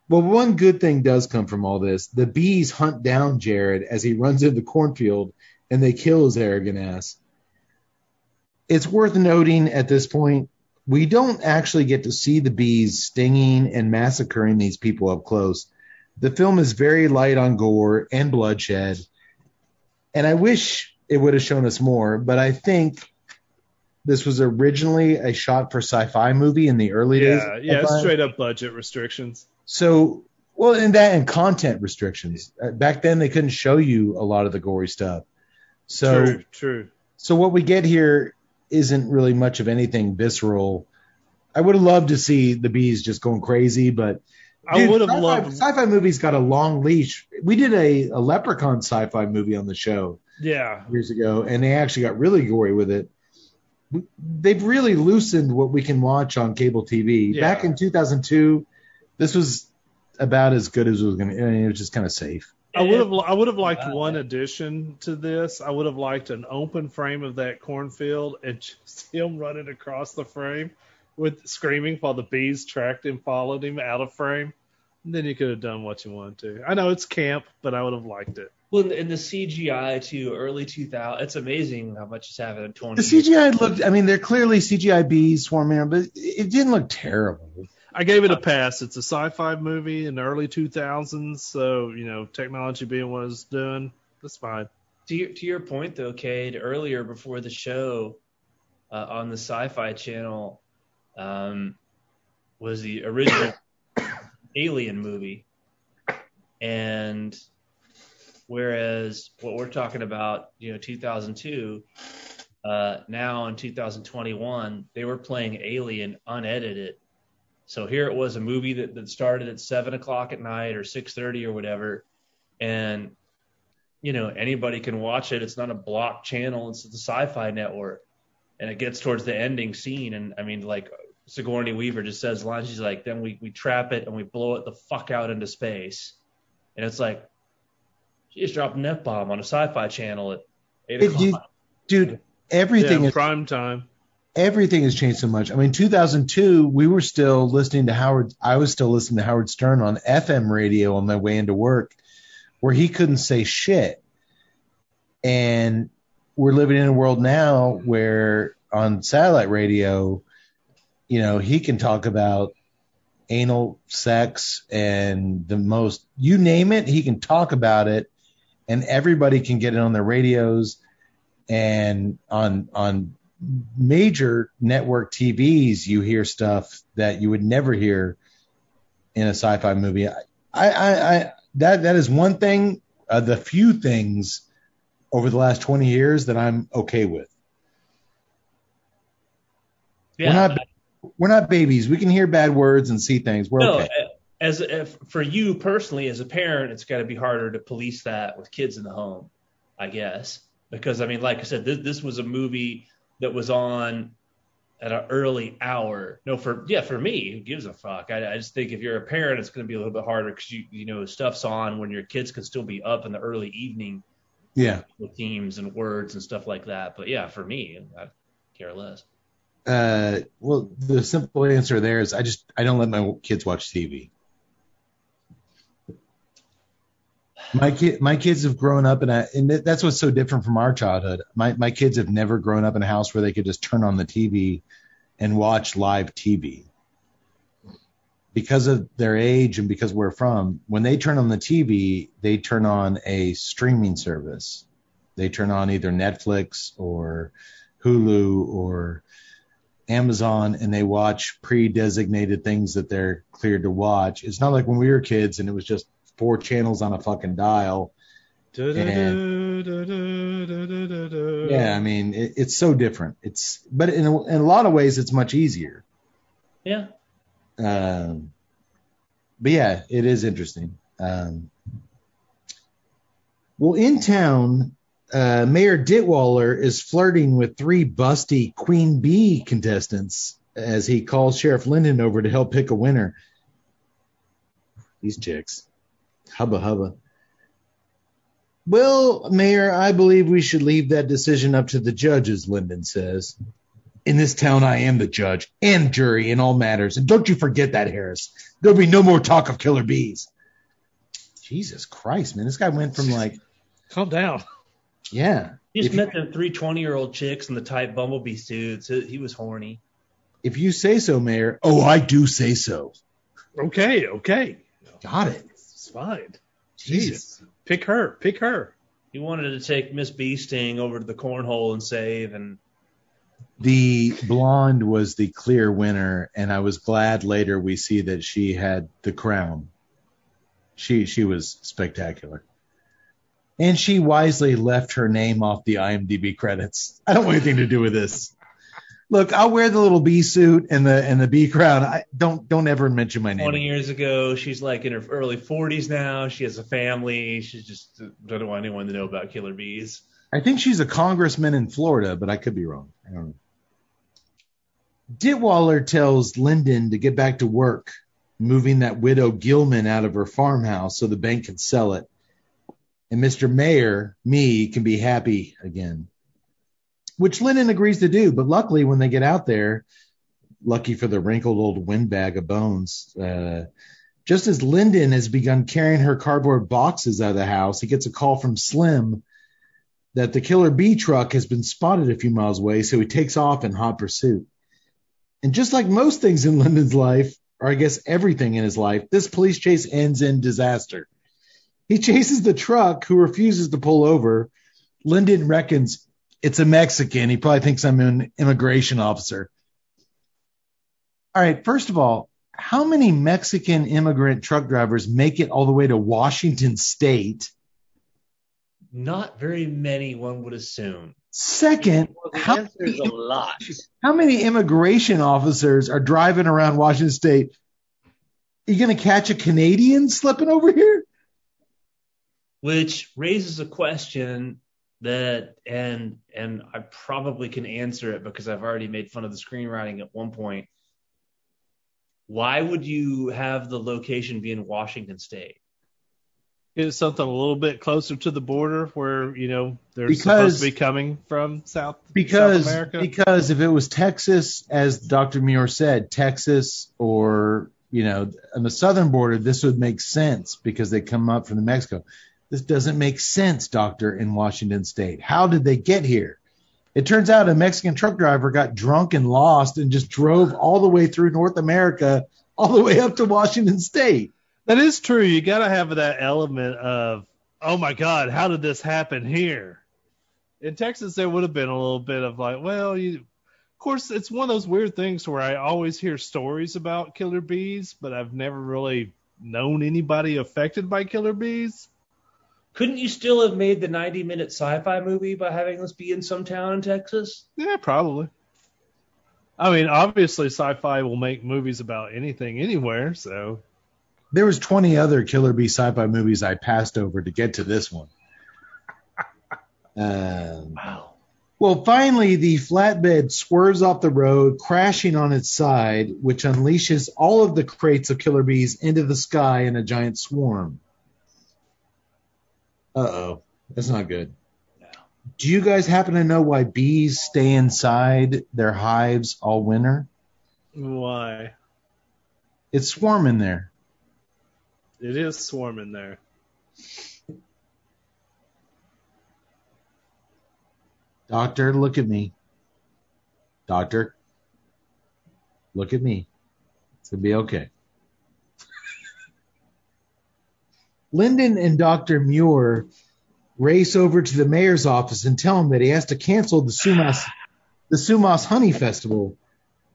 Well, one good thing does come from all this. The bees hunt down Jared as he runs into the cornfield and they kill his arrogant ass. It's worth noting at this point, we don't actually get to see the bees stinging and massacring these people up close. The film is very light on gore and bloodshed. And I wish it would have shown us more, but I think this was originally a shot for sci-fi movie in the early days. Yeah, of yeah, sci-fi. straight up budget restrictions. So, well, and that and content restrictions. Uh, Back then, they couldn't show you a lot of the gory stuff. So, true, true. so what we get here isn't really much of anything visceral. I would have loved to see the bees just going crazy, but I would have sci-fi, loved. Sci-fi movies got a long leash. We did a, a Leprechaun sci-fi movie on the show Yeah, years ago, and they actually got really gory with it. They've really loosened what we can watch on cable TV. Yeah. Back in 2002, this was about as good as it was going to. It was just kind of safe. I would have. I would have liked Wow. one addition to this. I would have liked an open frame of that cornfield and <laughs> just him running across the frame with screaming while the bees tracked him, followed him out of frame. And then you could have done what you wanted to. I know it's camp, but I would have liked it. Well, in the, in the CGI too, early 2000, it's amazing how much has happened in 20 The. CGI looked. I mean, they're clearly CGI bees swarming around, but it didn't look terrible. I gave it a pass. It's a sci-fi movie in the early 2000s, so you know, technology being what it's doing, that's fine. To your, to your point though, Cade, earlier before the show uh, on the Sci-Fi Channel um, was the original <coughs> Alien movie, and whereas what we're talking about, you know, 2002, uh, now in 2021, they were playing Alien unedited. So here it was a movie that, that started at seven o'clock at night or 6:30 or whatever, and you know anybody can watch it. It's not a block channel. It's the Sci-Fi Network, and it gets towards the ending scene, and I mean like Sigourney Weaver just says lines. She's like, then we we trap it and we blow it the fuck out into space, and it's like she just dropped an f bomb on a Sci-Fi channel at eight o'clock. dude, dude, everything yeah, is prime time. Everything has changed so much. I mean, 2002, we were still listening to Howard. I was still listening to Howard Stern on FM radio on my way into work, where he couldn't say shit. And we're living in a world now where on satellite radio, you know, he can talk about anal sex and the most, you name it, he can talk about it, and everybody can get it on their radios and on on major network TVs, you hear stuff that you would never hear in a sci-fi movie. I, I, I that that is one thing, uh, the few things over the last 20 years that I'm okay with. Yeah, We're not we're not babies. We can hear bad words and see things. We're no, okay. uh, as if for you personally as a parent, it's got to be harder to police that with kids in the home, I guess, because I mean, like I said, this this was a movie that was on at an early hour. No, for yeah, for me, who gives a fuck? I, I just think if you're a parent, it's going to be a little bit harder because you you know stuff's on when your kids can still be up in the early evening Yeah. with themes and words and stuff like that. But yeah, for me, I care less. Uh, well, the simple answer there is I just I don't let my kids watch TV. My kid, my kids have grown up in a, and that's what's so different from our childhood. My my kids have never grown up in a house where they could just turn on the TV and watch live TV. Because of their age and because we're from, when they turn on the TV, they turn on a streaming service. They turn on either Netflix or Hulu or Amazon and they watch pre-designated things that they're cleared to watch. It's not like when we were kids and it was just four channels on a fucking dial. Yeah, I mean, it, it's so different. It's but in a, in a lot of ways it's much easier. Yeah. Um, but yeah, it is interesting. Um, well, in town, uh, Mayor Ditwaller is flirting with three busty Queen Bee contestants as he calls Sheriff Linden over to help pick a winner. These chicks. Hubba hubba. Well, Mayor, I believe we should leave that decision up to the judges, Linden says. In this town, I am the judge and jury in all matters. And don't you forget that, Harris. There'll be no more talk of killer bees. Jesus Christ, man. This guy went from like, Calm down. yeah. He just If you- met them three 20 year old chicks in the tight bumblebee suits. He he was horny. If you say so, Mayor. Oh, I do say so. Okay, okay. Got it. It's fine. Jesus. Pick her. Pick her. He wanted to take Miss Bee Sting over to the cornhole and save, and The blonde was the clear winner, and I was glad later we see that she had the crown. She she was spectacular. And she wisely left her name off the IMDb credits. I don't want anything to do with this. Look, I'll wear the little bee suit and the and the bee crown. I don't don't ever mention my name. 20 name. years ago, she's like in her early 40s now. She has a family. She just doesn't want anyone to know about killer bees. I think she's a congressman in Florida, but I could be wrong. I don't know. Ditwaller tells Lyndon to get back to work, moving that widow Gilman out of her farmhouse so the bank can sell it. And Mr. Mayor, me, can be happy again. Which Lyndon agrees to do, but luckily when they get out there, lucky for the wrinkled old windbag of bones, uh, just as Lyndon has begun carrying her cardboard boxes out of the house, he gets a call from Slim that the killer bee truck has been spotted a few miles away, so he takes off in hot pursuit. And just like most things in Lyndon's life, or I guess everything in his life, this police chase ends in disaster. He chases the truck, who refuses to pull over. Lyndon reckons it's a Mexican. He probably thinks I'm an immigration officer. All right, first of all, how many Mexican immigrant truck drivers make it all the way to Washington State? Not very many, one would assume. Second, Well, how is a lot. how many immigration officers are driving around Washington State? Are you going to catch a Canadian slipping over here? which raises a question that and and I probably can answer it because I've already made fun of the screenwriting at one point. Why would you have the location be in Washington State? Get something a little bit closer to the border where, you know, they're Because- supposed to be coming from South, Because South America. because if it was Texas, as Dr. Muir said, Texas or you know on the southern border, this would make sense because they come up from the Mexico. This doesn't make sense, Doctor, in Washington State. How did they get here? It turns out a Mexican truck driver got drunk and lost and just drove all the way through North America, all the way up to Washington State. That is true. You got to have that element of, oh my God, how did this happen here? In Texas, there would have been a little bit of like, well, you, of course, it's one of those weird things where I always hear stories about killer bees, but I've never really known anybody affected by killer bees. Couldn't you still have made the 90 minute sci fi movie by having this be in some town in Texas? Yeah, probably. I mean, obviously, sci-fi will make movies about anything, anywhere. So There was 20 other Killer Bee sci-fi movies I passed over to get to this one. <laughs> Um, Wow. Well, finally, the flatbed swerves off the road, crashing on its side, which unleashes all of the crates of killer bees into the sky in a giant swarm. Uh oh, that's not good. Do you guys happen to know why bees stay inside their hives all winter? why? It's swarming there. It is swarming there. Doctor, look at me. Doctor, look at me. It's gonna be okay. Lyndon and Dr. Muir race over to the mayor's office and tell him that he has to cancel the Sumas the Sumas Honey Festival.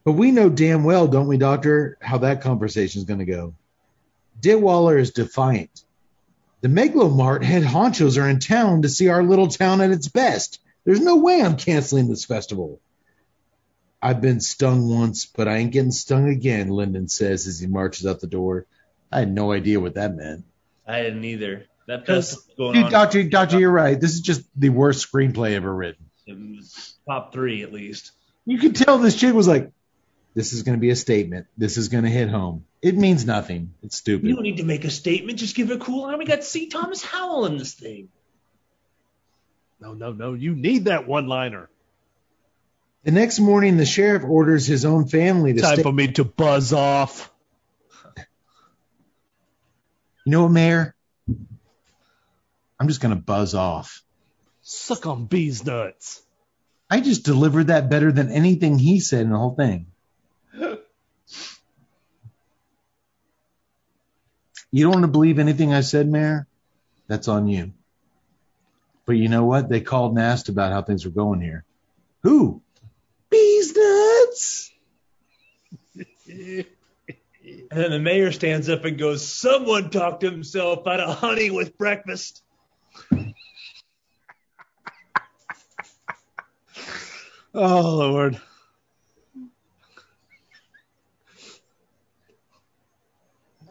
But we know damn well, don't we, Doctor, how that conversation is going to go. Ditwaller is defiant. The Megalomart head honchos are in town to see our little town at its best. There's no way I'm canceling this festival. I've been stung once, but I ain't getting stung again, Lyndon says as he marches out the door. I had no idea what that meant. I didn't either. That that's what's going Dude, on. doctor, doctor, you're right. This is just the worst screenplay ever written. It was top three at least. You could tell this chick was like, "This is going to be a statement. This is going to hit home. It means nothing. It's stupid." You don't need to make a statement. Just give it a cool line. We got C. Thomas Howell in this thing. No, no, no. You need that one liner. The next morning, the sheriff orders his own family to Time stay. for me to buzz off. You know what, Mayor? I'm just going to buzz off. Suck on bees nuts. I just delivered that better than anything he said in the whole thing. <laughs> You don't want to believe anything I said, Mayor? That's on you. But you know what? They called and asked about how things were going here. Who? Bees nuts. <laughs> And then the mayor stands up and goes, Someone talked to himself out of honey with breakfast. Oh Lord.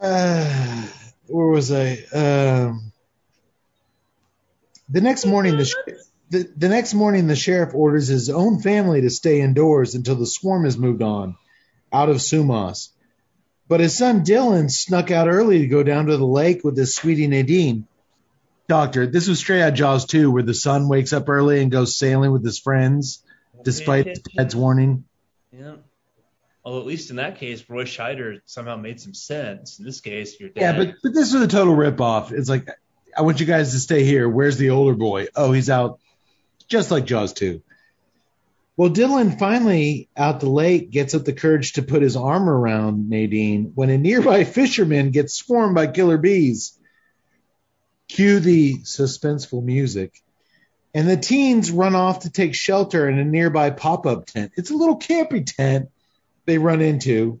Uh, <sighs> where was I? Um, the next morning, the, sh- the the next morning, the sheriff orders his own family to stay indoors until the swarm has moved on, out of Sumas. But his son Dylan snuck out early to go down to the lake with his sweetie Nadine. Doctor, this was straight out Jaws 2, where the son wakes up early and goes sailing with his friends, despite his dad's warning. Yeah. Although at least in that case, Roy Scheider somehow made some sense. In this case, your dad. Yeah, but but this was a total ripoff. It's like I want you guys to stay here. Where's the older boy? Oh, he's out, just like Jaws 2. Well, Dylan finally out the lake gets up the courage to put his arm around Nadine when a nearby <laughs> fisherman gets swarmed by killer bees. Cue the suspenseful music. And the teens run off to take shelter in a nearby pop up tent. It's a little campy tent they run into.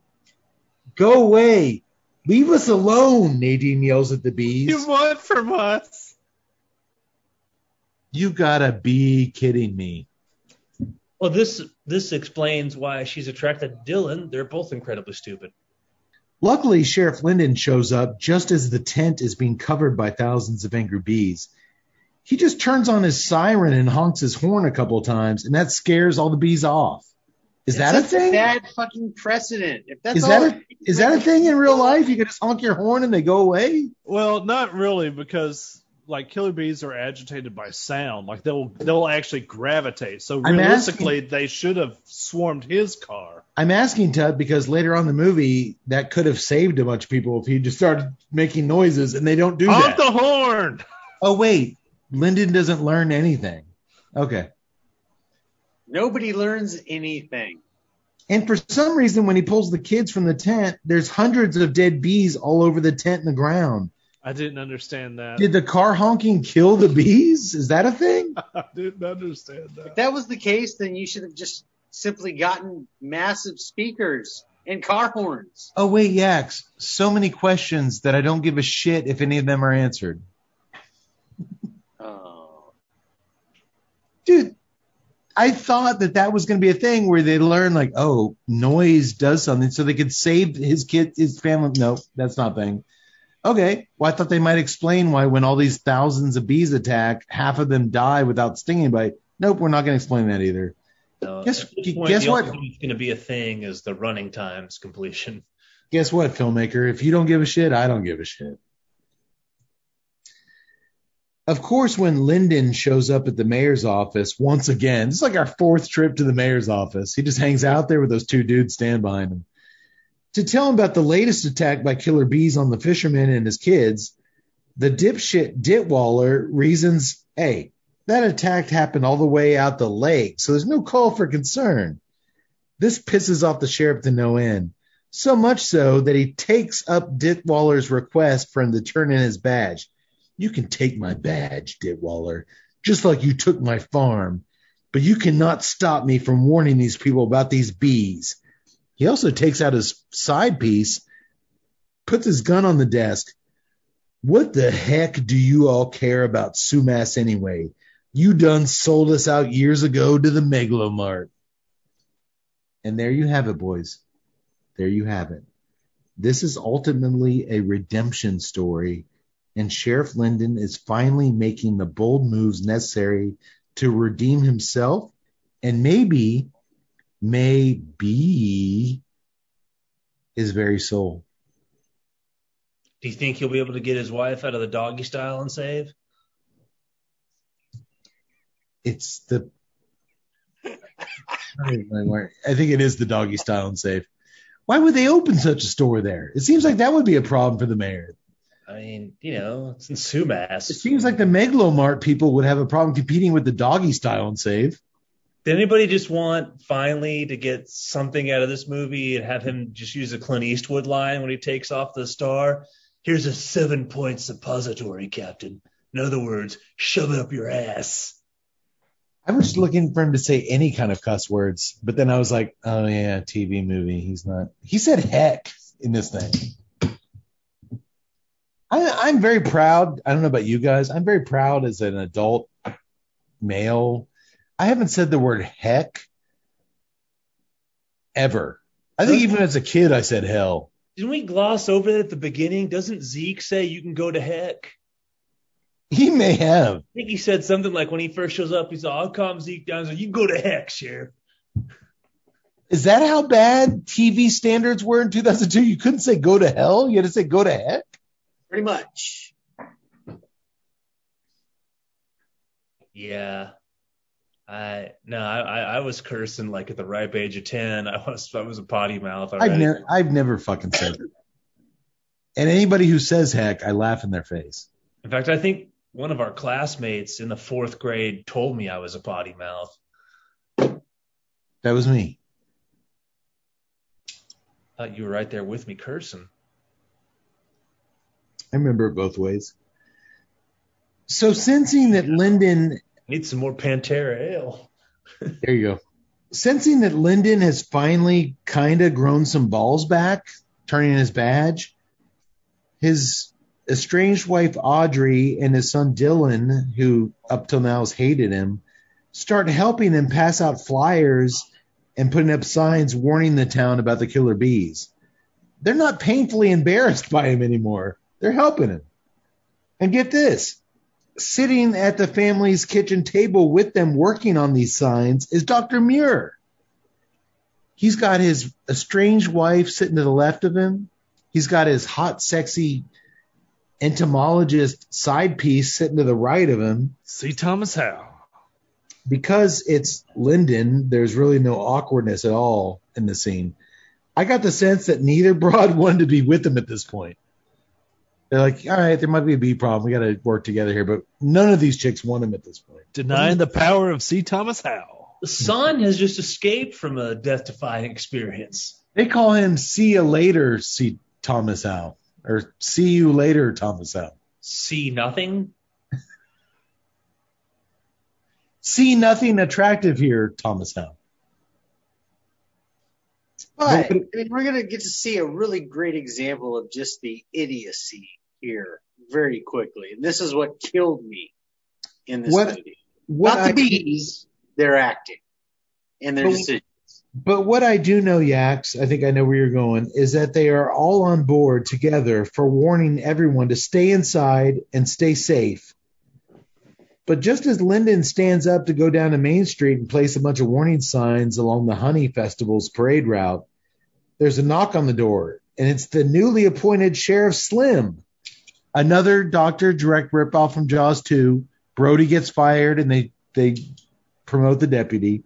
Go away. Leave us alone, Nadine yells at the bees. You want from us? You gotta be kidding me. Well, this this explains why she's attracted to Dylan. They're both incredibly stupid. Luckily, Sheriff Linden shows up just as the tent is being covered by thousands of angry bees. He just turns on his siren and honks his horn a couple of times, and that scares all the bees off. Is that a It's thing? Bad fucking precedent. If that's Is all that a, is that a thing in real life? You can just honk your horn and they go away? Well, not really, because like killer bees are agitated by sound. Like they'll they'll actually gravitate. So I'm realistically, they should have swarmed his car. I'm asking Tut because later on in the movie, that could have saved a bunch of people if he just started making noises, and they don't do Honk that. the horn. oh wait, Linden doesn't learn anything. Okay. Nobody learns anything. And for some reason, when he pulls the kids from the tent, there's hundreds of dead bees all over the tent and the ground. I didn't understand that. Did the car honking kill the bees? Is that a thing? <laughs> I didn't understand that. If that. that was the case, then you should have just simply gotten massive speakers and car horns. Oh wait, Yax. So many questions that I don't give a shit if any of them are answered. Oh. Dude, I thought that that was going to be a thing where they learn like, oh, noise does something, so they could save his kid, his family. No, that's not a thing. Okay, well, I thought they might explain why when all these thousands of bees attack, half of them die without stinging anybody. Nope, we're not going to explain that either. No, Guess- point, guess what? that's going to be a thing is the running times completion. Guess what, filmmaker? If you don't give a shit, I don't give a shit. Of course, when Lyndon shows up at the mayor's office once again, this is like our fourth trip to the mayor's office. He just hangs out there with those two dudes stand behind him. To tell him about the latest attack by killer bees on the fisherman and his kids, the dipshit Ditwaller reasons, hey, that attack happened all the way out the lake, so there's no call for concern. This pisses off the sheriff to no end. So much so that he takes up Ditwaller's request for him to turn in his badge. You can take my badge, Ditwaller, just like you took my farm, but you cannot stop me from warning these people about these bees. He also takes out his side piece, puts his gun on the desk. What the heck do you all care about Sumas anyway? You done sold us out years ago to the Megalomart. And there you have it, boys. There you have it. This is ultimately a redemption story and Sheriff Linden is finally making the bold moves necessary to redeem himself and maybe, maybe his very soul. Do you think he'll be able to get his wife out of the doggy style and save? It's the. I think it is the doggy style and save. Why would they open such a store there? It seems like that would be a problem for the mayor. I mean, you know, it's in Sumas. It seems like the Megalomart people would have a problem competing with the doggy style and save. Did anybody just want finally to get something out of this movie and have him just use a Clint Eastwood line when he takes off the star? Here's a seven point suppository, Captain. In other words, shove it up your ass. I was looking for him to say any kind of cuss words, but then I was like, oh yeah, TV movie. He's not. He said heck in this thing. I, I'm very proud. I don't know about you guys. I'm very proud as an adult male. I haven't said the word heck ever. I think even as a kid, I said hell. Didn't we gloss over that at the beginning? Doesn't Zeke say you can go to heck? He may have. I think he said something like when he first shows up, he's like, I'll calm Zeke down. He's like, you can go to heck, Sheriff. Is that how bad TV standards were in 2002? You couldn't say go to hell. You had to say go to heck. Pretty much. Yeah. I no, I, I I was cursing like at the ripe age of ten. I was I was a potty mouth. I've never, I've never fucking said it. And anybody who says heck, I laugh in their face. In fact, I think one of our classmates in the fourth grade told me I was a potty mouth. That was me. Thought you were right there with me cursing. I remember it both ways. So sensing that Lyndon Need some more Pantera ale. There you go. Sensing that Lyndon has finally kind of grown some balls back, turning his badge, his estranged wife Audrey and his son Dylan, who up till now has hated him, start helping him pass out flyers and putting up signs warning the town about the killer bees. They're not painfully embarrassed by him anymore. They're helping him. And get this sitting at the family's kitchen table with them working on these signs is Dr. Muir. He's got his estranged wife sitting to the left of him. He's got his hot, sexy entomologist side piece sitting to the right of him. See Thomas Howe. Because it's Lyndon, there's really no awkwardness at all in the scene. I got the sense that neither <laughs> broad wanted to be with him at this point. They're like, all right, there might be a B problem. We got to work together here. But none of these chicks want him at this point. Denying the power of C. Thomas Howell. The son has just escaped from a death defying experience. They call him see you later, see Thomas Howe. Or see you later, Thomas Howe. See nothing? <laughs> See nothing attractive here, Thomas Howe. But I mean, we're gonna get to see a really great example of just the idiocy here very quickly. And this is what killed me in this What- movie. What Not the bees, their acting and their But- decisions. But what I do know, Yax, I think I know where you're going, is that they are all on board together for warning everyone to stay inside and stay safe. But just as Lyndon stands up to go down to Main Street and place a bunch of warning signs along the Honey Festival's parade route, there's a knock on the door, and it's the newly appointed Sheriff Slim. Another Doctor direct ripoff from Jaws 2. Brody gets fired, and they, they promote the deputy.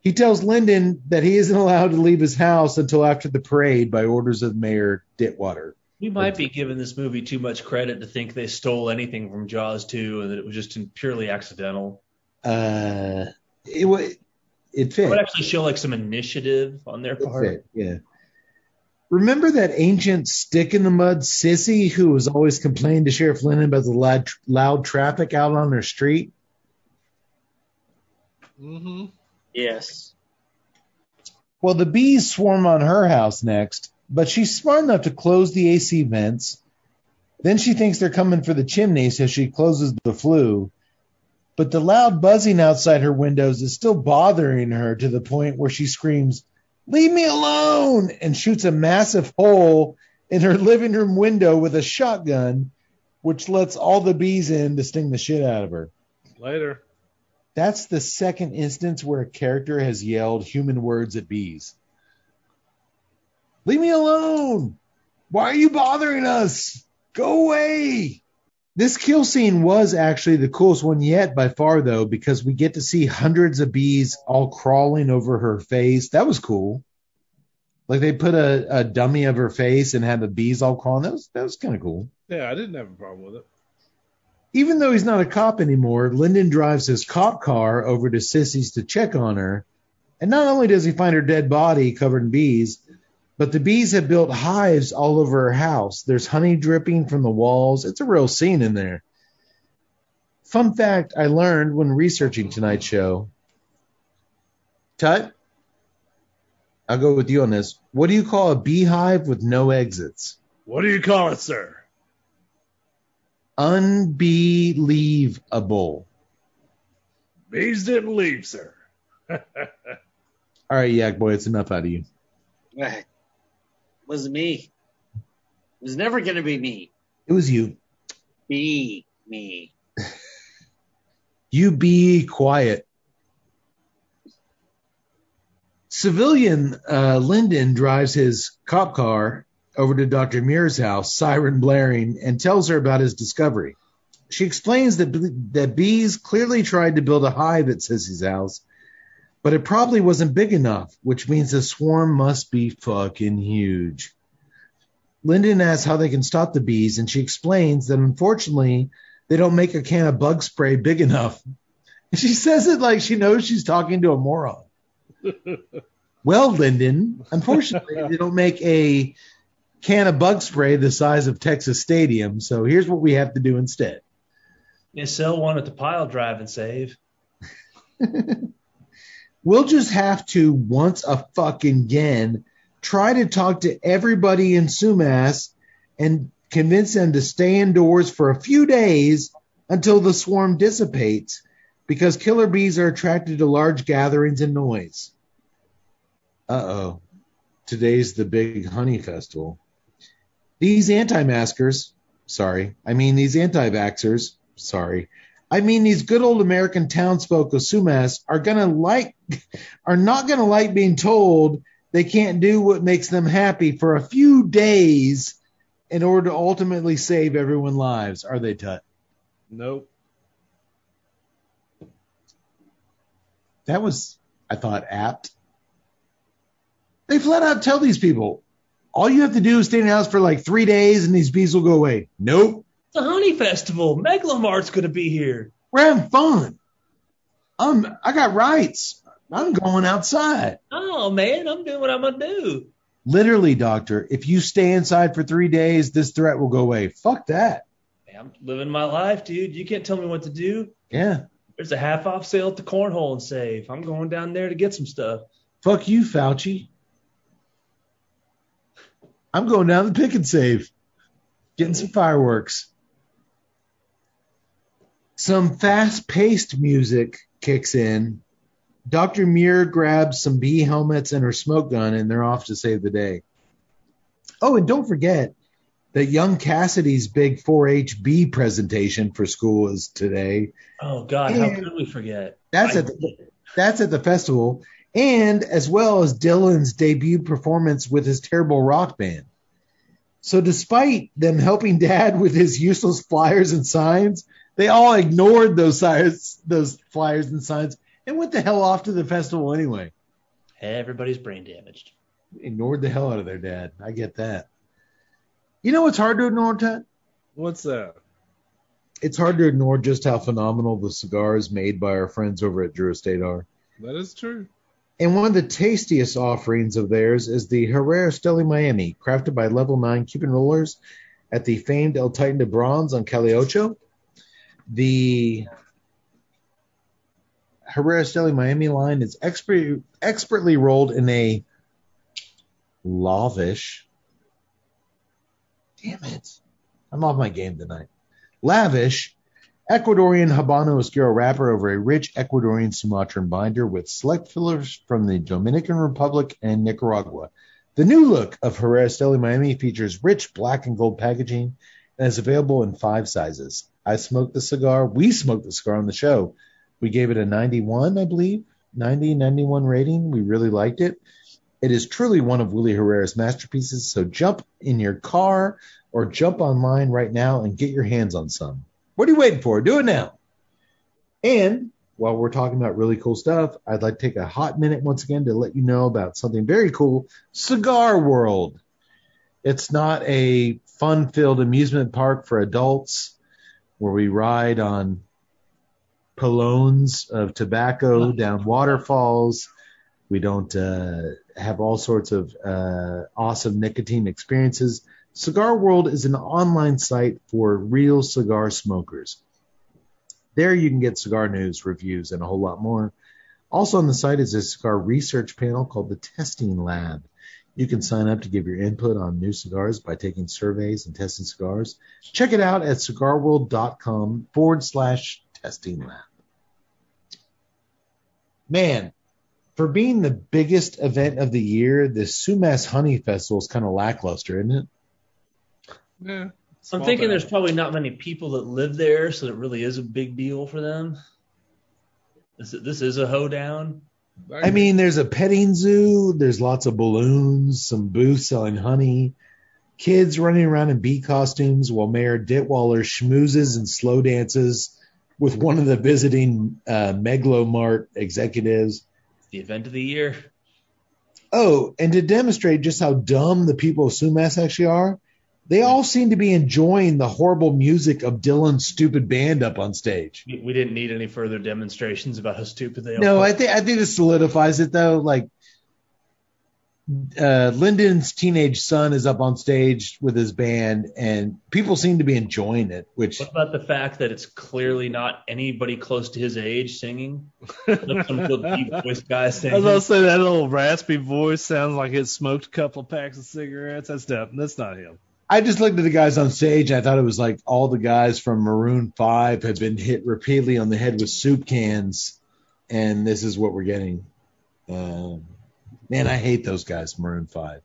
He tells Lyndon that he isn't allowed to leave his house until after the parade by orders of Mayor Ditwater. We might be giving this movie too much credit to think they stole anything from Jaws 2 and that it was just purely accidental. Uh, it wa- it It would actually show like some initiative on their It part. fit, Yeah. Remember that ancient stick in the mud sissy who was always complaining to Sheriff Lyndon about the loud, loud traffic out on her street? Mm-hmm. Yes. Well, the bees swarm on her house next, but she's smart enough to close the AC vents. Then she thinks they're coming for the chimney, so she closes the flue. But the loud buzzing outside her windows is still bothering her to the point where she screams, Leave me alone! and shoots a massive hole in her living room window with a shotgun which lets all the bees in to sting the shit out of her. Later. That's the second instance where a character has yelled human words at bees. Leave me alone! Why are you bothering us? Go away! This kill scene was actually the coolest one yet by far, though, because we get to see hundreds of bees all crawling over her face. That was cool. Like they put a, a dummy of her face and had the bees all crawling. That was that was kind of cool. Yeah, I didn't have a problem with it. Even though he's not a cop anymore, Lyndon drives his cop car over to Sissy's to check on her. And not only does he find her dead body covered in bees, but the bees have built hives all over her house. There's honey dripping from the walls. It's a real scene in there. Fun fact I learned when researching tonight's show. Tut, I'll go with you on this. What do you call a beehive with no exits? What do you call it, sir? Unbelievable. Bees didn't leave, sir. <laughs> All right, Yak Boy, it's enough out of you. Was me. It was never gonna be me. It was you. Be me. You be quiet. Civilian uh, Lyndon drives his cop car over to Dr. Muir's house, siren blaring, and tells her about his discovery. She explains that, that bees clearly tried to build a hive at Sissy's house, but it probably wasn't big enough, which means the swarm must be fucking huge. Lyndon asks how they can stop the bees, and she explains that unfortunately they don't make a can of bug spray big enough. <laughs> She says it like she knows she's talking to a moron. <laughs> well, Lyndon, unfortunately they don't make a can of bug spray the size of Texas Stadium, so here's what we have to do instead. Yeah, sell one at the pile drive and save. <laughs> We'll just have to once a fucking again try to talk to everybody in Sumas and convince them to stay indoors for a few days until the swarm dissipates because killer bees are attracted to large gatherings and noise. Uh oh. Today's the big honey festival. These anti maskers, sorry, I mean these anti vaxxers, sorry, I mean these good old American townsfolk of Sumas are gonna like, are not gonna like being told they can't do what makes them happy for a few days in order to ultimately save everyone's lives, are they, Tut? Nope. That was, I thought, apt. They flat out tell these people, all you have to do is stay in the house for like three days and these bees will go away. Nope. It's a honey festival. Megalomart's gonna be here. We're having fun. I'm, I got rights. I'm going outside. Oh man, I'm doing what I'm gonna do. Literally, doctor, if you stay inside for three days, this threat will go away. Fuck that. Man, I'm living my life, dude. You can't tell me what to do. Yeah. There's a half off sale at the cornhole and save. I'm going down there to get some stuff. Fuck you, Fauci. I'm going down the pick and save. Getting some fireworks. Some fast paced music kicks in. Dr. Muir grabs some bee helmets and her smoke gun, and they're off to save the day. Oh, and don't forget that young Cassidy's big 4 H bee presentation for school is today. Oh God, how could we forget? That's I- at the, that's at the festival, and as well as Dylan's debut performance with his terrible rock band. So, despite them helping <laughs> Dad with his useless flyers and signs, they all ignored those signs, those flyers and signs, and went the hell off to the festival anyway. Everybody's brain damaged. Ignored the hell out of their dad. I get that. You know what's hard to ignore, Ted? What's that? It's hard to ignore just how phenomenal the cigars made by our friends over at Drew Estate are. That is true. And one of the tastiest offerings of theirs is the Herrera Esteli Miami, crafted by Level 9 Cuban rollers at the famed El Titan de Bronze on Calle Ocho. The Herrera Esteli Miami line is expert, expertly rolled in a lavish. Damn it. I'm off my game tonight. Lavish Ecuadorian Habano Oscuro wrapper over a rich Ecuadorian Sumatran binder with select fillers from the Dominican Republic and Nicaragua. The new look of Herrera Esteli Miami features rich black and gold packaging and is available in five sizes. I smoked the cigar. We smoked the cigar on the show. We gave it a 91, I believe, 90, 91 rating. We really liked it. It is truly one of Willie Herrera's masterpieces. So jump in your car or jump online right now and get your hands on some. What are you waiting for? Do it now. And while we're talking about really cool stuff, I'd like to take a hot minute once again to let you know about something very cool Cigar World. It's not a fun filled amusement park for adults where we ride on pylons of tobacco down waterfalls. We don't uh, have all sorts of uh, awesome nicotine experiences. Cigar World is an online site for real cigar smokers. There you can get cigar news, reviews, and a whole lot more. Also on the site is a cigar research panel called the Testing Lab. You can sign up to give your input on new cigars by taking surveys and testing cigars. Check it out at cigarworld.com forward slash testing lab. Man, for being the biggest event of the year, the Sumas Honey Festival is kind of lackluster, isn't it? Yeah. I'm thinking town. there's probably not many people that live there, so it really is a big deal for them. This, this is a hoedown. I mean, there's a petting zoo, there's lots of balloons, some booths selling honey, kids running around in bee costumes while Mayor Ditwaller schmoozes and slow dances with one of the visiting uh, Megalomart executives. The event of the year. Oh, and to demonstrate just how dumb the people of Sumas actually are, they all seem to be enjoying the horrible music of Dylan's stupid band up on stage. We, we didn't need any further demonstrations about how stupid they are. No. I think I think this solidifies it though. Like uh, Lyndon's teenage son is up on stage with his band, and people seem to be enjoying it. Which What about the fact that it's clearly not anybody close to his age singing? That's some good deep voice guy I was singing. gonna say that little raspy voice sounds like it smoked a couple of packs of cigarettes. That's def- That's not him. I just looked at the guys on stage, and I thought it was like all the guys from Maroon Five had been hit repeatedly on the head with soup cans, and this is what we're getting. Um, man, I hate those guys, Maroon Five.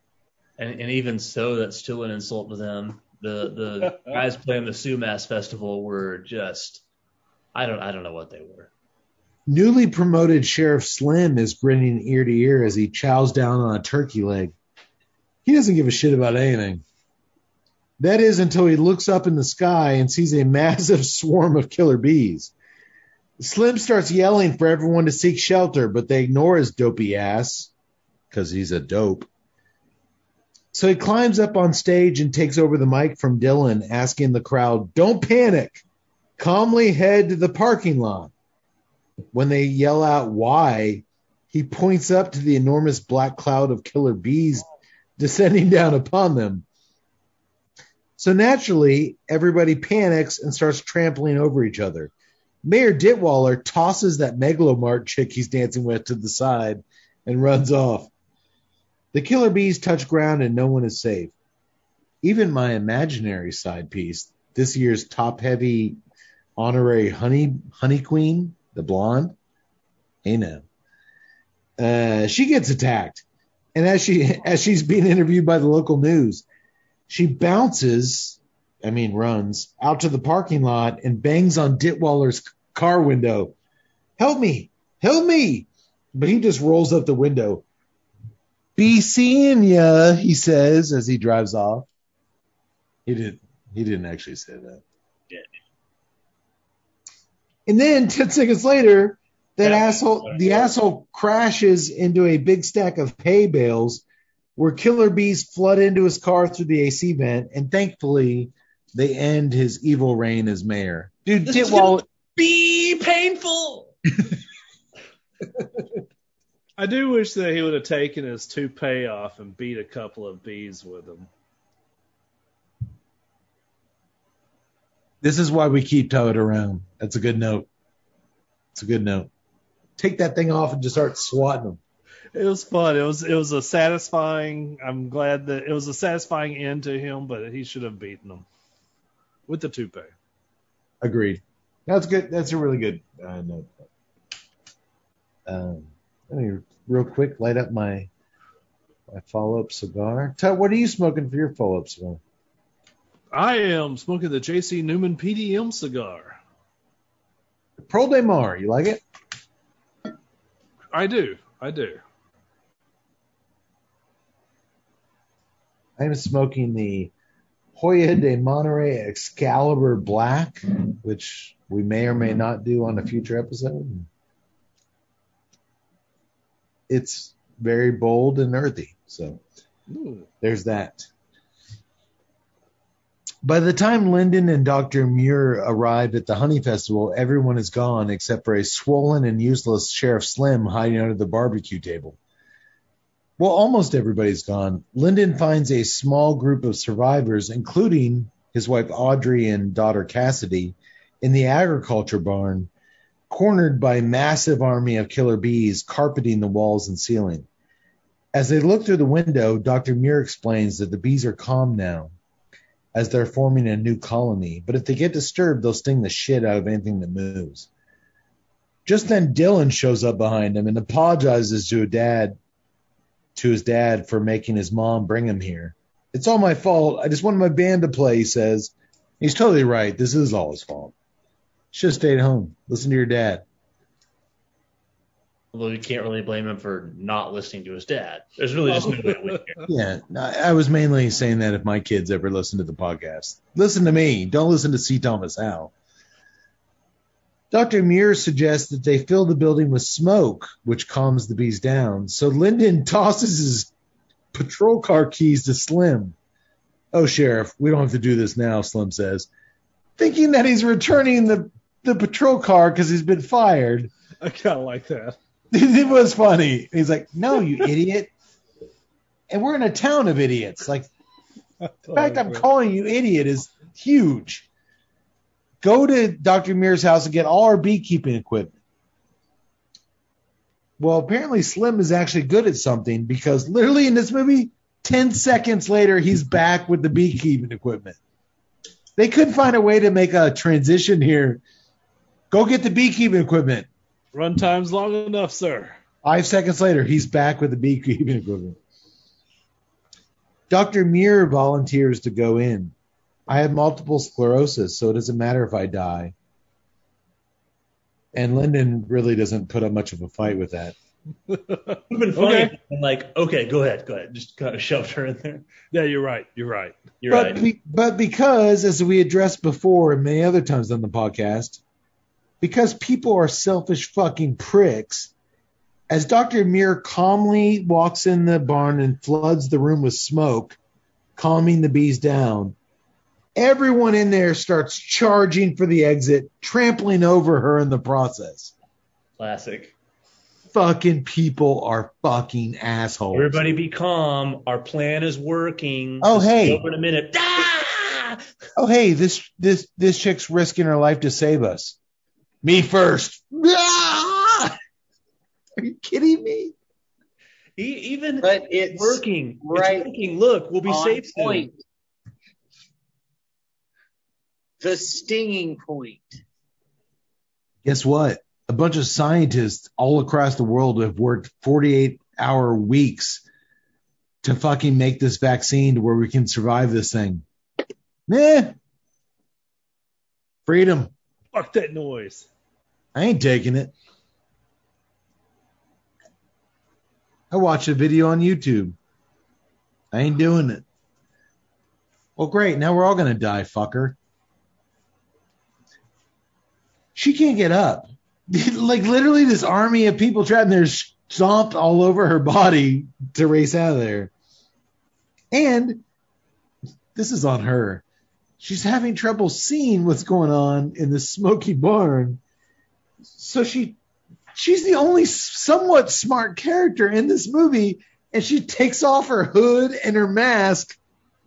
And, and even so, that's still an insult to them. The the <laughs> guys playing the Sumas festival were just I don't I don't know what they were. Newly promoted Sheriff Slim is grinning ear to ear as he chows down on a turkey leg. He doesn't give a shit about anything. That is until he looks up in the sky and sees a massive <laughs> swarm of killer bees. Slim starts yelling for everyone to seek shelter, but they ignore his dopey ass because he's a dope. So he climbs up on stage and takes over the mic from Dylan, asking the crowd, Don't panic. Calmly head to the parking lot. When they yell out why, he points up to the enormous black cloud of killer bees descending down upon them. So naturally, everybody panics and starts trampling over each other. Mayor Ditwaller tosses that megalomart chick he's dancing with to the side and runs off. The killer bees touch ground and no one is safe. Even my imaginary side piece, this year's top heavy honorary honey honey queen, the blonde, now, uh, she gets attacked, and as she <laughs> as she's being interviewed by the local news, she bounces, I mean runs out to the parking lot and bangs on Ditwaller's car window. Help me, help me! But he just rolls up the window. Be seeing ya, he says as he drives off. He didn't. He didn't actually say that. Yeah. And then ten seconds later, that Yeah. asshole, the asshole crashes into a big stack of hay bales, where killer bees flood into his car through the AC vent, and thankfully, they end his evil reign as mayor. Dude, This is Ditwall, Be painful. <laughs> I do wish that he would have taken his toupee off and beat a couple of bees with him. this is why we keep Toad around. That's a good note. It's a good note. Take that thing off and just start swatting them. It was fun. It was it was a satisfying. I'm glad that it was a satisfying end to him, but he should have beaten him with the toupee. Agreed. That's good. That's a really good uh, note. Um, let me real quick light up my my follow up cigar. Todd, what are you smoking for your follow up cigar? I am smoking the JC Newman PDM cigar. Perla del Mar, you like it? I do. I do. I am smoking the Hoyo de Monterrey Excalibur Black, which we may or may not do on a future episode. It's very bold and earthy. So Ooh. there's that. By the time Lyndon and Dr. Muir arrive at the Honey Festival, everyone is gone except for a swollen and useless Sheriff Slim hiding under the barbecue table. Well, almost everybody's gone. Lyndon finds a small group of survivors, including his wife Audrey and daughter Cassidy, in the agriculture barn, cornered by a massive army of killer bees carpeting the walls and ceiling. As they look through the window, Dr. Muir explains that the bees are calm now, as they're forming a new colony, but if they get disturbed, they'll sting the shit out of anything that moves. Just then, Dylan shows up behind him and apologizes to dad to his dad for making his mom bring him here. It's all my fault. I just wanted my band to play, he says. He's totally right. This is all his fault. Should have stayed home. Listen to your dad. Although you can't really blame him for not listening to his dad. There's really just no way to win here. Yeah, I I was mainly saying that if my kids ever listen to the podcast. Listen to me. Don't listen to C. Thomas Howell. Dr. Muir suggests that they fill the building with smoke, which calms the bees down. So Lyndon <laughs> tosses his patrol car keys to Slim. Oh, Sheriff, we don't have to do this now, Slim says, thinking that he's returning the, the patrol car because he's been fired. I kind of like that. <laughs> it was funny. He's like, no, you <laughs> idiot. And we're in a town of idiots. Like, the fact I'm calling you idiot is huge. Go to Dr. Muir's house and get all our beekeeping equipment. Well, apparently Slim is actually good at something because literally in this movie, 10 seconds later, he's back with the beekeeping equipment. They couldn't find a way to make a transition here. Go get the beekeeping equipment. Run time's long enough, sir. Five seconds later, he's back with the beekeeping equipment. Dr. Muir volunteers to go in. I have multiple sclerosis, so it doesn't matter if I die. And Lyndon really doesn't put up much of a fight with that. <laughs> It would have been funny. Okay. And like, okay, go ahead, go ahead. Just kind of shoved her in there. Yeah, you're right. You're right. You're but, right. be, but because, as we addressed before and many other times on the podcast, because people are selfish fucking pricks, as Dr. Muir calmly walks in the barn and floods the room with smoke, calming the bees down, everyone in there starts charging for the exit, trampling over her in the process. Classic. Fucking people are fucking assholes. Everybody be calm. Our plan is working. Oh, This is hey. Over in a minute. <laughs> Ah! oh hey, this this this chick's risking her life to save us. Me first. Ah! Are you kidding me? Even But it's working. right It's working. Look, we'll be on safe soon. point. The stinging point. Guess what? A bunch of scientists all across the world have worked 48 hour weeks to fucking make this vaccine to where we can survive this thing. Meh. Freedom. Fuck that noise. I ain't taking it. I watched a video on YouTube. I ain't doing it. Well, great. Now we're all going to die, fucker. She can't get up. <laughs> like, literally, this army of people trapped in there stomped all over her body to race out of there. And this is on her. She's having trouble seeing what's going on in the smoky barn. So she she's the only somewhat smart character in this movie, and she takes off her hood and her mask.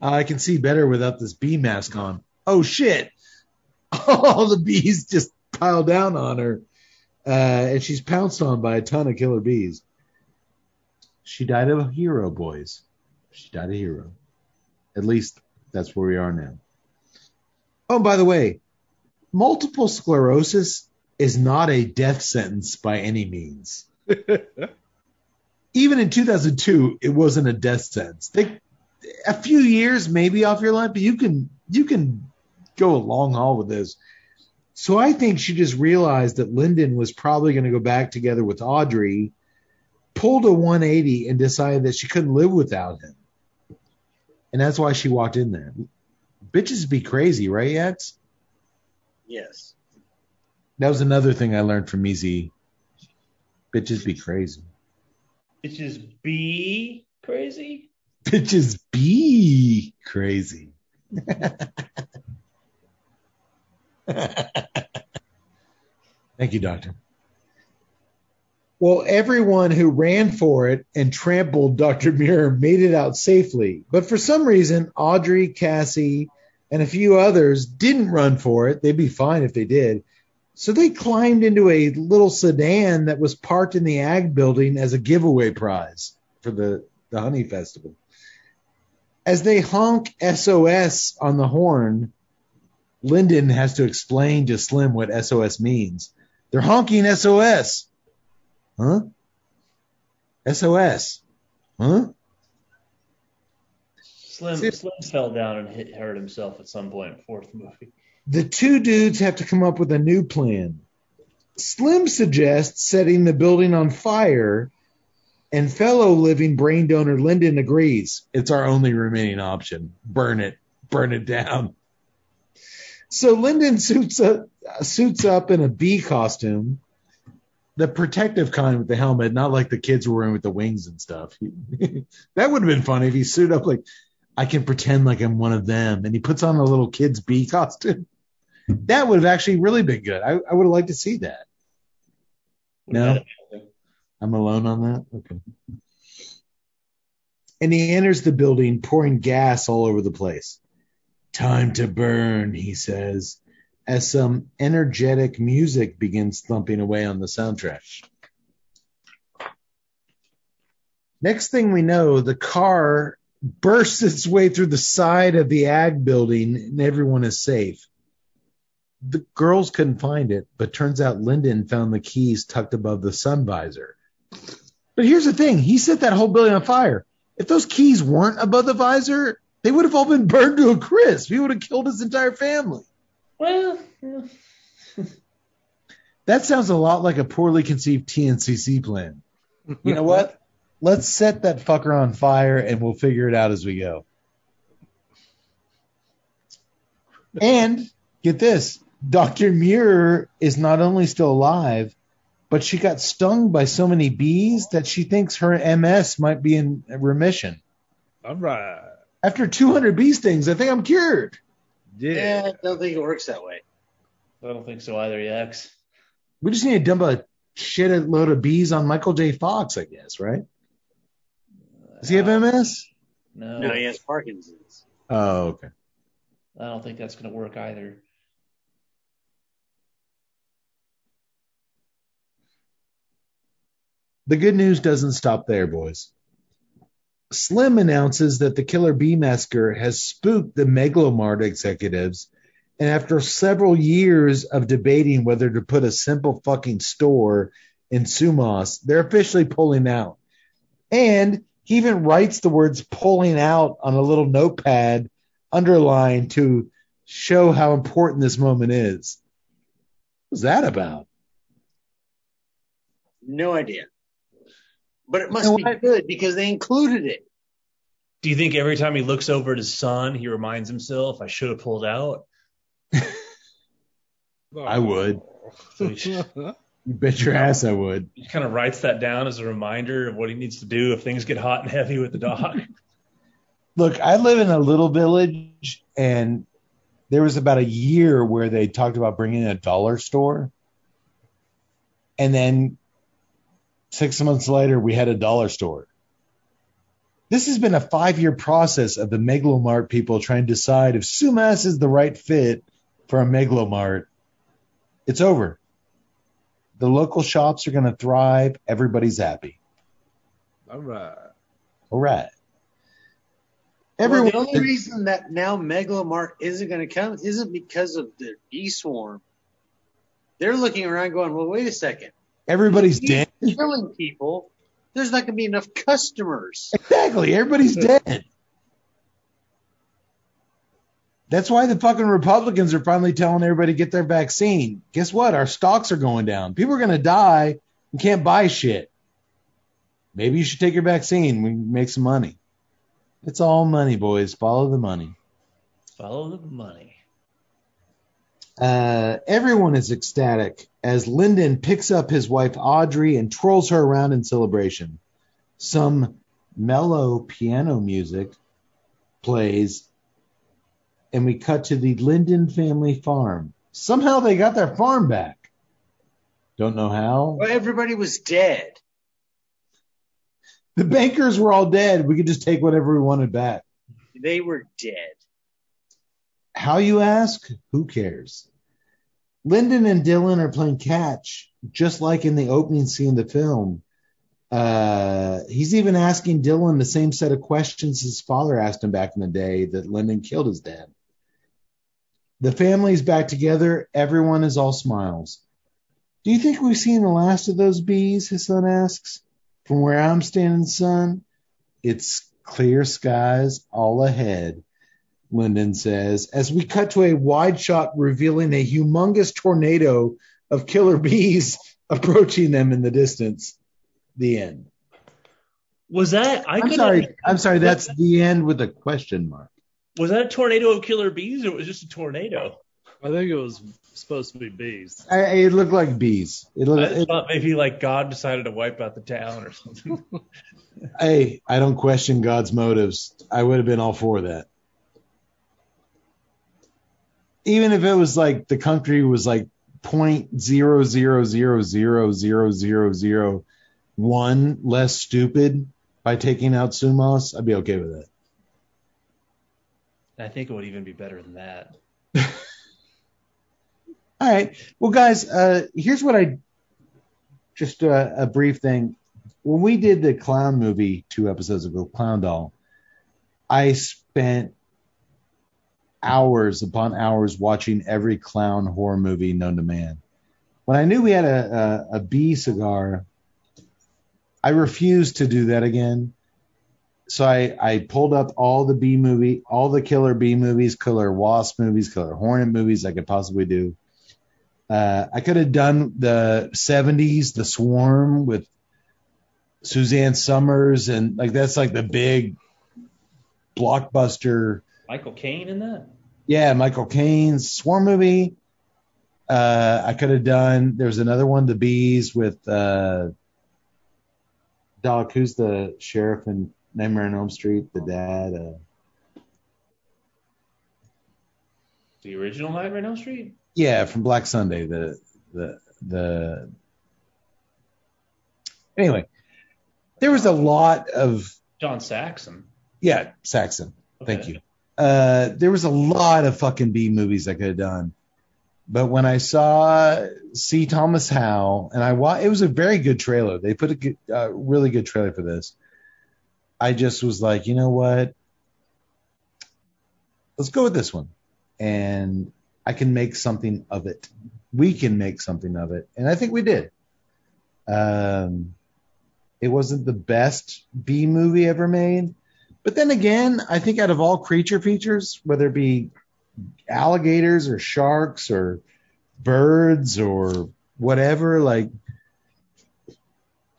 Uh, I can see better without this bee mask on. Oh shit! <laughs> All the bees just pile down on her, uh, and she's pounced on by a ton of killer bees. She died of a hero, boys. She died a hero. At least that's where we are now. Oh, by the way, multiple sclerosis is not a death sentence by any means. <laughs> Even in 2002, it wasn't a death sentence. They, a few years maybe off your life, but you can you can go a long haul with this. So I think she just realized that Lyndon was probably going to go back together with Audrey, pulled a 180 and decided that she couldn't live without him. And that's why she walked in there. Bitches be crazy, right, Yax? Yes. That was another thing I learned from Easy. Bitches be crazy. Bitches be crazy. Bitches be crazy. <laughs> <laughs> Thank you, Doctor. Well, everyone who ran for it and trampled Dr. Muir made it out safely. But for some reason, Audrey, Cassie, and a few others didn't run for it. They'd be fine if they did. So they climbed into a little sedan that was parked in the ag building as a giveaway prize for the, the honey festival. As they honk SOS on the horn, Lyndon has to explain to Slim what SOS means. They're honking SOS. Huh? SOS. Huh? Slim See- Slim fell down and hit, hurt himself at some point in the fourth movie. The two dudes have to come up with a new plan. Slim suggests setting the building on fire, and fellow living brain donor Lyndon agrees. It's our only remaining option. Burn it. Burn it down. So Lyndon suits up, suits up in a bee costume, the protective kind with the helmet, not like the kids were wearing with the wings and stuff. <laughs> that would have been funny if he suited up like, I can pretend like I'm one of them, and he puts on a little kid's bee costume. <laughs> That would have actually really been good. I, I would have liked to see that. No? I'm alone on that? Okay. And he enters the building pouring gas all over the place. Time to burn, he says, as some energetic music begins thumping away on the soundtrack. Next thing we know, the car bursts its way through the side of the ag building and everyone is safe. The girls couldn't find it, but turns out Lyndon found the keys tucked above the sun visor. But here's the thing he set that whole building on fire. If those keys weren't above the visor, they would have all been burned to a crisp. He would have killed his entire family. Well. That sounds a lot like a poorly conceived TNCC plan. You know what? Let's set that fucker on fire and we'll figure it out as we go. And get this Dr. Muir is not only still alive, but she got stung by so many bees that she thinks her MS might be in remission. All right. After 200 bee stings, I think I'm cured. Yeah. Yeah, I don't think it works that way. I don't think so either, Yax. We just need to dump a shit load of bees on Michael J. Fox, I guess, right? Does he have uh, MS? No, No, he has Parkinson's. Oh, okay. I don't think that's going to work either. The good news doesn't stop there, boys. Slim announces that the Killer Bee Massacre has spooked the Megalomart executives, and after several years of debating whether to put a simple fucking store in Sumas, they're officially pulling out. And he even writes the words pulling out on a little notepad underlined to show how important this moment is. What's that about? No idea. But it must You know be good because they included it. Do you think every time he looks over at his son, he reminds himself, I should have pulled out? <laughs> I would. So You bet your ass I would. he kind of writes that down as a reminder of what he needs to do if things get hot and heavy with the dog. <laughs> Look, I live in a little village, and there was about a year where they talked about bringing in a dollar store, and then six months later, we had a dollar store. This has been a five-year process of the Megalomart people trying to decide if Sumas is the right fit for a Megalomart. It's over. The local shops are going to thrive. Everybody's happy. All right. All right. Well, Everyone, the only reason that now Megalomart isn't going to come isn't because of the bee swarm. They're looking around going, well, wait a second. Everybody's He's dead. killing people. There's not going to be enough customers. Exactly. Everybody's <laughs> dead. That's why the fucking Republicans are finally telling everybody to get their vaccine. Guess what? Our stocks are going down. People are going to die and can't buy shit. Maybe you should take your vaccine. We can make some money. It's all money, boys. Follow the money. Follow the money. Uh, everyone is ecstatic as Lyndon picks up his wife Audrey and twirls her around in celebration. Some mellow piano music plays, and we cut to the Lyndon family farm. Somehow they got their farm back. Don't know how. Well, everybody was dead. The bankers were all dead. We could just take whatever we wanted back. They were dead. How you ask? Who cares? Lyndon and Dylan are playing catch, just like in the opening scene of the film. Uh, he's even asking Dylan the same set of questions his father asked him back in the day that Lyndon killed his dad. The family's back together. Everyone is all smiles. Do you think we've seen the last of those bees? His son asks. From where I'm standing, son, it's clear skies all ahead. Lyndon says, as we cut to a wide shot revealing a humongous tornado of killer bees <laughs> approaching them in the distance. The end. Was that? I I'm couldn't- sorry. I'm sorry. That's the end with a question mark. Was that a tornado of killer bees, or was it just a tornado? I think it was supposed to be bees. I, it looked like bees. It I looked. just It, thought maybe like God decided to wipe out the town or something. <laughs> hey, I don't question God's motives. I would have been all for that. Even if it was like the country was like point zero zero zero zero zero zero zero one less stupid by taking out Sumas, I'd be okay with it. I think it would even be better than that. <laughs> All right. Well, guys, uh, here's what I just uh, a brief thing. When we did the clown movie two episodes ago, Clown Doll, I spent hours upon hours watching every clown horror movie known to man. When I knew we had a, a, a bee cigar, I refused to do that again. So I, I pulled up all the B movie, all the killer B movies, killer wasp movies, killer hornet movies I could possibly do. Uh, I could have done the 70s, The Swarm with Suzanne Somers, and like that's like the big blockbuster. Michael Caine in that? Yeah, Michael Caine's Swarm movie. Uh, I could have done. There's another one, The Bees, with uh, Doc. Who's the sheriff in Nightmare on Elm Street? The dad. Uh, The original Nightmare on Elm Street? yeah, from Black Sunday. The the the. Anyway, there was a lot of John Saxon. yeah Saxon. Thank you. Uh, there was a lot of fucking B movies I could have done, but when I saw C. Thomas Howell and I wa- it was a very good trailer. They put a good, uh, really good trailer for this. I just was like, you know what? Let's go with this one, and I can make something of it. We can make something of it, and I think we did. Um, it wasn't the best B movie ever made. But then again, I think out of all creature features, whether it be alligators or sharks or birds or whatever, like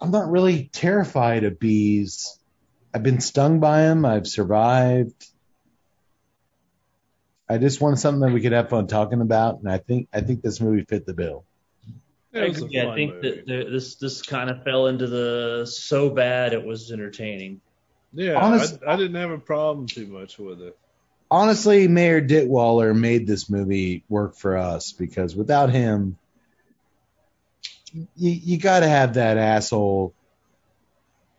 I'm not really terrified of bees. I've been stung by them. I've survived. I just wanted something that we could have fun talking about, and I think I think this movie fit the bill. It yeah, I think movie. that the, this this kind of fell into the so bad it was entertaining. Yeah, Honest- I, I didn't have a problem too much with it. honestly, Mayor Ditwaller made this movie work for us because without him, you, you got to have that asshole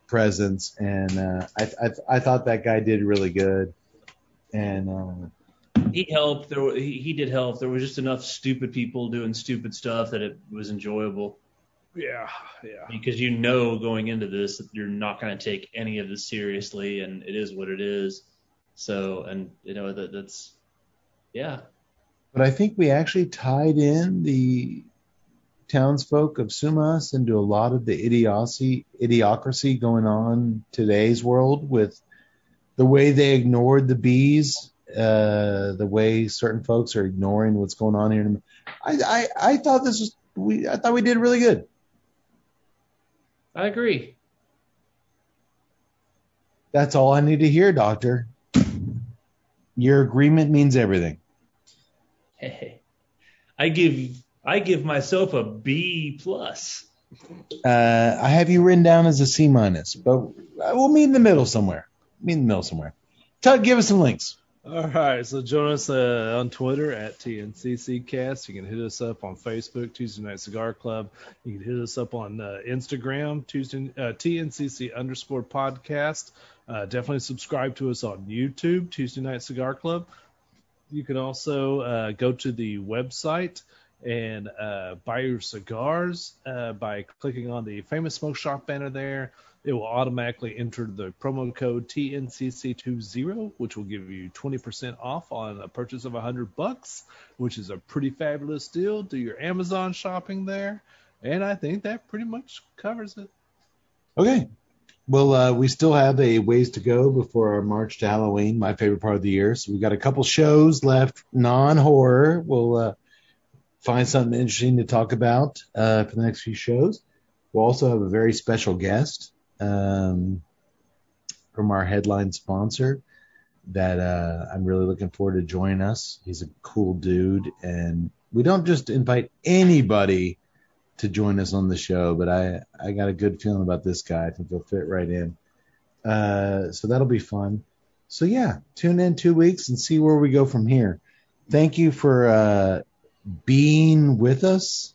presence, and uh, I, I I thought that guy did really good, and uh, He helped. There, were- he, he did help. There was just enough stupid people doing stupid stuff that it was enjoyable Yeah, yeah. because you know going into this that you're not going to take any of this seriously, and it is what it is. So, and you know that that's yeah. but I think we actually tied in the townsfolk of Sumas into a lot of the idiocy idiocracy going on in today's world with the way they ignored the bees uh, the way certain folks are ignoring what's going on here. I, I, I thought this was we. I thought we did really good. I agree. That's all I need to hear, Doctor. Your agreement means everything. Hey, <laughs> I give I give myself a B plus. Uh, I have you written down as a C minus, but we'll meet in the middle somewhere. Meet in the middle somewhere. Tell, give us some links. All right, so join us uh, on Twitter at TNCCcast. You can hit us up on Facebook, Tuesday Night Cigar Club. You can hit us up on uh, Instagram, Tuesday uh, TNCC underscore podcast. Uh, definitely subscribe to us on YouTube, Tuesday Night Cigar Club. You can also uh, go to the website and uh, buy your cigars by clicking on the famous smoke shop banner there. It will automatically enter the promo code TNCC20, which will give you 20% off on a purchase of 100 bucks, which is a pretty fabulous deal. Do your Amazon shopping there, and I think that pretty much covers it. Okay. Well, uh, we still have a ways to go before our March to Halloween, my favorite part of the year. So we've got a couple shows left, non-horror. We'll uh, find something interesting to talk about uh, for the next few shows. We'll also have a very special guest um, from our headline sponsor that uh, I'm really looking forward to joining us. He's a cool dude, and we don't just invite anybody to join us on the show, but I I got a good feeling about this guy. I think he'll fit right in. Uh, so that'll be fun. So yeah, tune in two weeks and see where we go from here. Thank you for uh, being with us.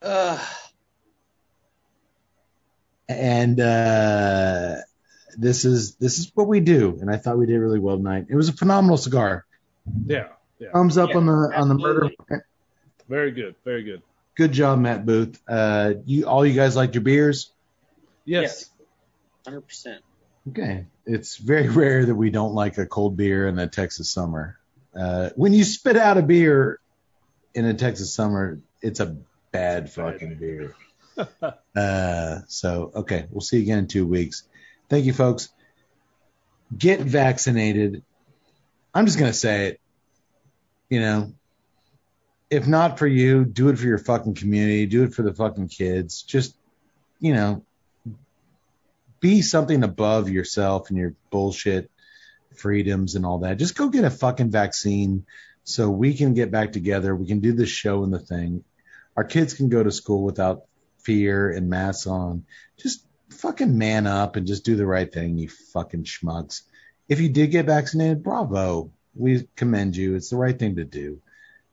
Uh, and uh, this is this is what we do. And I thought we did really well tonight. It was a phenomenal cigar. Yeah, yeah. Thumbs up Yeah, on the on the murder. Very good, very good. Good job, Matt Booth. Uh, you all you guys liked your beers. Yes. hundred percent. Okay, it's very rare that we don't like a cold beer in a Texas summer. Uh, when you spit out a beer in a Texas summer, it's a bad fucking beer. <laughs> Uh, so, okay, we'll see you again in two weeks. Thank you, folks. Get vaccinated. I'm just going to say it. You know, if not for you, do it for your fucking community. Do it for the fucking kids. Just, you know, be something above yourself and your bullshit freedoms and all that. Just go get a fucking vaccine so we can get back together. We can do the show and the thing. Our kids can go to school without fear and masks on. Just fucking man up and just do the right thing, you fucking schmucks. If you did get vaccinated, bravo. We commend you. It's the right thing to do.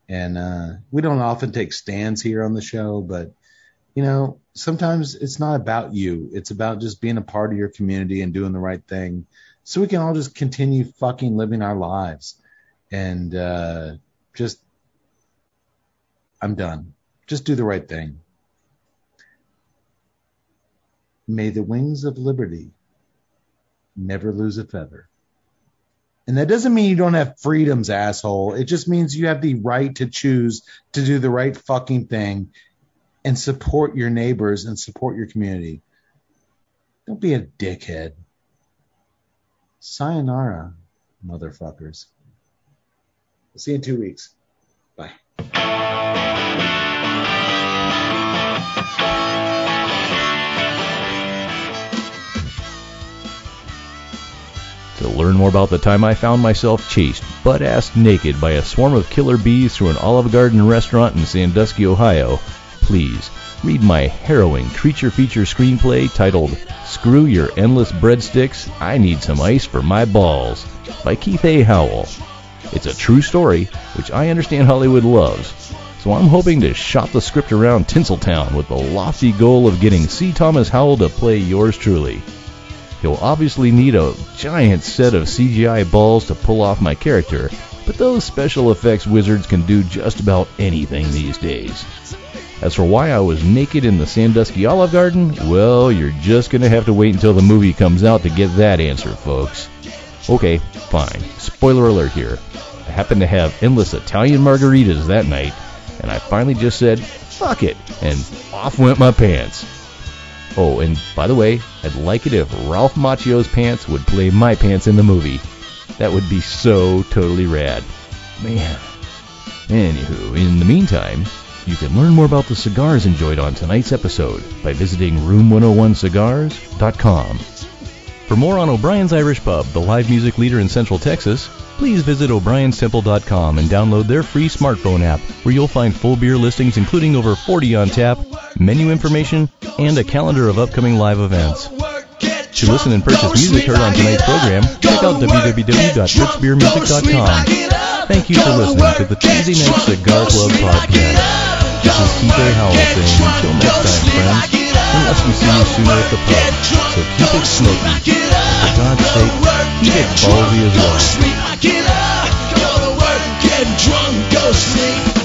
And uh, we don't often take stands here on the show, but you know, sometimes it's not about you. It's about just being a part of your community and doing the right thing so we can all just continue fucking living our lives. And uh, just, I'm done. Just do the right thing. May the wings of liberty never lose a feather. And that doesn't mean you don't have freedoms, asshole. It just means you have the right to choose to do the right fucking thing and support your neighbors and support your community. Don't be a dickhead. Sayonara, motherfuckers. We'll see you in two weeks. Bye. To learn more about the time I found myself chased butt ass naked by a swarm of killer bees through an Olive Garden restaurant in Sandusky, Ohio, please read my harrowing creature feature screenplay titled Screw Your Endless Breadsticks, I Need Some Ice for My Balls by Keith A. Howell. It's a true story, which I understand Hollywood loves, so I'm hoping to shop the script around Tinseltown with the lofty goal of getting C. Thomas Howell to play yours truly. You'll obviously need a giant set of CGI balls to pull off my character, but those special effects wizards can do just about anything these days. As for why I was naked in the Sandusky Olive Garden, well, you're just gonna have to wait until the movie comes out to get that answer, folks. Okay, fine. Spoiler alert here. I happened to have endless Italian margaritas that night, and I finally just said, fuck it, and off went my pants. Oh, and by the way, I'd like it if Ralph Macchio's pants would play my pants in the movie. That would be so totally rad. Man. Anywho, in the meantime, you can learn more about the cigars enjoyed on tonight's episode by visiting room101cigars.com. For more on O'Brien's Irish Pub, the live music leader in Central Texas, please visit o'brienstemple.com and download their free smartphone app where you'll find full beer listings including over 40 on tap, menu information, and a calendar of upcoming live events. To listen and purchase music heard on tonight's program, check out www.fritzbeermusic.com. Thank you for listening to the Tuesday Night Cigar Club podcast. This is TJ Howell saying until next time, friends, we see you sooner at the pub, so keep it smoky. For God's sake, keep it ballsy as well. Go to work, get drunk, go sleep.